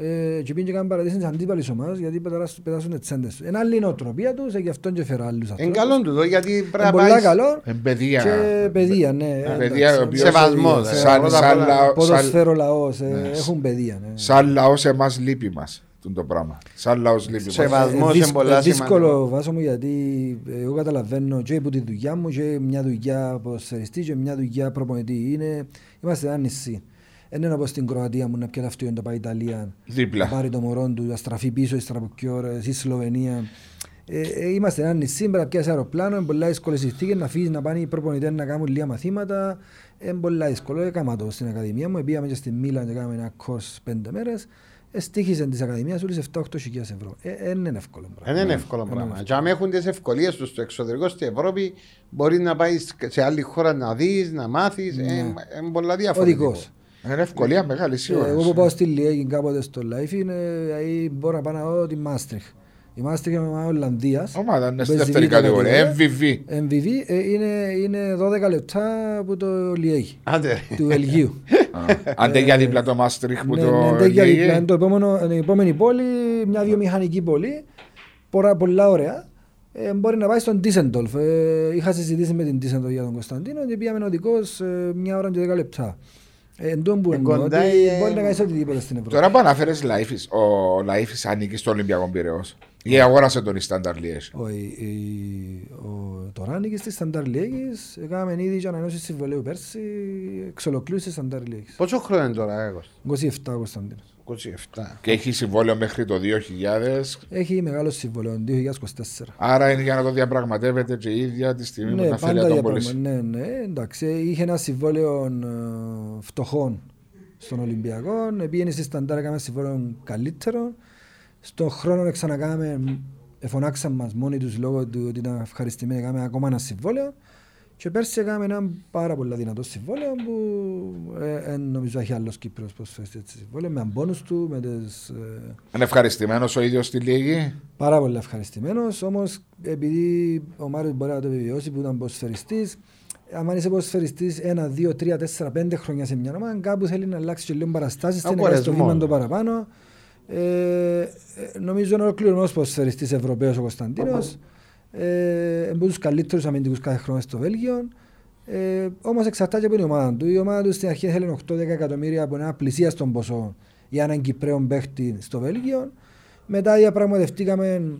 ε, και πήγαν και κάνουν παρατήρηση της αντίπαλης ομάδας γιατί πετάσουν- πετάσουν οι τσέντες τους. Είναι άλλη η νοοτροπία τους, ε, γι' αυτόν και φέρα άλλους Είναι ανθρώπους. καλό του το γιατί Είναι πρέπει να πολλά πάει. καλό Ε, παιδεία. και παιδεία, ναι. παιδεία, εντάξει, ο οποίος- Σεβασμό, παιδεία, ε, Σαν, πρώτα σαν, απ' όλα, λαό- σαν, Ποδοσφαίρο λαός, ε, έχουν παιδεία. ναι. σαν λαός, εμάς λείπει μας. τούτο το πράγμα. Σαν λαός λείπει. Σε μας. βαθμός Ε, είναι δύσ- πολλά ε, δύσκολο σημαντικό. βάσο μου γιατί εγώ καταλαβαίνω και από τη δουλειά μου και μια δουλειά ποδοσφαιριστή και μια δουλειά προπονητή. Είναι, είμαστε ένα νησί. Δεν είναι όπως στην Κροατία μου να πιέει αυτό να πάει Ιταλία, Δίπλα. να πάρει το μωρό του, να στραφεί πίσω ύστερα από πιο ώρες, ή Σλοβενία. Ε, ε, είμαστε ένα νησί, πρέπει να πιάσεις αεροπλάνο, είναι πολλά δύσκολες συνθήκες, να φύγεις να πάνε οι προπονητές να κάνουν λίγα μαθήματα. Είναι πολλά δύσκολο, έκανα το στην Ακαδημία μου, πήγαμε και στη Μίλαν και κάναμε ένα course πέντε μέρες. Εστίχησε της Ακαδημίας όλες 7-8 χιλιάδες ευρώ. Ε, ε, δεν είναι εύκολο πράγμα. Δεν είναι εύκολο Είναι πράγμα. εύκολο. Και αν έχουν τις ευκολίες τους στο εξωτερικό, στην Ευρώπη, μπορεί να πάει σε άλλη χώρα να δεις, να μάθεις. Είναι πολλά διαφορετικό. Οδηγός. Είναι ευκολία μεγάλη Ε, σίγουρα. Εγώ που πάω στη Λιέγη κάποτε στο live είναι, δηλαδή μπορώ να πάω να δω τη Μάστριχ. Η Μάστριχ είναι ομάδα Ολλανδίας. Ομάδα, είναι στη Παίζει δεύτερη β' κατηγορία. MVV. MVV ε, είναι, είναι 12 λεπτά από το Λιέγη, Άντε, ρε. του Βελγίου. Αντέ για δίπλα το Μάαστριχτ που ναι, το ναι, τέτοια λέγει. δίπλα. Είναι το επόμενο, είναι η επόμενη πόλη, μια βιομηχανική πόλη, πολλά, πολλά ωραία. Ε, μπορεί να πάει στο Ντίσελντορφ. Ε, είχα συζητήσει με την Ντίσελντορφ για τον Κωνσταντίνο και πήγαμε οδικώς ε, μια ώρα και δέκα λεπτά. Ε, εν τόν που Ε, εννοώ κοντά, ότι ε, μπορεί να κάνεις οτιδήποτε στην Ευρώπη. Τώρα που αναφέρεις Λάιφης, ο Λάιφης ανήκει στο Ολυμπιακό Πυραιός. Ή αγόρασε τον Ιστάνταρ Λιές. Ο, η, η, ο, τώρα ανήκει στη Σταντάρ Λίγης, έκαμε ήδη και ανανέωση συμβολέου πέρσι, εξ ολοκλήρου στη Σταντάρ Λίγης. Πόσο χρόνο είναι τώρα, εγώ. 27 ο Κωνσταντίνος. 27. Και έχει συμβόλαιο μέχρι το 2000. Έχει μεγάλο συμβολέο, 2024. Άρα είναι για να το διαπραγματεύεται και η ίδια τη στιγμή που Ναι, θα θέλει πάντα να τον για πωλήσει. πράγμα. Ναι, ναι, εντάξει. Είχε ένα συμβόλαιο ε, φτωχών στον Ολυμπιακό. Πήγαινε στη Σταντάρ, έκαμε συμβόλαιο καλύτερο. Στον χρόνο ξανακάμε, εφωνάξαν μας μόνοι τους λόγω του ότι ήταν ευχαριστημένοι, έκαμε ακόμα ένα συμβόλαιο. Και πέρσι έκαμε ένα πάρα πολύ δυνατό συμβόλαιο που ε, ε, νομίζω έχει άλλος Κύπρος προσφέρει έτσι συμβόλαιο με αμπόνους του, με τις, ε, Είναι ευχαριστημένος ο ίδιος στη Λίγη; Πάρα πολύ ευχαριστημένος. Όμως, επειδή ο Μάριος μπορεί να το επιβιώσει που ήταν ποσφαιριστής, αν είσαι ποσφαιριστής ένα, δύο, τρία, τέσσερα, πέντε χρόνια σε μια ομάδα, κάπου θέλει να αλλάξει και λίγο παραστάσεις, θέλει να κάνει το Αγορασμό. βήμα το παραπάνω. Ε, ε, νομίζω είναι ολοκληρωμένος ποσφαιριστής Ευρωπαίος ο Κωνσταντίνος. Ε, από τους καλύτερους αμυντικούς κάθε χρόνο στο Βέλγιο. Ε, Όμως εξαρτάται από την ομάδα του. Η ομάδα του στην αρχή θέλει 8-10 εκατομμύρια από ένα πλησίαστο ποσό για έναν Κυπρέο παίχτη στο Βέλγιο. Μετά διαπραγματευτήκαμε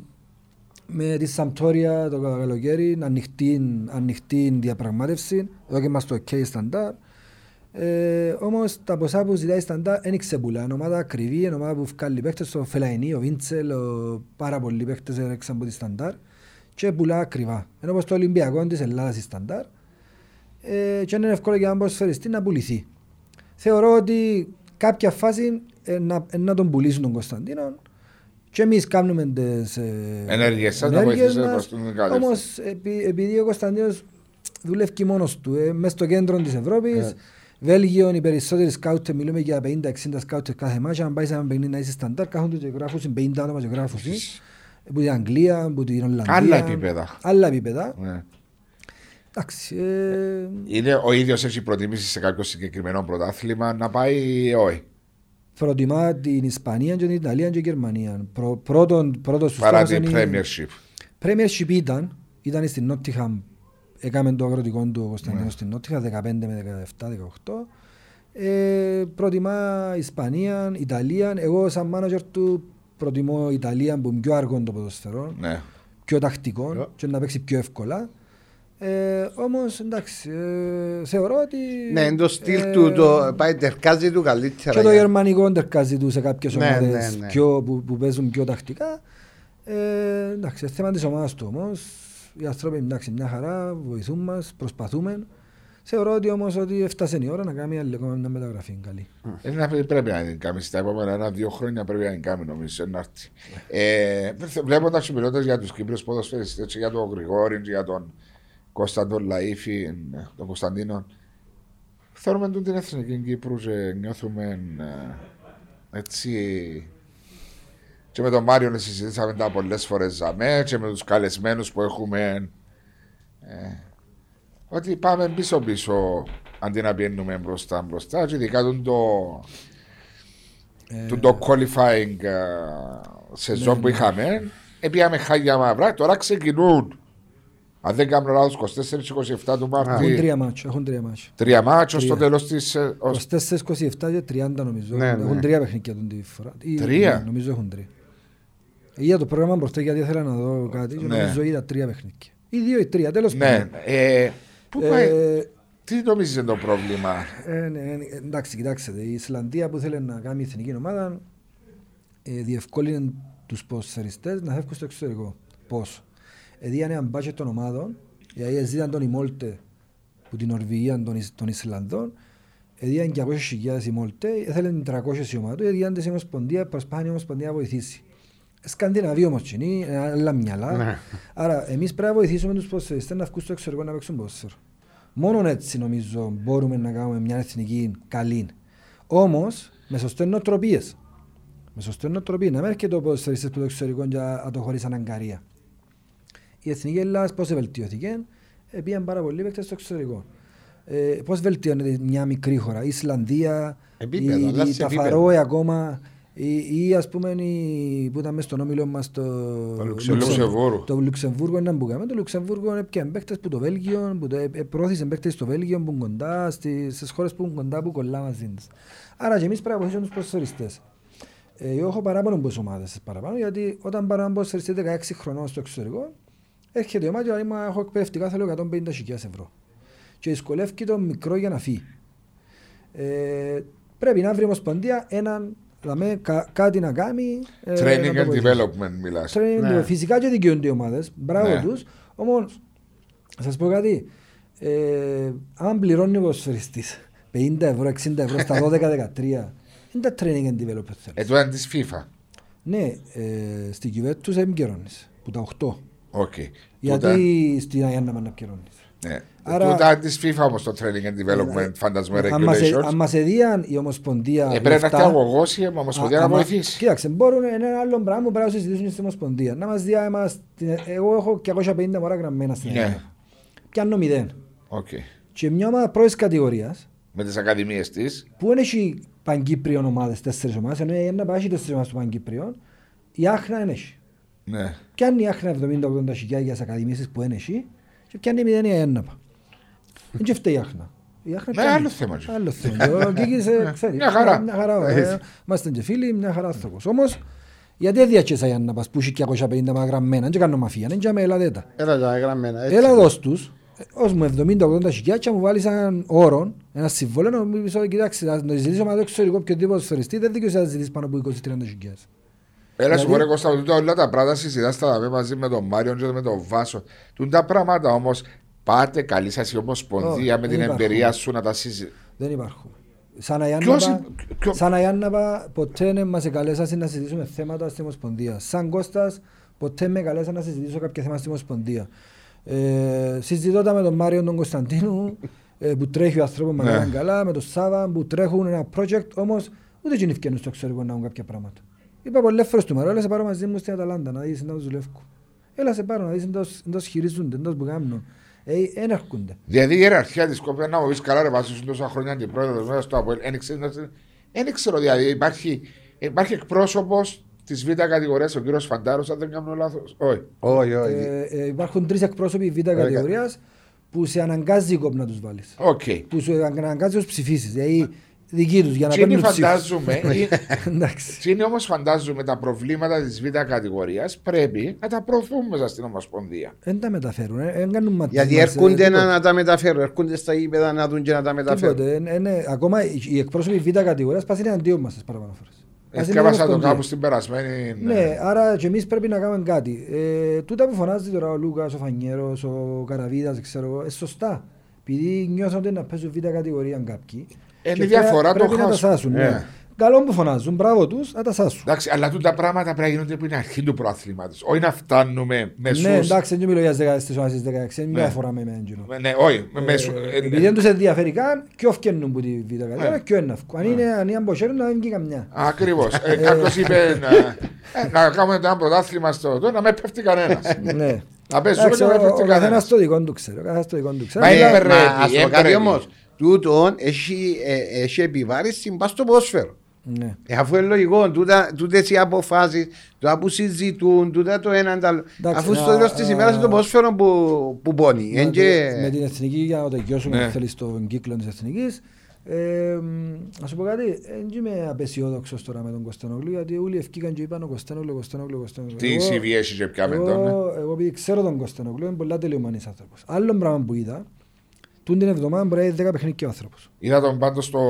με τη Σαμπτόρια το καλοκαίρι ανοιχτή, ανοιχτή διαπραγμάτευση. Εδώ και είμαστε στο OK σταντάρ. Ε, Όμως τα ποσά που ζητάει η σταντάρ δεν ξεπουλά. Είναι ομάδα ακριβή, είναι ομάδα που βγάλει παίχτες. Ο Φελαϊνί, ο Βίντσελ, ο, πάρα πολλοί παίχτες έρεξαν από τη σταντάρ και πουλά ακριβά. Ενώ όπως το Ολυμπιακό της Ελλάδας η σταντάρ ε, και είναι εύκολο για έναν ποδοσφαιριστή να πουληθεί. Θεωρώ ότι κάποια φάση ε, να, ε, να τον πουλήσουν τον Κωνσταντίνο και εμείς κάνουμε τις ε, Ενέργειες σας να ενέργειες βοηθήσετε μας. προς την κατεύθυνση. Όμως επει- επειδή ο Κωνσταντίνος δουλεύει μόνος του, ε, μέσα στο κέντρο της Ευρώπης, Ναι. Βέλγιο, οι περισσότεροι σκάουτε, μιλούμε για 50-60 σκάουτε κάθε μάτια. Αν πάει σε ένα παιχνίδι να είσαι σταντάρ, κάθονται και γράφουν 50 άτομα και γράφουν. Από την Αγγλία, από την Ολλανδία. Άλλα επίπεδα. Άλλα επίπεδα. Ναι. Εντάξει. Ε, Είναι ο ίδιος έχει προτιμήσει σε κάποιο συγκεκριμένο πρωτάθλημα να πάει ή όχι; προτιμά την Ισπανία και την Ιταλία και την Γερμανία. Προ, πρώτον, πρώτος τους Παρά στόχος την είναι η- Premiership. Premiership ήταν, ήταν στην Νότιχαμ, έκαμε το αγροτικό του ο Κωνσταντίνος Ναι. στην Νότιχαμ 15 με 17-18. Ε, προτιμά Ισπανία, Ιταλία. Εγώ σαν μάνατζερ του προτιμώ Ιταλία που είναι πιο αργό το ποδοσφαιρό, Ναι. πιο τακτικό Yeah. και να παίξει πιο εύκολα. Ε, όμως εντάξει, ε, θεωρώ ότι... Ναι, είναι το στυλ ε, του, το, πάει τερκάζει του καλύτερα. και το για- γερμανικό τερκάζει του σε κάποιες Ναι, ομάδες ναι, ναι. Πιο, που, που παίζουν πιο τακτικά. Ε, εντάξει, είναι θέμα της ομάδας του όμως. Οι άνθρωποι εντάξει, μια χαρά, βοηθούν μας, προσπαθούμε. Θεωρώ ότι όμως ότι έφτασε η ώρα να κάνει άλλη ακόμα μια μεταγραφή καλή. Ε, να- πρέπει να την κάνει στα επόμενα ένα-δύο χρόνια πρέπει να την κάνει νομίζω να έρθει. Ε, Βλέποντας του μιλώντας για τους Κύπρους ποδοσφαιριστές, έτσι για τον Γρηγόρη, για τον Κωνσταντό Λαΐφη, τον Κωνσταντίνο, θεωρούμε τον την εθνική Κύπρου και νιώθουμε ε, έτσι. Και με τον Μάριο να συζητήσαμε τα πολλές φορές ζαμέ και με τους καλεσμένους που έχουμε. Ε, ότι πάμε πίσω-πίσω αντί να πηγαίνουμε μπροστά μπροστά και ειδικά τον το, Ε, τον το qualifying uh, σεζόν ναι, που ναι. είχαμε έπιαμε χάγια μαύρα, τώρα ξεκινούν Αν δεν κάνω λάθος, 24-27 του Έχουν Μάρτη. τρία μάτσο. Έχουν τρία μάτσο. Τρία μάτσο στο Τρία. τέλος της. 24-27 και 30 νομίζω. Ναι, ναι. Έχουν τρία παιχνίδια τον τη φορά. Ή- Τρία; ναι, Νομίζω έχουν τρία. Είδα το πρόγραμμα μπροστά γιατί ήθελα να δω κάτι και Ναι. νομίζω είδα τρία παιχνίδια. Ή δύο ή τρία, τέλος Ναι. πάντων. Ε, πού πάει; Ε, Τι νομίζεις είναι το πρόβλημα; Ε, ναι, ε, εντάξει, κοιτάξτε, η Ισλανδία που θέλει να κάνει εθνική ομάδα ε, διευκόλυνε τους ποδοσφαιριστές να φεύγουν στο εξωτερικό. Πώς; Εδίανε ένα μπάτσετ των ομάδων, γιατί ζήταν τον Ιμόλτε που την Νορβηγία των, Ισ- των Ισλανδών, εδίαν 200.000 οι Μόλτε, ήθελαν 300 η ομάδα, εδίαν τις η Ομοσπονδία, προσπάθησε η Ομοσπονδία να βοηθήσει. Σκανδιναβοί όμως είναι, άλλα μυαλά. Ναι. Άρα εμείς πρέπει να βοηθήσουμε τους ποδοσφαιριστές να βγουν στο εξωτερικό να παίξουν ποδόσφαιρο. Μόνο έτσι νομίζω μπορούμε να κάνουμε μια εθνική καλή. Όμως με σωστές νοοτροπίες. Με σωστές νοοτροπίες. Να μην έρχεται ο ποδοσφαιριστής που το εξωτερικό και να το χωρίσει αναγκαρία. Η εθνική Ελλάδας πώς βελτιώθηκε, ε, πήγαν πάρα πολλοί παίκτες στο εξωτερικό. Ε, πώς βελτιώνεται μια μικρή χώρα, η Ισλανδία, Επίπεδο, η, αλλάζει η, τα επίπεδο. Φαρόε ακόμα, ή, ή ας πούμε η, που ήταν μέσα στον όμιλο μας το, Λουξεμβούργο. το Λουξεμβούργο είναι που κάνουμε. Το Λουξεμβούργο έπιανε παίκτες που το Βέλγιο, που το, ε, ε, προώθησε παίκτες στο Βέλγιο που είναι κοντά, στις, στις χώρες που είναι κοντά που κολλά μαζί της. Άρα και εμείς πρέπει να βοηθήσουμε τους ποδοσφαιριστές. Ε, εγώ έχω παράπονο από τις ομάδες παραπάνω, γιατί όταν πάρω έναν ποδοσφαιριστή 16 χρονών στο εξωτερικό, έρχεται η ομάδα και λέει, «Μα έχω εκπαιδευτικά, θέλω 150.000 ευρώ. Και δυσκολεύει το μικρό για να φύγει. Ε, πρέπει να βρει η Ομοσπονδία έναν, δηλαδή, κα, κάτι να κάνει. ε, να Training το and βοηθήσει. development μιλάς. Training Ναι. and- Φυσικά και δικαιούνται οι ομάδες, μπράβο Ναι. τους. Όμως, θα σας πω κάτι, ε, αν πληρώνει ο ποδοσφαιριστής 50 ευρώ, 60 ευρώ στα 12-13, είναι τα training and development θέλεις. Ε, τώρα είναι της FIFA. Ναι, ε, στην Juventus δεν πληρώνεις, που τα 8. Οκ. Γιατί στην Αγία Νάπα να πληρώνεις. Ναι. Άρα- Τούτα της FIFA όμως το training and development, φαντάζομαι Αν μας- ε- Αν regulations. μας εδίαν η Ομοσπονδία Ε, πρέπει να λεφτά, έρθει αρωγός η Ομοσπονδία Α, να άμα- βοηθήσει. Κοίταξε, μπορούν ένα άλλο πράγμα που πρέπει να συζητήσουν στην Ομοσπονδία. Να μας δει εμάς, την- εγώ έχω 250 μωρά γραμμένα στην Ναι. Ελλάδα. Πιάνω μηδέν. Οκ. Και μια ομάδα πρώτης κατηγορίας Με τις ακαδημίες της. που δεν έχει παγκύπριον ομάδες, τέσσερις ομάδες, ενώ η να πάει έχει τέσσερις ομάδες του παγκύπριον, η Άχνα δεν έχει. Ναι. Πιάνει η Άχνα 70-80 χιλιάδες ακαδημίες που δεν έχει και πιάνει μηδέν η Ένναπα. Δεν και φταίει η Άχνα. Η Άχνα Ναι, πιάνει. άλλο θέμα, και. Άλλο θέμα. Ο Γκίκης, ε, ξέρει. Μια χαρά. Μια χαρά. ε, Είμαστε και φίλοι, μια χαρά άνθρωπος. Όμως, γιατί έδιαξες η Ένναπας που έχει 250 μα γραμμένα, δεν κάνω μαφία, δεν κάνω ελάτε τα. Έλα τα γραμμένα. έτσι. Έλα δώσ' τους, ε, ως μου 70-80 χιλιάδες και μου βάλεις έναν όρο, ένα συμβόλαιο, να μου πεις ότι κοιτάξτε, να το ζητήσω με το εξωτερικό οποιοδήποτε σφαιριστή, δεν δικαιούσε να ζητήσεις πάνω από 20-30 χιλιάδες. Έλα σου Δηλαδή- πω ρε Κώστα, τούτα όλα τα πράγματα συζητάς τα δαμε μαζί με τον Μάριο και με τον Βάσο. Τούν τα πράγματα όμως πάτε καλή σας η Ομοσπονδία Όχι, με δεν την υπάρχουν. εμπειρία σου να τα συζητήσετε. Δεν υπάρχουν. Σαν Ποιος Αγιάνναπα, είναι- ποιο- σαν Αγιάνναπα ποτέ δεν μας εκαλέσασαν να συζητήσουμε θέματα στην Ομοσπονδία. Σαν Κώστας ποτέ με καλέσαν να συζητήσω κάποια θέματα στην Ομοσπονδία. Ε, συζητώ τα με τον Μάριο τον Κωνσταντίνου ε, που τρέχει ο άνθρωπος με Ναι. ναι. καλά, με τον Σάβα που τρέχουν ένα project, όμως ούτε και ευκαινούν στο εξωτερικό να έχουν κάποια πράγματα. Είπα πολλές φορές του Μάριο, έλα σε πάρω μαζί μου στην Αταλάντα να δεις να τους δουλεύω. Έλα σε πάρω να δεις να τους χειρίζονται, να τους που κάνουν. Ε, δεν έρχονται. Δηλαδή η ιεραρχία της κόπια να μου πεις καλά, ρε Βάσο, τόσα χρόνια αντιπρόεδρο μέσα στο Αποέλ. Δεν ξέρω, δηλαδή υπάρχει, υπάρχει εκπρόσωπος της Β' κατηγορίας, ο κύριος Φαντάρος, αν δεν κάνω λάθος. Όχι. Όχι, όχι. Ε, ε, υπάρχουν τρεις εκπρόσωποι β' κατηγορίας που σε αναγκάζει η ΚΟΠ να τους βάλεις. Οκ. Που σε αναγκάζει να τους ψηφίσεις. Δηλαδή δικοί τους για να Τι είναι παίρνουν ψήφους. φαντάζομαι, ή- Εντάξει. τι είναι όμως φαντάζομαι τα προβλήματα της Β' κατηγορίας πρέπει να τα προωθούμε μέσα στην Ομοσπονδία. Δεν τα μεταφέρουν. ε, Δεν κάνουν ματ- Γιατί μας, ε, έρχονται τίποτε. να, να τα μεταφέρουν. Έρχονται στα γήπεδα να δουν και να τα μεταφέρουν. Τίποτε. Ε, ε, ναι, Ακόμα οι- οι εκπρόσωποι β' κατηγορίας πας είναι αντίον μας τις παραπάνω φορές. Πας είναι Έσκαβασα το Ομοσπονδία. κάπου στην περασμένη. Ναι, άρα και εμείς πρέπει να κάνουμε κάτι. Ε, τούτα που φωνάζει τώρα ο Λούκας, ο Φανιέρος, ο Καραβίδας, ξέρω εγώ, είναι σωστά. Επειδή νιώθουν ότι να παίζουν β' κατηγορία κάποιοι. Είναι και η διαφορά πρέπει το να τα χάσμα. σάσουν. Ναι. Ναι. Καλό που φωνάζουν, μπράβο τους, να τα σάσουν. Εντάξει, αλλά τούτα πράγματα πρέπει να γίνονται από την αρχή του προαθλήματος. Όχι να φτάνουμε μεσούς. Ναι, εντάξει, δεν μιλώ για τις 16 ώρες στις 16, είναι Ναι. μια φορά με εμένα. εκείνο. Ναι, όχι. με μέσου- Ε, ε, Επειδή δεν τους ενδιαφέρει καν, ποιος φκένουν που τη β' κατηγορία, Ναι. ποιο είναι αυτό. Αν είναι αν είναι αμποσέρουν, να δεν βγει καμιά. Ακριβώς. Ε, Κάποιος είπε να, ε, να κάνουμε ένα πρωτάθλημα στο τώρα να με πέφτει κανένας. Ναι. Να παίζουμε Εντάξει, και να με ο- ο πέφτει καθένας κανένας. το δικό του ξέρει. Ο καθένας το δικό του ξέρει. Μα Αλλά- είναι Μα πρέπει, ας πω ε, κάτι πρέπει. Όμως. Τούτον έχει, ε, έχει επιβάρηση πας στο ποδόσφαιρο. Ναι. Ε, αφού είναι λογικό, τούτα, τούτες οι αποφάσεις, τούτα που συζητούν, τούτα το ένα το άλλο. Εντάξει, αφού να- στο τέλος της ημέρας είναι το ποδόσφαιρο που, που πόνει. Με, Εν και- με την εθνική, για να το τελειώσουμε, Ναι. αν θέλεις, στον κύκλο της εθνικής, ε, μ, να σου πω κάτι, δεν είμαι απεσιόδοξος τώρα με τον Κωνσταντινόγλου, γιατί όλοι ευκήκαν και είπαν ο Κωνσταντινόγλου, Κωνσταντινόγλου, Κωνσταντινόγλου. Τι Εγώ- CV έχει και πια με τον. ναι. Εγώ, εγώ επειδή ξέρω τον Κωνσταντινόγλου, είμαι πολλά τελειωμανής άνθρωπος. Άλλο πράγμα που είδα, τούν την εβδομάδα μπορεί να έχει 10 παιχνίδια ο άνθρωπος. Είδα τον πάντως στο,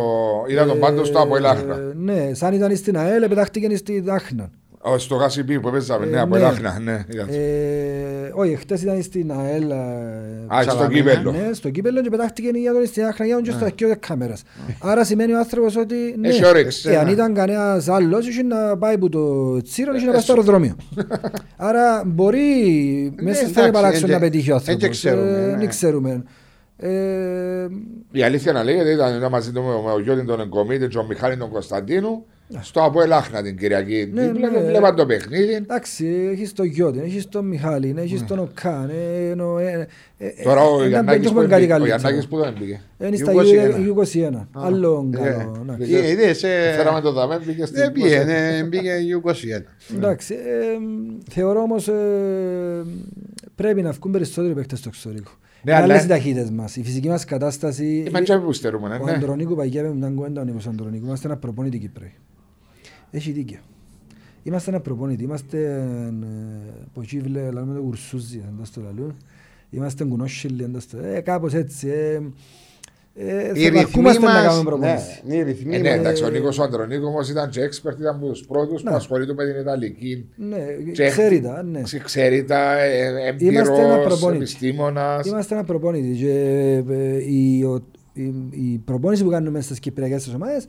είδα τον πάντως στο Ε, από Ελάχνα. Ναι, σαν ήταν στην ΑΕΛ, πετάχτηκε στη Δάχνα. Ω, Στο Γάσιμπι που παίζαμε, Ε, ναι, από ναι. Ελάχνα, ναι. είδα. Ε, όχι, χτες ήταν στην ΑΕΛ. ε, Α, στο Σαλαμίνα, κύπελλο. Ναι, στο κύπελλο και πετάχτηκε για τον στην Άχνα για τον και στο αρχείο της κάμερας. Άρα σημαίνει ο άνθρωπος ότι ναι, Έχει όρεξη. ε, αν ήταν κανένας άλλος είχε να πάει που το τσίρος είχε να πάει στο αεροδρόμιο. Άρα μπορεί μέσα στα εντάξει, παράξεων εν να και- πετύχει ο εν και άνθρωπος. ξέρουμε, Ε, ναι. Δεν ξέρουμε. Ε, Η αλήθεια να λέγεται ήταν, ήταν μαζί του με, με ο Γιώργη τον Εγκομίτη και ο Μιχάλη τον Κωνσταντίνου στο από Ελάχνα την Κυριακή. Ναι, Δίπλα ναι. και βλέπαν το παιχνίδι. Εντάξει, έχεις τον Γιώτη, έχεις τον Μιχάλη, έχεις τον Οκάν. ε, εννοώ, ε, ε, ε, Τώρα ο ε, δεν Γιαννάκης έχουμε που κάτι έμπηκε. Ο καλύτερο. Γιαννάκης που δεν μπήκε. Είναι στα U21. U21. Άλλο Ε, καλό. εντάξει. ε, είδες, ε, Φέραμε το δαμέ, μπήκε στην Δεν πήγαινε, μπήκε U21. Εντάξει, ε, θεωρώ όμως ε, πρέπει να βγουν περισσότεροι παίκτες στο εξωτερικό. Ναι, Είναι αλλά- άλλες οι ταχύτητες μας. Η φυσική μας κατάσταση... Είπαν και που στερούμε, Ο ναι. Αντρονίκου παγιάβε μια κουβέντα ο Νίκος Αντρονίκου. Είμαστε ένα προπονητή Κύπροι. Έχει δίκιο. Είμαστε ένα προπονητή. Είμαστε ε, από εκεί βλέ, λέμε το κουρσούζι, εντός το λαλού. Είμαστε κουνόσχυλοι, εντός το... Ε, κάπως έτσι. Ε, ε, Οι ρυθμοί θερμαρκούμαστε να κάνουμε μας, προπονήσεις. ναι, οι ρυθμοί Ε, ναι, μας. εντάξει, ο Νίκος ο Αντρονίκος όμως ήταν και expert, ήταν από τους πρώτους που Ναι. ασχολείται με την Ιταλική. Ναι, Και- ξέρει τα, ναι. Ξε- Ξέρει τα, ε, Είμαστε ένα έμπειρος, προπονητή. επιστήμονας. Είμαστε ένα προπόνητη και ε, η, ο- η, η προπόνηση που κάνουμε στις κυπριακές τις ομάδες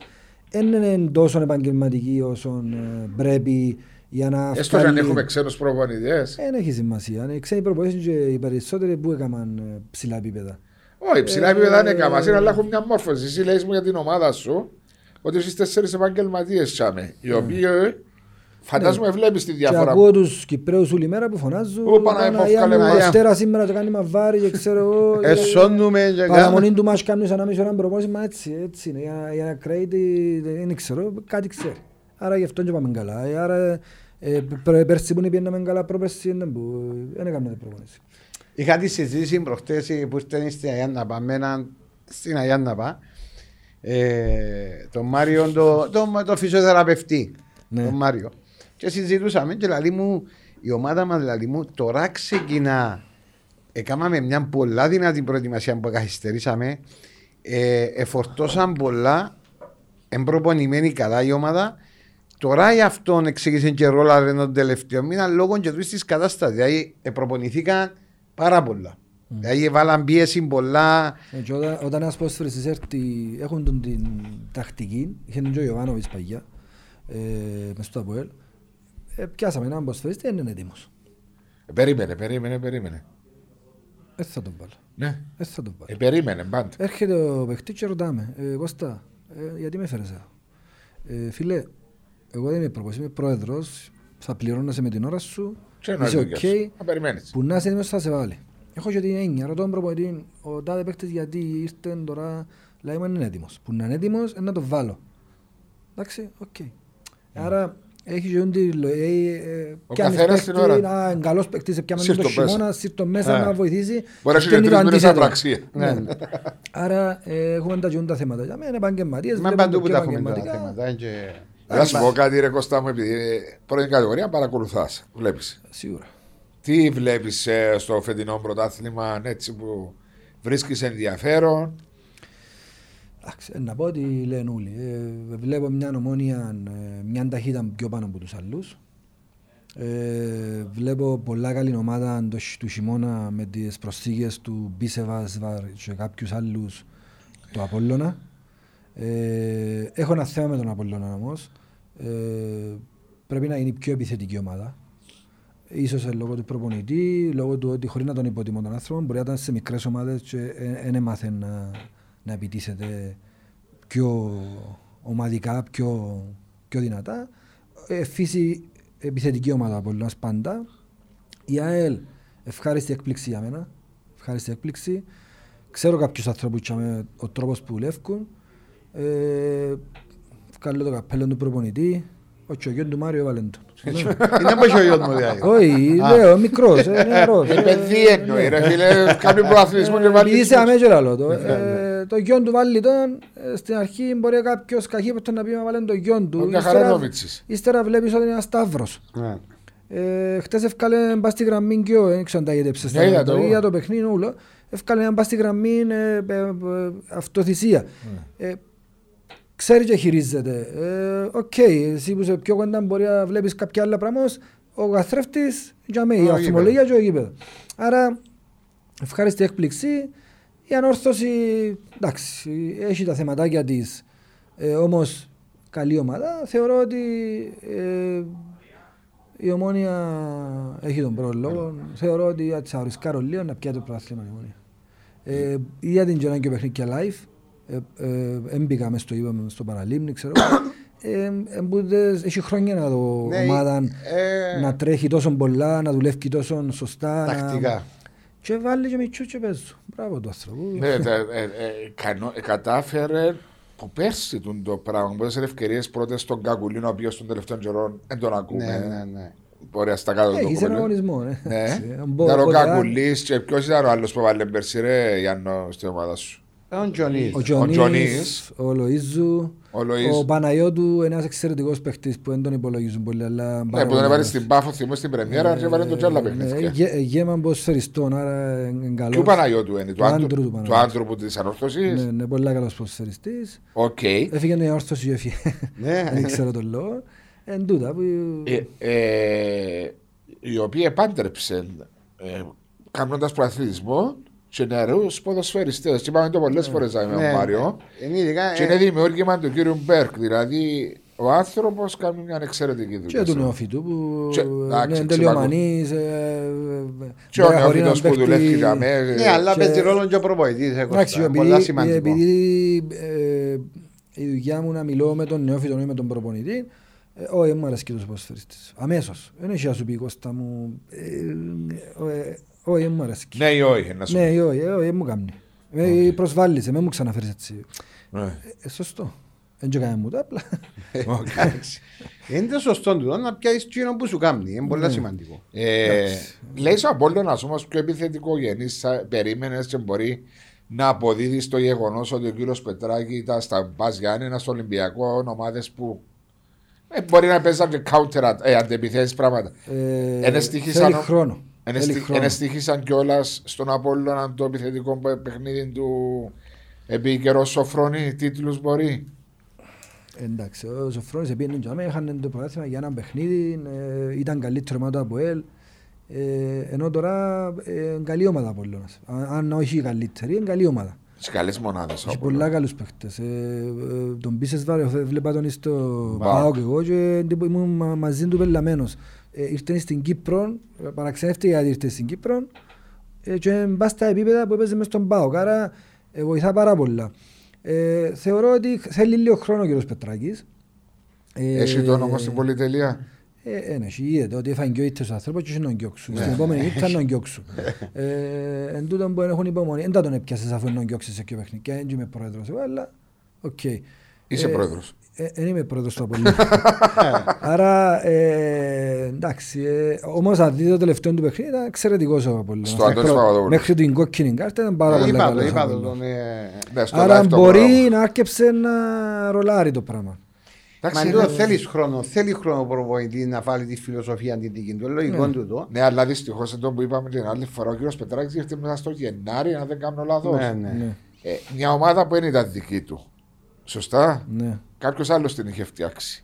δεν είναι τόσο επαγγελματική όσο ε, πρέπει για να Έστω και αν βγάλει- έχουμε ξένους προπονητές. Δεν έχει σημασία. Οι ξένοι προπονήσεις και οι περισσότεροι που έκαναν ε, ψηλά επίπεδα. Όχι, ψηλά Ε, επίπεδα είναι καμασία, αλλά έχουν μια μόρφωση. Εσύ λέει μου για την ομάδα σου ότι είσαι τέσσερις επαγγελματίες τσάμε, οι οποίοι ε, φαντάζομαι βλέπεις τη Και διαφορά. ακούω τους Κυπρέους όλη μέρα που φωνάζουν Ω, Παναγία μου, «Παναγία μου, ευκάλε ο μαγιά». Αστέρας σήμερα το κάνει μαβάρι και ξέρω εγώ. Ε, σώνουμε και Παραμονή κάνουμε. του μας κάνουν σαν να μην ώρα προπόνηση, μα έτσι, έτσι είναι. Για, για να κρατεί, τη- δεν ξέρω, κάτι ξέρει. Άρα γι' αυτό και πάμε καλά. Ε, Άρα ε, πρέ- πέρσι που πήγαμε καλά, πρόπερσι δεν που- δεν έκαμε προπόνηση. Είχα τη συζήτηση προχτές που ήρθαν στην Αγιάνναπα, με έναν στην Αγιάνναπα, ε, τον Μάριο, τον το, το φυσιοθεραπευτή, Ναι. τον Μάριο. Και συζητούσαμε και λέει μου, η ομάδα μας λέει μου, τώρα ξεκινά. Έκαναμε μια πολλά δυνατή προετοιμασία που καθυστερήσαμε. Ε, εφορτώσαν πολλά, εμπροπονημένη καλά η ομάδα. Τώρα γι' αυτόν εξήγησε και ρόλα τον τελευταίο μήνα λόγω και του της κατάστασης. Δηλαδή, ε, προπονηθήκαν πάρα πολλά. Δηλαδή, βάλαν πίεση πολλά. Ε, και όταν, όταν ένας ποδοσφαιριστής έρθει, έχουν τον την τακτική, είχε τον και ο Ιωβάνοβιτς παγιά, ε, μες στο ΑΠΟΕΛ, ε, πιάσαμε έναν ποδοσφαιριστή, δεν είναι έτοιμος. Ε, Περίμενε, περίμενε, περίμενε. Δεν θα τον βάλω. Ναι, Δεν θα τον βάλω. ε, περίμενε πάντα. Έρχεται ο παιχτής και ρωτάμε, ε, Κώστα, ε, γιατί με έφερες εδώ; Ε, φίλε, εγώ δεν είμαι προπονητής, είμαι πρόεδρος, θα πληρώνεσαι με την ώρα σου, Τι εννοείς είσαι δουλειά οκ, σου. Να περιμένεις. που να είσαι έτοιμος θα σε βάλει. Έχω και την έννοια, ρωτώ τον προπονητή, ο τάδε παίχτης γιατί ήρθε τώρα, λέει μου είναι έτοιμος. Που να είναι έτοιμος, ε, να το βάλω. Εντάξει, οκ. Άρα έχει και όντι Ο καθένας την ώρα του. Α, είναι καλός παίκτης, πιάμε Σύρ' το το μέσα. χειμώνα, σύρ' το μέσα Ε. να βοηθήσει. Μπορεί να έχει Αυτό είναι και το τρεις μήνες αντίθετο. απραξία. Ναι. Άρα ε, έχουμε τα γιούντα θέματα. Για μένα είναι επαγγελματίες, Μα βλέπουν παντού το που πιο τα έχουμε τα επαγγελματικά. Θέματα. είναι και- Να σου πω κάτι ρε Κώστα μου, επειδή ε, πρώτη κατηγορία παρακολουθάς, βλέπεις. Σίγουρα. Τι βλέπεις ε, στο φετινό πρωτάθλημα έτσι που βρίσκεις ενδιαφέρον; Εντάξει, ε, να πω ότι λένε όλοι. Ε, βλέπω μια ομόνια, ε, μια ταχύτητα πιο πάνω από τους άλλους. Ε, βλέπω πολλά καλή ομάδα το, χ- του χειμώνα με τις προσθήκες του Μπίσεβας Βαρ και κάποιους άλλους του Απόλλωνα. Ε, έχω ένα θέμα με τον Απόλλωνα όμως. Ε, πρέπει να είναι η πιο επιθετική ομάδα. Ίσως ε, λόγω του προπονητή, λόγω του ότι χωρίς να τον υποτιμώ τον άνθρωπο, μπορεί να ήταν σε μικρές ομάδες και δεν έμαθε να, να επιτίθεται πιο ομαδικά, πιο, πιο δυνατά. Ε, φύση επιθετική ομάδα από όλους πάντα. Η ΑΕΛ, ευχάριστη έκπληξη για μένα. Ευχάριστη έκπληξη. Ξέρω κάποιους ανθρώπους και με ο τρόπος που δουλεύουν. Ε, βγάλω το καπέλο του προπονητή, ο τσογιόν του Μάριο έβαλε τον. Είναι πως ο γιος μου δηλαδή. Όχι, λέω, μικρός, ε, νεαρός. Ε, ε, παιδί εννοεί, ρε φίλε, κάνει προαθλισμό και βάλει. Επειδή είσαι αμέσως λαλό το. Ναι, Ε, Το γιον του βάλει τον, ε, στην αρχή μπορεί κάποιος καχύποπτος να πει να βάλει το γιον του. Μια χαρά Ύστερα- το Μίτσις. Ύστερα βλέπεις ότι είναι ένας Σταύρος. Ναι. Ε, χτες ευκάλε μπας στη γραμμή και ο, δεν ξέρω αν τα είδεψε Ναι, είδα το. είδα το παιχνίδι όλο. Ευκάλε να μπας στη γραμμή ε, ε, ε, αυτοθυσία. Ναι. Ε, ξέρει και χειρίζεται. Ε, Οκ, εσύ που είσαι πιο κοντά μπορεί να βλέπεις κάποια άλλα πράγματα. όμως Ο καθρέφτης για μένα, η Ο βαθμολογία και ο γήπεδος. Άρα, ευχάριστη έκπληξη. Η ανόρθωση, εντάξει, έχει τα θεματάκια της. Ε, όμως, καλή ομάδα. Θεωρώ ότι ε, η Ομόνια έχει τον πρώτο λόγο. Θεωρώ ότι θα της αρισκάρω λίγο να πιάσει το πρωτάθλημα η Ομόνια. Ε, είδα την Τζονάν και παιχνίδια live. Ε, ε, έμπηκα μες στο είπαμε στο παραλίμνη, ξέρω. Ε, εμπούτες, έχει χρόνια να δω Ναι, ομάδα ε, να τρέχει τόσο πολλά, να δουλεύει τόσο σωστά. να- Τακτικά. Και βάλει και μητσούς και παίζουν. Μπράβο του άνθρωπου. Ναι, τα- ε, ε, κανό- ε, κατάφερε που πέρσι τον το πράγμα. Που έδωσε ευκαιρίες πρώτες στον Κακουλίνο, ο οποίος των τελευταίων καιρών δεν τον Ναι, ακούμε. ναι, ναι. Μπορεί στα κάτω Έχει του έναν αγωνισμό. ε. Ναι, Εντάξει, μπο- ήταν ο ποτέ- Κακουλή και ποιος ήταν ο άλλος που βάλε πέρσι, ρε Γιάννο, στην ομάδα σου; Ε, Ο Τζονής. Ο Τζονής. Τζονής, ο Λοΐζου, Ο Λοΐζ. ο Παναγιώτου, ένας εξαιρετικός παίχτης που δεν τον υπολογίζουν πολύ, αλλά Ναι, πάρα που τον πολύ έβαλε καλός. στην Πάφο, θυμώ στην Πρεμιέρα και έβαλε τον Τζάλα Ναι, παιχνίδια. γε- ε, γέμα ποδοσφαιριστών, άρα είναι καλός. Ποιου Παναγιώτου είναι, του Του άντρου άντρου του του Παναγιώτου. άντρου που της Ανόρθωσης. Ναι, ναι, πολύ καλός ποδοσφαιριστής. Οκ. Έφυγε Ανόρθωσης και έφυγε. Ναι. Δεν ξέρω τον λόγο. Εν τούτα που... Ε, ε, οι οποίοι επάντρεψαν ε, κάνοντας προαθλητισμό και νεαρούς ποδοσφαιριστές. Και είπαμε το πολλές φορές με τον Ναι, Μάριο. ναι. Είναι ειδικά, Και ε, είναι δημιούργημα του κύριου Μπέρκ. Δηλαδή, ο άνθρωπος κάνει μια εξαιρετική δουλειά. Και του Νεοφύτου που Και- εντάξει, είναι τελειομανής. ε, Και ο μπορεί να χωρεί νεοφύτος έναν που δουλεύει παίκτη- για μένα. Ναι, αλλά και- παίζει ρόλο και ο προπονητής. ε, Εντάξει, Κώστα. επειδή, Πολλά σημαντικό. επειδή ε, η δουλειά μου να μιλώ με τον νεόφυτο ή με τον προπονητή, ε, όχι, μου αρέσει και τους ποδοσφαιριστές. Αμέσως. Δεν έχει να σου πει Κώστα μου, ε, ε, όχι, μου αρέσει. Ναι ή όχι, να σου Ναι, όχι, όχι, όχι, μου κάνει. Με προσβάλλησε, με μου ξαναφέρεις έτσι. πω. Ναι. Ε, σωστό. Δεν έκανε μου το απλά. Εντάξει. Είναι σωστό του να πιάσεις εκείνο που σου κάνει. Είναι Ναι. πολύ σημαντικό. Ε, Λέει ο Απόλλωνας όμως πιο επιθετικό γενής περίμενες και μπορεί να αποδίδεις στο γεγονός ότι ο κύριος Πετράκη ήταν στα Μπας Γιάννενα στο Ολυμπιακό ομάδες που ε, μπορεί να παίζαν και counter ε, αντεπιθέσεις πράγματα. Ε, Ενεστήχησαν θέλει ο- χρόνο. Θέλει χρόνο. Ενεστήχησαν κιόλας στον Απόλλωνα το επιθετικό παι- παιχνίδι του επί καιρός Σοφρόνη, τίτλους μπορεί; Εντάξει, ο Σοφρόνης επήγαινε και αμέ, είχαν το πρωτάθλημα για ένα παιχνίδι, ε, ήταν καλύτερο ομάδα από ελ. Ε, ενώ τώρα ε, είναι καλή ομάδα από Απόλλωνας. Αν, αν όχι η καλύτερη, είναι καλή ομάδα. Τις καλές μονάδες. Έχει πολλά καλούς παίχτες. Ε, ε, τον Πίσες Βάρε, βλέπα τον στο Μπάουκ. ΠΑΟΚ εγώ και εντύπω- ήμουν μα- μαζί του πελαμένος. Ε, ήρθε στην Κύπρο, ε, παραξενεύτηκε γιατί ήρθε στην Κύπρο ε, και μπα στα επίπεδα που έπαιζε μες στον ΠΑΟΚ. Άρα ε, βοηθά πάρα πολλά. Ε, θεωρώ ότι θέλει λίγο χρόνο ο κύριος Πετράκης. Ε, Έχει το όνομα στην πολυτελεία; ε, ένα, έχει είδε ότι έφαγε και ο ήττες ο άνθρωπος και έχει να γκιόξου. Ναι. Στην επόμενη ήττα να γκιόξου. Ε, εν τούτον που έχουν υπομονή. Εν τα τον έπιασες αφού να γκιόξεις σε ποιο παιχνίδι. Και δεν είμαι πρόεδρος εγώ, αλλά οκ. Είσαι Ε, πρόεδρος. Ε, Δεν είμαι πρόεδρος του Απολύου. Άρα, ε, εντάξει. ε, Όμως αν δείτε το τελευταίο του παιχνίδι ήταν εξαιρετικός ο Απολύος. Στο Αντώνης Παπαδόπουλος. Μέχρι την κόκκινη κάρτα ήταν πάρα Ε, πολύ Είπα το, καλός ο είπα το. Απόλλωνας. τον, ε, Ναι, στο Άρα live το μπορεί πρόγραμμα. να άρκεψε να ρολάρει το πράγμα. Μα Εντάξει, εδώ είναι- θέλεις χρόνο, θέλει χρόνο ο προπονητής να βάλει τη φιλοσοφία την δική του. Λογικό Ναι. του το. Ναι, αλλά δυστυχώς εδώ που είπαμε την άλλη φορά, ο κύριος Πετράκης ήρθε μέσα στο Γενάρη, αν δεν κάνω λάθος. Ναι, ναι. Ναι, Ε, μια ομάδα που δεν ήταν δική του. Σωστά. ναι. Κάποιος άλλος την είχε φτιάξει.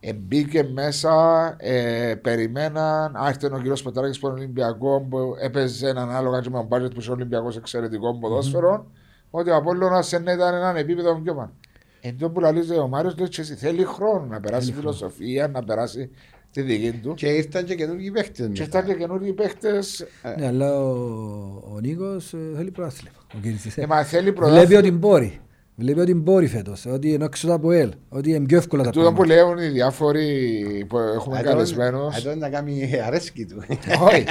Ε, μπήκε μέσα, ε, περιμέναν. Α, ήρθε ο κύριος Πετράκη στον Ολυμπιακό που έπαιζε ανάλογα και με τον μπάτζετ που είσαι Ολυμπιακός εξαιρετικό ποδόσφαιρο. Ότι ο Απόλλωνας δεν ήταν έναν επίπεδο πιο πάνω. Εν τω που λαλίζει ο Μάριος, λέει και εσύ θέλει χρόνο να περάσει φιλοσοφία, να περάσει τη δική του. Και ήρθαν και καινούργιοι παίχτες. Και μετά. ήταν και καινούργιοι παίχτες. Ναι, αλλά ο, ο Νίκος ε, θέλει πρωτάθλημα. Ο Κύριος. Ε, μα θέλει Βλέπει πρωτάθλημα. ότι μπορεί. Βλέπει ότι μπορεί φέτος. Ότι είναι έξω από ελ. Ότι είναι πιο εύκολα τα Τούτο που πράγματα. λέουν οι διάφοροι που έχουμε Α, τον- καλεσμένους. α, τον να κάνει αρέσκει του. Όχι.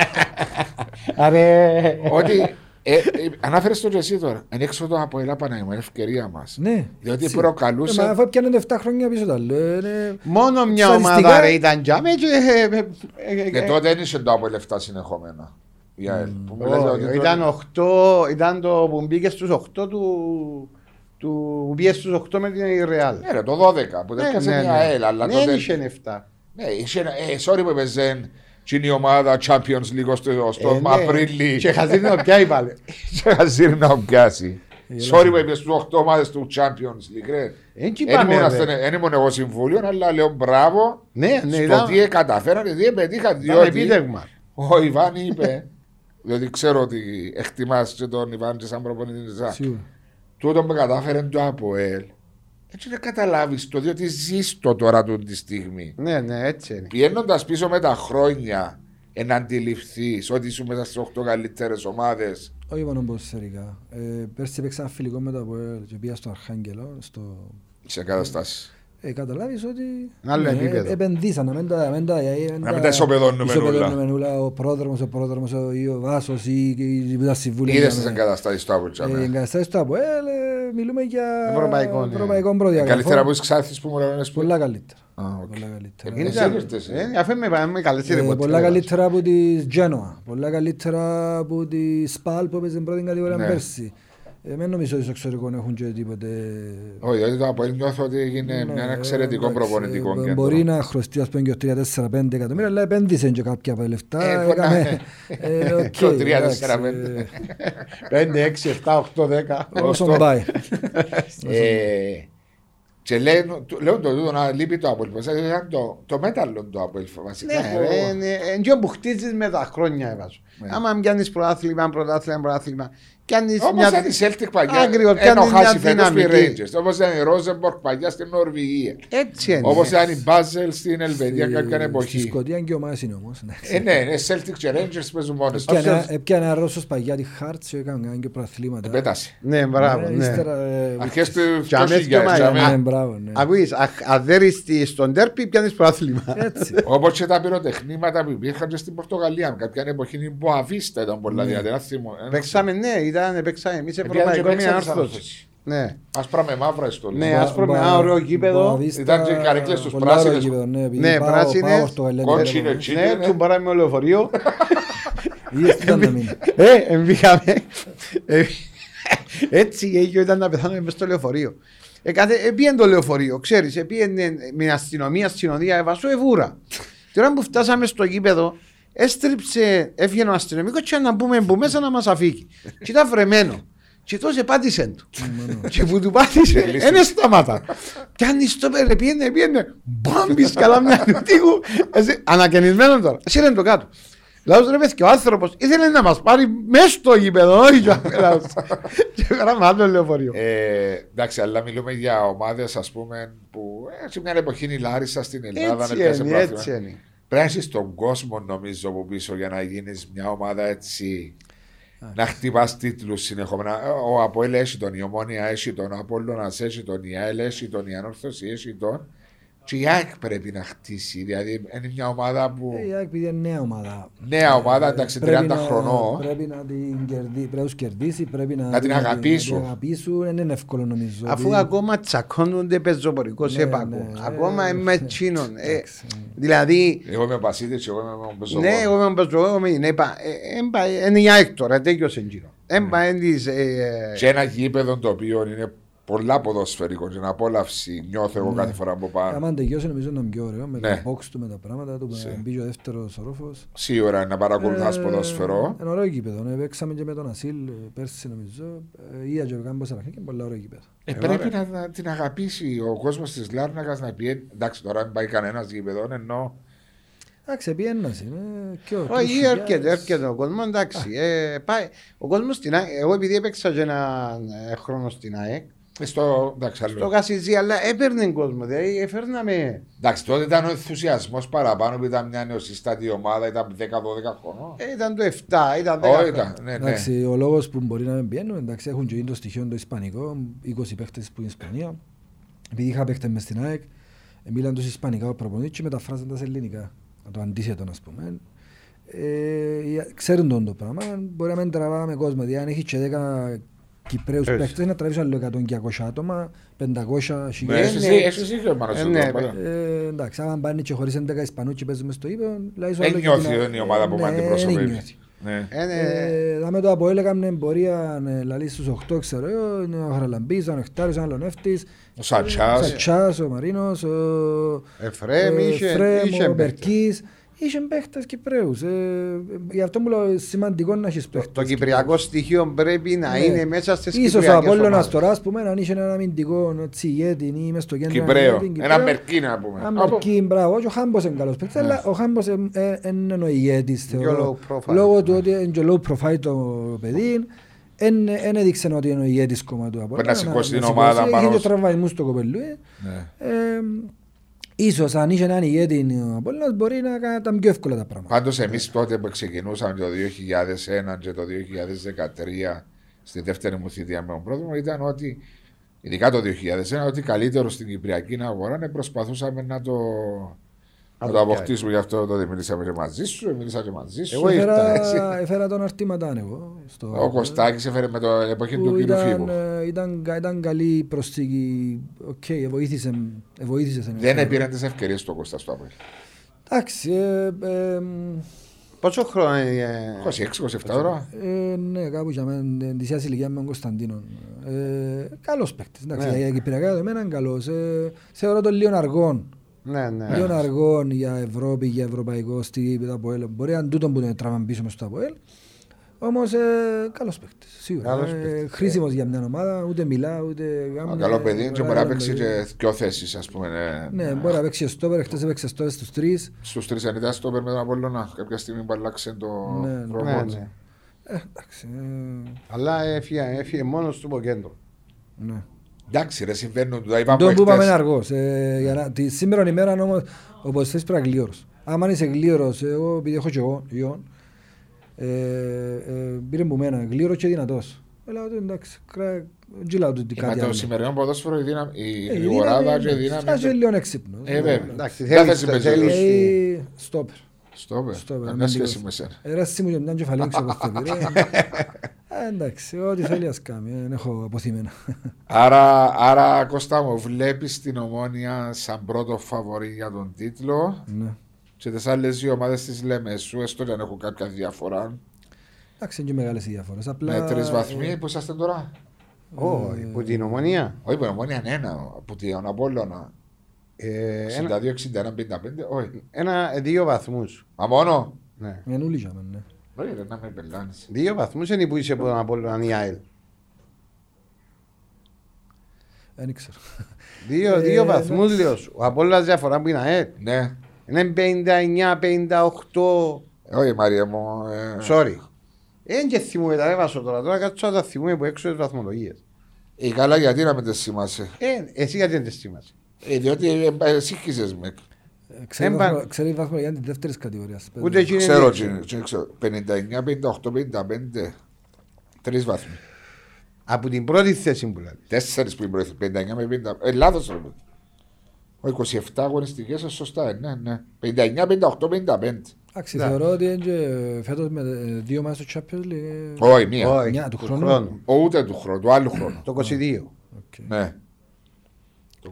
Αρέ. ότι Ε, ε, Ανάφερες το και εσύ τώρα. Είναι έξω το από Ελλάδα Παναγία, είναι ευκαιρία μας. Ναι. Διότι έτσι. προκαλούσε- Ε, Μα αφού πιάνονται 7 χρόνια πίσω τα άλλο. ε, Μόνο μια Στατιστικά- ομάδα ρε ήταν τζάμε και... ε, ε, ε, Και ε, τότε δεν είχε το από λεφτά συνεχόμενα. Η ΑΕΛ. Που μου λέτε όχι, ότι τότε- Ήταν 8, ήταν το που μπήκες στους 8 του... του που πήγε στους 8 με την Ρεάλ. Ναι, ρε, το 12 που δεν έπιασε μια ΑΕΛ. Αλλά Ναι, τότε. δεν είχε 7. Ναι, είχε ένα. Ε, sorry που έπαιζε την ομάδα Champions League στο, στο Ε, ναι. Απρίλη. Και χαζίνο πια είπα. Και χαζίρι να πιάσει. Γελάς. Sorry που έπαιζε στους 8 ομάδες του Champions League. ρε. Δεν Δεν είπαμε, ήμουν ρε. ασθενε- δεν ήμουν εγώ συμβούλιο, αλλά λέω μπράβο Ναι, ναι, στο ήταν τι καταφέρανε, τι πετύχαν. ήταν Διότι επίτευγμα. ο Ιβάν είπε, διότι ξέρω ότι εκτιμάς και τον Ιβάν και σαν προπονητή της ΑΚ. Σίγουρα. Τούτο που κατάφερε το ΑΠΟΕΛ, έτσι να καταλάβεις το, διότι ζεις το τώρα του τη στιγμή. Ναι, ναι, έτσι είναι. Πηγαίνοντας πίσω με τα χρόνια, να αντιληφθεί ότι ήσουν μέσα στις 8 καλύτερες ομάδες. Όχι μόνο ποδοσφαιρικά. Ε, Πέρσι έπαιξα ένα φιλικό μετά από και πήγα στο Αρχάγγελο. Στο... σε καταστάσει. Ε, καταλάβεις ότι Άλλο επίπεδο. επενδύσαν, να μην τα, μην τα, Να μην τα ισοπεδώνουμε ισοπεδώνουμε όλα. Ο πρόδρομος, ο πρόδρομος, ο, ή ο Βάσος ή, ή τα συμβούλια. Είδες είχαμε. τις εγκαταστάσεις του Ε, ΑΠΟΕΛ. εγκαταστάσεις του ΑΠΟΕΛ, ε, μιλούμε για Ευρωπαϊκό, ναι. ευρωπαϊκό προδιαγραφό. Καλύτερα από της Ξάνθης που μου λένε σπουδαία. Πολλά καλύτερα. Α, οκ. Πολλά καλύτερα. Ε, Είναι εσύ ήρθες, ε. ε, αφού με πάμε καλές Ε, ρεπορτέρες. πολλά καλύτερα από τη Genoa, πολλά καλύτερα από τη ΣΠΑΛ που έπαιζε στην πρώτη κατηγορία Ναι. πέρσι. Ε, δεν νομίζω ότι στο εξωτερικό έχουν και τίποτε... Όχι, γιατί το ΑΠΟΕΛ νιώθω ότι έγινε Ναι, ένα εξαιρετικό εντάξει, προπονητικό ε, κέντρο. Μπορεί να χρωστεί ας πούμε και 3-4-5 εκατομμύρια, αλλά επένδυσε και κάποια από τα λεφτά. Ε, μπορεί να- έκαμε- ε, οκ, Το 3-4-5. εντάξει, 5, 6, 7, 8, 10. ε, Όσον πάει. Ε, Και λένε, του- λέω το τούτο να λείπει το ΑΠΟΕΛ. Βασικά ήταν το, το μέταλλο του ΑΠΟΕΛ. Βασικά. Ναι, που- ρε, είναι είναι που χτίζεις με τα χρόνια έβαζω. Ναι. Άμα πιάνεις πρωτάθλημα, πρωτάθλημα, πρωτάθλημα, πιάνεις Όπως μια... ήταν η Celtic παλιά, Ακριβώς, ενώ πιάνεις μια χάσει φέτος με δυναμική. Rangers. Όπως ήταν η Rosenborg παλιά στην Νορβηγία. Έτσι είναι. Όπως ήταν η Basel στην Ελβετία Στη- κάποια Στη εποχή. Σκοτία και ομάδες είναι όμως. εντάξει. Ε, ναι, ναι, Celtic και Rangers παίζουν μόνες τους. Έπιανε- Έπιανε ένα Ρώσος παγιά τη Χάρτς και έκανε και προαθλήματα. Πέτασε. Ναι, μπράβο, Ε, ναι. ύστερα, ε, Αρχές του Και αμέσως 2000, και Μάιο. αμέ- Ναι, μπράβο, ναι. Ακούεις, α- αν δεν είσαι στον τέρπι, πιάνεις πρωτάθλημα. Έτσι. Όπως και τα πυροτεχνήματα που υπήρχαν και στην Πορτογαλία. Κάποια εποχή η Μποαβίστα ήταν πολλά δυνατή. Ένα θυμό. ένα- Παίξαμε, ναι, ήταν, παίξαμε εμείς Επειδή ευρωπαϊκό δεν με παίξαμε άρθρωση. σαν Ναι. Άσπρα με μαύρα στο Ναι, λίγο. άσπρο με Μπα- ένα ωραίο γήπεδο. Μποαβίστα, Ήταν και οι καρέκλες τους πολλά πράσινες. ωραίο γήπεδο, Ναι, επειδή Ναι, πάω- πράσινες, πάω Πορτογαλία, κόκκινες, ναι, τσι- Ναι, είναι. του παράμε με λεωφορείο. Είδες τι ήταν να μείνει. Ε, εμβήκαμε. Ε, Έτσι έγινε ήταν να πεθάνουμε μες στο λεωφορείο. Ε, κάθε, ε, πήγαινε το λεωφορείο, ξέρεις, ε, πήγαινε με αστυνομία, συνοδεία, έβασο εβούρα. Τώρα που φτάσαμε στο γήπεδο, έστριψε, έφυγε ο αστυνομικός και να μπούμε που μέσα να μας αφήγει. Και ήταν βρεμένο. Και τόσο πάτησε του. και που του πάτησε, δεν σταμάτα. Κι αν στο πέρα, πήγαινε, πήγαινε, μπάμπης καλά μια του τείχου. Εσύ, Ανακαινισμένο τώρα. Εσύ είναι το κάτω. Λάος ρε παιδιά, ο άνθρωπος ήθελε να μας πάρει μέσα στο γήπεδο, όχι για λαός. Και γράμμα άλλο λεωφορείο. Ε, εντάξει, αλλά μιλούμε για ομάδες, ας πούμε, που ε, σε μια εποχή η Λάρισα στην Ελλάδα Έτσι να πιάσει είναι, πρόθυμα. έτσι είναι. Πρέπει να είσαι στον κόσμο, νομίζω, από πίσω για να γίνεις μια ομάδα έτσι. Να χτυπάς τίτλους συνεχόμενα. Ο Αποέλ έχει τον, η Ομόνια έχει τον, ο Απόλλωνα έχει τον, η ΑΕΛ έχει τον, η Ανόρθωση έχει τον. Και η ΑΕΚ πρέπει να χτίσει. Δηλαδή είναι μια ομάδα που. Ε, Η ΑΕΚ επειδή είναι νέα ομάδα. Νέα ομάδα, εντάξει, 30 Πρέπει να- χρονών. Πρέπει να την κερδίσει, πρέπει να τους κερδίσει, πρέπει να, Να την αγαπήσουν. να την αγαπήσουν. Δεν είναι εύκολο νομίζω. Αφού ότι- ακόμα τσακώνονται πεζοπορικό Ναι, έπακο. ναι, Ακόμα ε, είμαι τσίνον. Ε, εντάξει. Δηλαδή, Εγώ είμαι ο Πασίδη, εγώ είμαι ο Μπεζοβό. ναι, εγώ είμαι πεζοπορικό, είναι είναι η ΑΕΚ τώρα, τέλειωσε γύρω. Έμπα είναι της... ε, Και ένα γήπεδο το οποίο είναι πολλά ποδοσφαιρικό και απόλαυση νιώθω εγώ κάθε φορά που πάω. Άμα τελειώσει νομίζω να είναι πιο ωραίο με Ναι. το box του, με τα πράγματα του, Σε. με μπήκε ο δεύτερος ορόφος. Σίγουρα να παρακολουθάς Ε, ποδοσφαιρό. Είναι ωραίο γήπεδο. ναι. Παίξαμε και με τον Ασίλ ε, πέρσι νομίζω. Ε, Είδα και ο Κάμπος Αραχή και πολύ ωραίο γήπεδο. Ε, πρέπει να, να την αγαπήσει ο κόσμος της Λάρνακας να πει. Εντάξει, τώρα δεν πάει κανένας γήπεδο, ενώ. Εντάξει, επί ένας είναι. και ο Όχι, 3.000. έρχεται, έρχεται ο κόσμος, εντάξει. ε, πάει. Ο κόσμος στην ΑΕΚ, εγώ επειδή έπαιξα και ένα ε, χρόνο στην ΑΕΚ, Στο, εντάξει, στο άλλο. Κασιζή, αλλά έπαιρνε κόσμο, δηλαδή έφερναμε. εντάξει, τότε ήταν ο ενθουσιασμός παραπάνω που ήταν μια νεοσύστατη ομάδα, ήταν 10-12 χρονών. Ε, ήταν το 7, ήταν 10. Όχι, ήταν, ναι, ναι. Εντάξει, ο λόγος που μπορεί να μην πιένουν, εντάξει, έχουν και γίνει το στοιχείο το Ισπανικό, 20 παίχτες που είναι Ισπανία. Επειδή είχα παίχτες μες στην ΑΕΚ, ε, μίλαν τους Ισπανικά ο προπονητής και μεταφράζαν τα σε ελληνικά. Το αντίθετο, ας πούμε. Ε, ξέρουν τον το πράγμα. Μπορεί να μην τραβάμε κόσμο. Δηλαδή, αν έχεις και 10 Κυπρέους Έτσι. παίχτες να τραβήσουν άλλο 100-200 άτομα, 500 Ναι, χιλιάδες. Εσύ ναι. εσύ εσύ και ο Μάνος Ε, εδώ, ναι, πάρα. Ε, εντάξει, άμα πάνε και χωρίς 11 Ισπανούς και παίζουμε στο ύπο, λάζω Δεν άλλο και νιώθει την- δεν είναι η ομάδα που Ναι, με δεν αντιπροσωπεύει. νιώθει. Ναι. Ε, ναι. Ε, δάμε το Αποέλ έκαμε πορεία ε, λαλείς στους 8 ξέρω εγώ, είναι ο Χαραλαμπής, ο Ανεκτάριος, ο Αλονεύτης, Ο Σατσάς. ο Σατσάς, ο Μαρίνος, ο Εφρέμ, ε, είχε- Φρέμ, είχε ο παίχτες. Μπερκής. Είχε παίχτες Κυπρέους. Ε, γι' αυτό μου λέω σημαντικό να έχεις Το, παίχτες το κυπριακό στοιχείο πρέπει να Ναι. είναι μέσα στις Ίσως ο κυπριακές Απόλλωνας ομάδες. τώρα, ας πούμε, αν είχε ένα αμυντικό έτσι, ηγέτη ή μες στο κέντρο. Κυπρέο. ηγέτη, Ένα Μερκή να πούμε. Ένα Μερκή, μπράβο. Και ο Χάμπος είναι καλός παίκτης, αλλά ο Χάμπος ε, ε, είναι ο ηγέτης, Πιο θεωρώ. low profile. Λόγω του ότι είναι και low profile το παιδί, δεν έδειξε ότι είναι ο ηγέτης κόμμα του Απόλλωνα. να σηκώσει την να ομάδα σηκώσει. πάνω Είχε στο- τραυματισμούς στο κοπελού. Ε. Ναι. Ε, Ίσως αν είχε έναν ηγέτη ο Απόλλωνας μπορεί να κάνει τα πιο εύκολα τα πράγματα. Πάντως εμείς τότε που ξεκινούσαμε το 2001 και το 2013 στη δεύτερη μου θητεία με τον πρόεδρο ήταν ότι ειδικά το 2001 ότι καλύτερο στην Κυπριακή αγορά ναι, προσπαθούσαμε να το, να το το αποκτήσουμε γι' αυτό τότε μιλήσαμε και μαζί σου, μίλησα και μαζί σου. Εγώ ήρθα, Έφερα, έφερα τον Αρτήματαν εγώ. Στο, Ο Κωστάκης έφερε με το εποχή που του κύριου ήταν, Φίβου. ε, ήταν, ήταν καλή προσθήκη. Οκ, βοήθησε, βοήθησε σε Δεν έπαιρνε τις ευκαιρίες του Κώστα στο Απόλλη. Εντάξει, ε, ε, Πόσο χρόνο είναι. 26-27 ώρα. ε, ναι, κάπου για μένα, της ίδιας ηλικίας με τον Κωνσταντίνο. Ε, καλός παίκτης, εντάξει, Ναι. για κυπριακά δεδομένα είναι καλός. Ε, θεωρώ τον λίγο αργόν. Ναι, ναι. Λίγο αργόν για Ευρώπη, για ευρωπαϊκό στη Αποέλ. Μπορεί να είναι τούτο που τον τραβάμε πίσω μες στο Αποέλ. Όμως ε, καλός παίκτης, σίγουρα. Καλός Ε, παίκτης. χρήσιμος για μια ομάδα, ούτε μιλά, ούτε Ένα γάμνε. καλό παιδί και μπορεί να καλό παίξει παιδί. και δυο θέσεις ας πούμε. ε, Ναι, μπορεί να παίξει στόπερ, χτες έπαιξε στόπερ στους τρεις. Στους τρεις αν ήταν στο με τον Απόλλωνα κάποια στιγμή που άλλαξε το Ναι, ναι. ρόλο Ναι, του. ναι. Ε, εντάξει, ε, Αλλά έφυγε, έφυγε μόνος του από κέντρο. ναι. Εντάξει ρε συμβαίνουν του, τα είπαμε Το που είπαμε είναι χτες. αργός. Ε, για να- τη σήμερα ημέρα όμως ο ποδοσφαίρις πρέπει να είναι γλίωρος. Άμα είσαι γλίωρος, εγώ επειδή έχω και εγώ γιον, ε, ε, πήρε μου μένα γλίωρο και δυνατός. Έλα του εντάξει, κρά- γυλάω του Ε, κάτι Με το άλλο. σημερινό ποδόσφαιρο η δύναμη- η Ε, η γρηγοράδα δύναμη, και η ναι, δύναμη. σαν και λίγο έξυπνος. Ε, βέβαια. Εντάξει, Δεν θέλεις- θα συμπεριφέρεις. θέλεις- Ε, στόπερ. Στο πε. Στόπερ, Καμιά αμυντικός. σχέση με σένα. Ε, ρε, εσύ μου και μια κεφαλή ξέρω πώς το πήρε. Ε, εντάξει, ό,τι θέλει ας κάνει, δεν έχω αποθυμένα. Άρα, άρα, Κώστα μου, βλέπεις την Ομόνια σαν πρώτο φαβορή για τον τίτλο Ναι. και τις άλλες δύο ομάδες τις λέμε σου, έστω και αν έχουν κάποια διαφορά. Εντάξει, είναι και μεγάλες οι διαφορές. Απλά, Με τρεις ε, βαθμοί που είσαστε τώρα; Όχι, που την ομονία. Όχι, που η Ομόνια είναι ένα, από την Απόλλωνα. Ε, ένα, 62-61-55, όχι. ένα, δύο βαθμούς. Μα μόνο. Ναι. Με νουλί για μένα, ναι. Όχι ρε, να με πελάνεις. Δύο βαθμούς είναι που είσαι από τον Απόλλωνα η ΑΕΛ. Δεν ξέρω. Δύο, Ε, δύο βαθμούς εντάξει. λέω σου. Ο Απόλλωνας διαφορά που είναι ΑΕΛ. Ναι. Είναι 59-58. Όχι Μαρία μου. ε, Sorry. Δεν και θυμούμαι τα έβασο τώρα. Τώρα κάτσω να τα θυμούμαι που έξω τις βαθμολογίες. Ε, καλά γιατί να με τις θυμάσαι; Ε, εσύ γιατί δεν τις θυμάσαι; Ε, διότι ε, ε, σύγχυσες με. Ε, ξέρει Έμπα- βαθμο- Ξέρει βαθμό για της δεύτερης κατηγορίας. Ούτε εκείνη Ξέρω, είναι- τι- τι ξέρω. 59, 58, 55. Τρεις βαθμοί. Από την πρώτη θέση που λέει. Τέσσερις που είναι πρώτη. 59 με 50. Ε, λάθος ρε. Ο 27 αγωνιστικές, ε, σωστά, ε, ναι, ναι. 59, 58, 55. Εντάξει, Ναι. θεωρώ ότι είναι και φέτος με ε, δύο ματς στο Champions League. ε, Όχι, μία. Όχι, Μια του του χρόνου. χρόνου. Ο, ούτε του χρόνου, του άλλου χρόνου. Το 22. οκ. Ναι.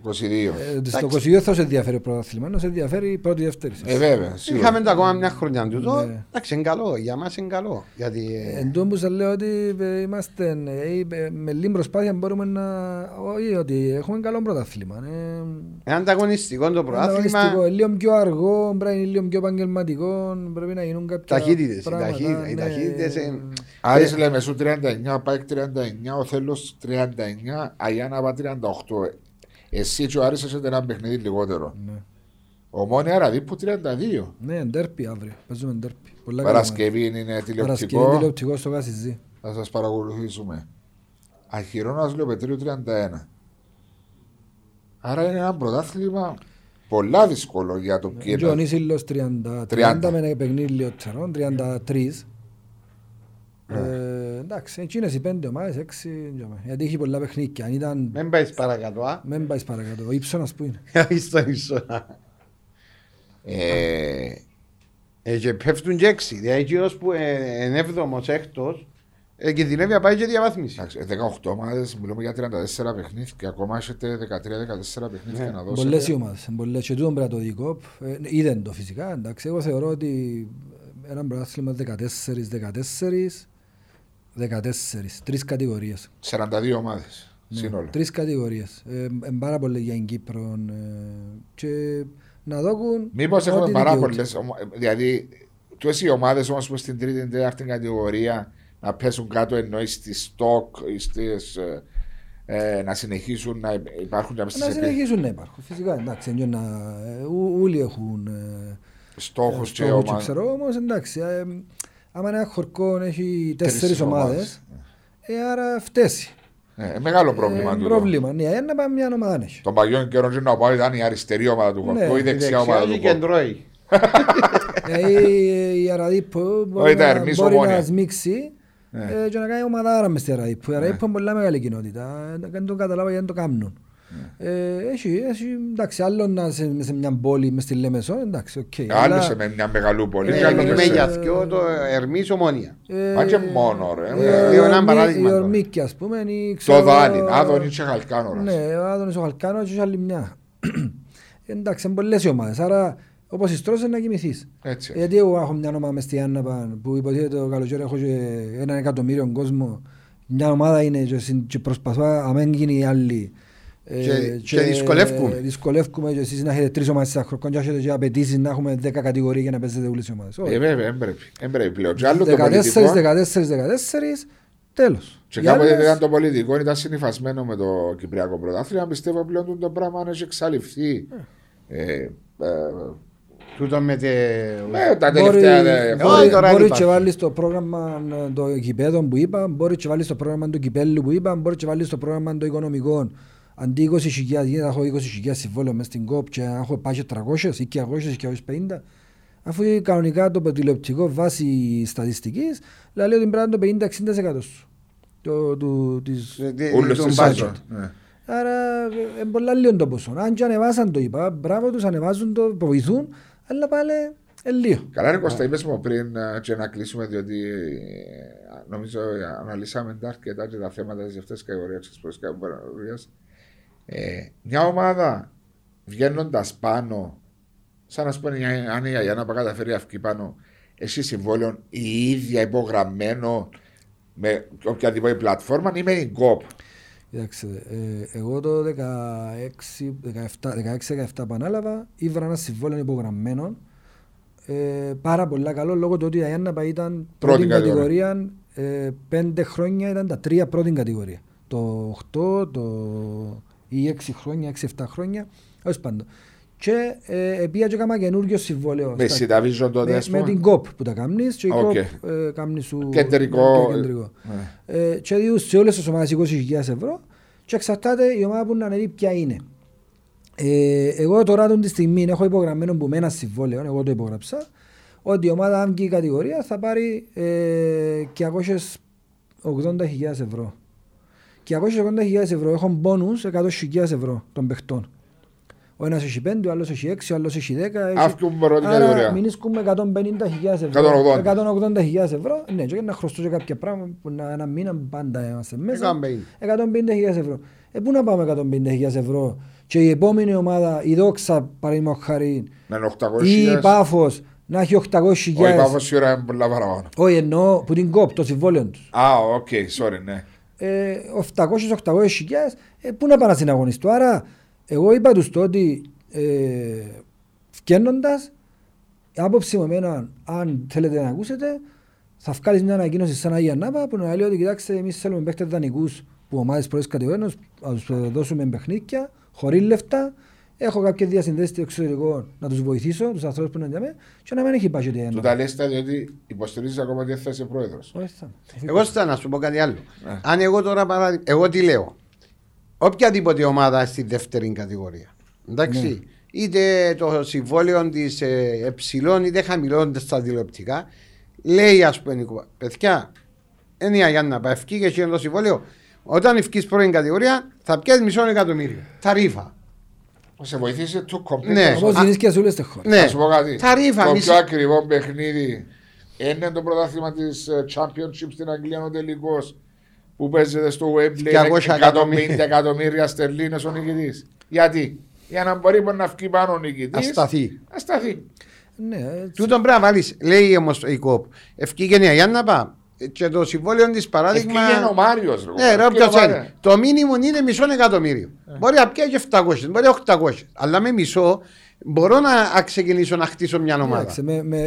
Το 22. Ε, Στο 22 θα σε ενδιαφέρει ο πρωτάθλημα, να σε ενδιαφέρει η πρώτη δεύτερη. Ε, βέβαια, σίγουρα. Είχαμε το ακόμα μια χρονιά του εδώ. Ναι. Εντάξει, είναι καλό. Για μας είναι καλό. Γιατί ε, Εν τω που σας λέω ότι ε, είμαστε, ε, ε, με λίγη προσπάθεια μπορούμε να... Όχι, ότι έχουμε καλό πρωτάθλημα. ε. είναι ανταγωνιστικό το Ανταγωνιστικό, πρωτάθλημα. ε, λίγο πιο αργό, πρέπει να είναι λίγο πιο επαγγελματικό, πρέπει να γίνουν κάποια Ταχύτητες, οι πράγματα, ταχύτητες, οι ναι. ταχύτητες είναι- Άρης λέμε σου 39, πάει 39, ο Θέλος 39, Αγιάννα πάει 38. Εσύ και ο Άρης έχετε ένα παιχνίδι λιγότερο. Ναι. Ο Μόνη Αραδίπου 32. Ναι, ντέρπι αύριο, παίζουμε ντέρπι. Πολλά καλά Παρασκευή είναι μάτια. Παρασκευή τηλεοπτικό. τηλεοπτικό στο Κασιζή. Θα σας παρακολουθήσουμε. Αχυρώνας Λεωπετρίου 31. Άρα είναι ένα πρωτάθλημα πολλά δύσκολο για το Και ο κύριο. Νίσιλος 30, 30. 30 με ένα παιχνίδι λιότερο, 33. Ε, εντάξει, εκείνες οι πέντε ομάδες, έξι, γιατί έχει πολλά παιχνίδια. Αν ήταν, Μην πάεις παρακάτω. Α. μην πάεις παρακάτω, ο Ήψονας που είναι. Στο ίσο. Ε, Ε, και πέφτουν και έξι. Δηλαδή εκείνος που είναι έβδομος, έκτος, ε, κινδυνεύει να πάει και διαβάθμιση. Εντάξει, ε, 18 ομάδες, μιλούμε για 34 παιχνίδια και ακόμα έχετε 13-14 παιχνίδια Ναι. να Πολλές δώσετε. οι ομάδες. Πολλές και τούτον πρέπει να το δει η ΚΟΠ. Ε, Είδεν το φυσικά. Εντάξει, εγώ θεωρώ ότι ένα πρωτάθλημα 14-14 14, τρεις κατηγορίες. 42 ομάδες Ναι, σύνολο. Τρεις κατηγορίες. Ε, ε, πάρα πολύ για την Κύπρο. Ε, και να δώκουν Μήπως ό,τι έχουμε πάρα δικαιούται. πολλές. Δηλαδή, τόσε οι ομάδες όμως που στην τρίτη και τέταρτη κατηγορία να πέσουν κάτω εννοεί στη στόκ ή στις, ε, ε, να συνεχίσουν να υπάρχουν και Να στι συνεχίσουν να υπάρχουν. Φυσικά, εντάξει, εννοώ να, ε, ού- όλοι έχουν ε, στόχους και στόχους και ομάδες. ξέρω, όμως εντάξει, ε, άμα ένα χορκό έχει Τρεις τέσσερις ομάδες. ομάδες, ε, άρα φταίσει. Ε, μεγάλο πρόβλημα Ε, τούτο. πρόβλημα, ναι, ε, να πάμε μια ομάδα έχει. Τον παλιόν καιρό και να πάει ήταν η αριστερή ομάδα του Ναι, χορκού ή η Η δεξιά ομάδα δεξιά του και χορκού. κεντρώοι. Ε, η Αραδίπο μπορεί, Όχι, τα να, Ερμής μπορεί να Ομόνια. σμίξει Ναι. ε, και να κάνει ομαδάρα μες στη Αραδίπο. Η Αραδίπο είναι πολλά μεγάλη κοινότητα. Ε, Δεν το καταλάβα γιατί δεν το κάνουν. Ναι. Ε, έχει, έχει, εντάξει, άλλο να σε, σε μια πόλη μες στη Λέμεσο, εντάξει, οκ. Άλλο αλλά, σε με μια μεγαλούπολη. Ε, και άλλο Μιλούμε μες σε- για δυο το Ερμής Ομόνια. ε, Μα και μόνο, ρε. ε, Λέω ένα η Ορμή- παράδειγμα Η τώρα. Ορμίκη, ας πούμε, ή Το ξέρω... Δάνη, Άδωνης και Χαλκάνορας. Ναι, ο Άδωνης ο Χαλκάνος και άλλη μια. Εντάξει, είναι πολλές οι ομάδες, άρα όπως ειστρώσεις να κοιμηθείς. Έτσι. Γιατί εγώ έχω μια ομάδα μες στη Άνναπα που υποτίθεται το καλοκαίρι έχω και έναν εκατομμύριο κόσμο. Μια ομάδα είναι και, συν- και προσπαθώ να μην γίνει η άλλη. Ε, Και- και δυσκολεύκουμε. Δυσκολεύκουμε και εσείς να έχετε τρεις ομάδες σε χρόνο και έχετε και απαιτήσεις να έχουμε δέκα κατηγορίες για να παίζετε όλες οι ομάδες. Ε, Όχι. βέβαια, δεν πρέπει. Δεν πρέπει πλέον. Και άλλο το 14, πολιτικό. 14, 14, τέλος. Και Οι κάποτε άλλες- ήταν το πολιτικό, ήταν συνυφασμένο με το Κυπριακό Πρωτάθλημα. Πιστεύω πλέον ότι το πράγμα αν έχει εξαλειφθεί. Ε, ε, Τούτο με τε... με τα Μπορεί, τελευταία. ε, Όχι, μπορεί, τώρα μπορεί υπάρχει. και βάλεις στο πρόγραμμα ε, των γηπέδων που είπα, μπορεί και βάλεις στο πρόγραμμα του κυπέλου που είπα, μπορεί και βάλεις στο πρόγραμμα των οικονομικών. Αντί 20.000, γιατί θα έχω 20.000 συμβόλαιο μες στην κόπ και να έχω πάει και 300 ή και 200 ή και 250. Αφού κανονικά το τηλεοπτικό βάση στατιστικής λέει ότι πρέπει να είναι το 50-60% σου. Το, του, της, Όλες Τον τις budget. σεζόν. Ναι. Άρα είναι πολλά λίγο το ποσό. Αν και ανεβάσαν το είπα, μπράβο τους, ανεβάζουν το, βοηθούν, αλλά πάλι ε, λίγο. Καλά, ρε Κώστα, είπες μου πριν ε, και να κλείσουμε, διότι ε, νομίζω ε, αναλύσαμε τα αρκετά και τα θέματα της δεύτερη κατηγορία τη πρώτη κατηγορία. Ε, μια ομάδα βγαίνοντας πάνω, σαν να σου πούμε μια- αν η Αγιάννα καταφέρει να βγει πάνω, εσύ συμβόλαιο η ίδια υπογραμμένο με οποιαδήποτε πλατφόρμα ή με την κοπ; Κοιτάξτε, ε, εγώ το 16-17 που ανάλαβα ήβρα ένα συμβόλαιο υπογραμμένο ε, πάρα πολλά καλό λόγω του ότι η Αγιάνναπα ήταν Πρώτη πρώτη κατηγορία. κατηγορία ε, πέντε χρόνια ήταν τα τρία πρώτη κατηγορία το 8, το ή 6 χρόνια, 6-7 χρόνια ως πάντων και ε, πήγα και έκανα καινούργιο συμβόλαιο Με στα- συνταβίζον τότε, με, ας με πούμε. την κοπ που τα κάνεις και η Οκ. κοπ ε, κάνει σου Κεντρικό, και κεντρικό. ε, Ε, και διούς σε όλες τις ομάδες 20.000 ευρώ και εξαρτάται η ομάδα που να ανέβει ποια είναι. Ε, εγώ τώρα τον τη στιγμή έχω υπογραμμένο που με ένα συμβόλαιο, εγώ το υπογράψα, ότι η ομάδα αν βγει η κατηγορία θα πάρει ε, 280.000 ευρώ. 280.000 ευρώ έχουν μπόνους 100.000 ευρώ των παιχτών. Ο ένας έχει 5, ο άλλος έχει 6, ο άλλος έχει 10. έχει- Αύκουν πρώτη Άρα κατηγορία. μην ισκούμε 150.000 ευρώ. 180. 180.000 ευρώ. Ναι, και να χρωστώ κάποια πράγματα που να, ένα μήνα πάντα είμαστε μέσα. 150. 150.000 ευρώ. Ε, πού να πάμε 150.000 ευρώ; Και η επόμενη ομάδα, η Δόξα παραδείγμα χάρη, Με 800 ή η Πάφος να έχει 800.000. Όχι, πάω σίγουρα είναι πολλά παραπάνω. Όχι, εννοώ που την ΚΟΠ, το συμβόλαιο τους. Α, OK, sorry, ναι. Ε, 700-800 χιλιάδες, ε, πού να πάνε να συναγωνιστώ. Άρα, εγώ είπα τους το ότι ε, φκένοντας, η άποψη μου εμένα, αν θέλετε να ακούσετε, θα βγάλεις μια ανακοίνωση σαν Αγία Νάπα που να λέει ότι κοιτάξτε εμείς θέλουμε παίχτες δανεικούς που ομάδες πρώτης κατηγορίας να τους ε, δώσουμε παιχνίδια, χωρίς λεφτά, έχω κάποιες διασυνδέσεις στο εξωτερικό να τους βοηθήσω, τους ανθρώπους που είναι για μένα και να μην έχει πάει Του τα λες τα διότι υποστηρίζεις ακόμα ότι θα είσαι πρόεδρος. Όχι, θα. Εγώ θα να σου πω κάτι άλλο. Ναι. Αν εγώ τώρα παράδειγμα, εγώ τι λέω; Οποιαδήποτε ομάδα στη δεύτερη κατηγορία. Εντάξει. Ναι. Είτε το συμβόλαιο της ε, εψηλών είτε χαμηλών στα τηλεοπτικά, λέει ας πούμε, η κουβα- παιδιά, είναι η Αγιάννα πάει ευκεί και έχει το συμβόλαιο. Όταν ευκείς πρώτη κατηγορία, θα πιάσει μισό εκατομμύριο. Τα ρήφα. Σε βοηθήσει το compete. Ναι. να σου- Όπως γίνεις και σε όλες τις χώρες. Ναι. Να σου πω κάτι. Τα ρήφα, Το μισή- πιο ακριβό παιχνίδι είναι το πρωτάθλημα της Championship στην Αγγλία ο τελικός που παίζεται στο Wembley 200 150 εκατομμύρια στερλίνε ο νικητής. Γιατί; Για να μπορεί να βγει πάνω ο νικητής. Ασταθεί. Να σταθεί. Ναι, έτσι. Τούτον πρέπει να βάλεις, λέει όμως η ΚΟΠ. Ευκήγε η Αγιάννα πά. Και το συμβόλαιο της παράδειγμα. Ευκήγε ο Μάριος. Ναι, ρε, όποιος είναι. Το μήνυμο είναι μισό εκατομμύριο. Μπορεί να πιάσει 700, μπορεί 800. Αλλά με μισό μπορώ να να ξεκινήσω να χτίσω μια ομάδα. Εντάξει, με, με,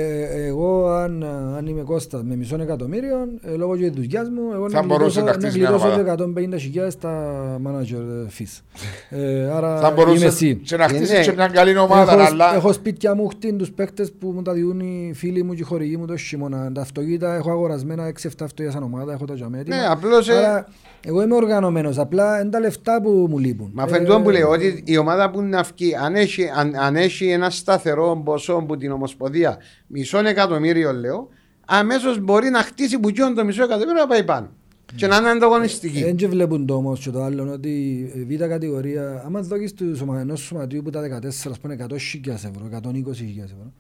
εγώ αν, αν είμαι Κώστας με μισό εκατομμύριο, ε, λόγω και της δουλειάς μου, εγώ Θα να μπορούσες γλιτώσω, να να χτίσει μια γλιτώσω ομάδα. 150.000 στα manager fees. Ε, άρα Θα είμαι μπορούσε εσύ. και να χτίσεις Ναι. και μια καλή ομάδα. έχω, αλλά έχω σπίτια μου χτίν τους παίκτες που μου τα διούν οι φίλοι μου και οι χορηγοί μου το χειμώνα. Τα αυτοκίνητα έχω αγορασμένα 6-7 αυτοκίνητα σαν ομάδα, έχω τα τζαμέ έτοιμα. Ναι, απλώς, ε, Άρα, εγώ είμαι οργανωμένος, απλά είναι τα λεφτά που μου λείπουν. Μα Ε, φαίνεται που λέω ότι η ομάδα που να βγει, αν έχει, αν, αν έχει ένα σταθερό ποσό από την Ομοσπονδία, μισό εκατομμύριο λέω, αμέσως μπορεί να χτίσει που το μισό εκατομμύριο να πάει πάνω. Και να είναι ανταγωνιστική. Δεν και βλέπουν το όμως και το άλλο ότι η β' κατηγορία, άμα δώκεις τους σωμα, ενός σωματίου που τα 14 ας πούμε 100.000 ευρώ, 120.000 ευρώ,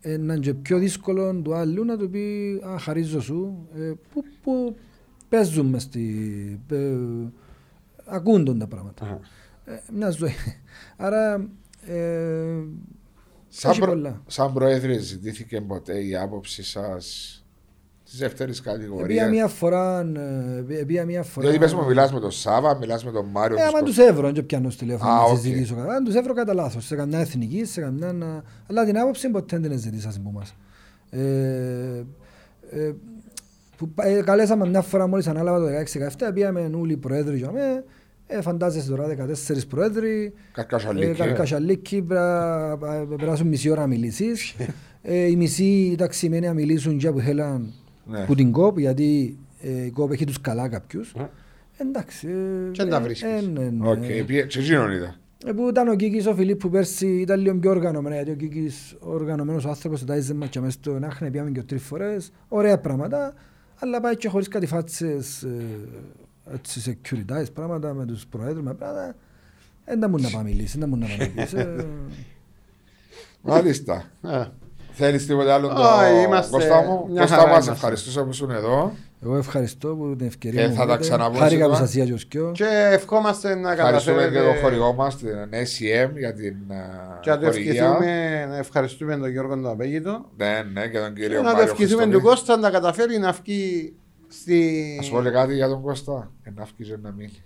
ε, να είναι και πιο δύσκολο του άλλου να του πει «Α, χαρίζω σου», ε, που, που παίζουν μες στη... Ε, ακούν τον τα πράγματα. Ε, μια ζωή. Άρα, ε, σαν, έχει προ... πολλά. σαν πρόεδρε, ζητήθηκε ποτέ η άποψη σας της δεύτερης Επία κατηγορία. μια φορά, ε, επία μια φορά... Δηλαδή, πες μου, μιλάς με τον Σάβα, μιλάς με τον Μάριο. Ε, τους άμα κο- τους έβρω, δεν πιάνω στο τηλέφωνο Α, να οκ. συζητήσω καλά. Αν τους έβρω κατά λάθος, σε καμιά εθνική, σε καμιά... να- Αλλά την άποψη ποτέ δεν την ζητήσα από μας. Ε, ε, που, πα- ε, καλέσαμε μια φορά μόλις ανάλαβα το 16-17, πήγαμε όλοι οι προέδροι για μέ, ε, φαντάζεσαι τώρα 14 προέδροι, ε, Καρκασαλίκη. καρκασαλίκοι, πρα- πρα- περάσουν μισή ώρα να μιλήσεις. ε, οι μισοί ήταν ξημένοι να μιλήσουν για που θέλαν Ναι. που την κόπ, γιατί ε, η κόπ έχει τους καλά κάποιους. Εντάξει. ε, Και δεν τα ε, βρίσκεις. ε, ναι, ναι. Οκ, πήγε- και εκείνον είδα. Ε, που ήταν ο Κίκης ο Φιλίπ που πέρσι ήταν λίγο πιο οργανωμένα γιατί ο Κίκης ο οργανωμένος άνθρωπος τάιζε μας και μέσα στο Νάχνε πήγαμε και τρεις φορές ωραία πράγματα αλλά πάει και χωρίς κάτι φάτσες ε, έτσι security πράγματα με τους προέδρους με πράγματα δεν τα μου να πάει μιλήσει, δεν τα μου να πάει μιλήσει. Ε, Μάλιστα. Α, Θέλεις τίποτε άλλο, το... Όχι, είμαστε- Κώστα μου; μια Κώστα χαρά μου, μας είμαστε. ευχαριστούσα που ήσουν εδώ. Εγώ ευχαριστώ που την ευκαιρία Ε, μου θα τα δίνετε. ξαναπώ Χάρηκα που σύντομα. σας είδα και ως κοιό. Και ευχόμαστε να Ευχαριστούμε και καταφέρετε τον χορηγό μας, την SEM, για την ε, και να το χορηγία. ευχηθούμε, να ευχαριστούμε τον Γιώργο τον Απέγητο Ναι, ναι, και τον και κύριο να το Μάριο ευχηθούμε Χριστοδούλη. του Κώστα να καταφέρει να βγει στη... Να σου πω και κάτι για τον Κώστα. Ένα αυκήζε να μείνει.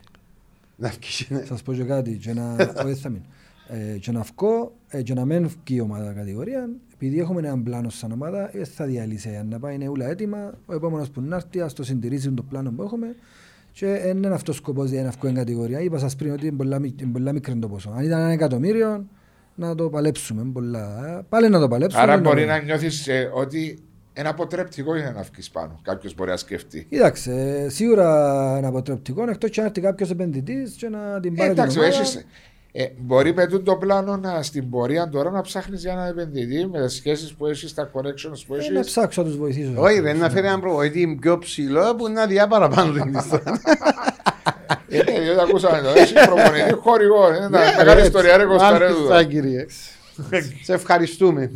Να βγει, ναι. σας πω και κάτι και να, όχι, θα μείνω. Ε, και να βγω ε, και να μην βγει η ομάδα κατηγορία επειδή έχουμε έναν πλάνο σαν ομάδα δεν θα διαλύσει αν να πάει είναι όλα έτοιμα ο επόμενος που να έρθει ας το συντηρήσει το πλάνο που έχουμε και δεν είναι αυτός ο σκοπός για να βγω εν κατηγορία είπα σας πριν ότι είναι πολλά, μικ- είναι πολλά μικρό το ποσό αν ήταν ένα εκατομμύριο να το παλέψουμε πολλά. Ε, πάλι να το παλέψουμε Άρα είναι μπορεί ωραία. να νιώθεις ότι ένα αποτρεπτικό είναι να βγεις πάνω. Κάποιος μπορεί να σκεφτεί. Κοίταξε, ε, σίγουρα είναι αποτρεπτικό εκτός και να έρθει κάποιος επενδυτής και να την Ε, πάρει την εντάξει, ομάδα. έχεις, ε, μπορεί με τούτο το πλάνο να, στην πορεία τώρα να ψάχνεις για έναν επενδυτή με τι σχέσεις που έχεις, τα connections που Ε, έχεις. να ψάξω να τους βοηθήσω. Όχι ρε, να φέρει έναν προβοητή πιο ψηλό που να διά παραπάνω την ιστορία. Ε, ναι, διότι ακούσαμε το. Έχει προπονητή χορηγός. Είναι Ναι, μεγάλη ρε, ιστορία, ρε μάλιστα, Κωνσταρέδου. κύριε. Σε ευχαριστούμε.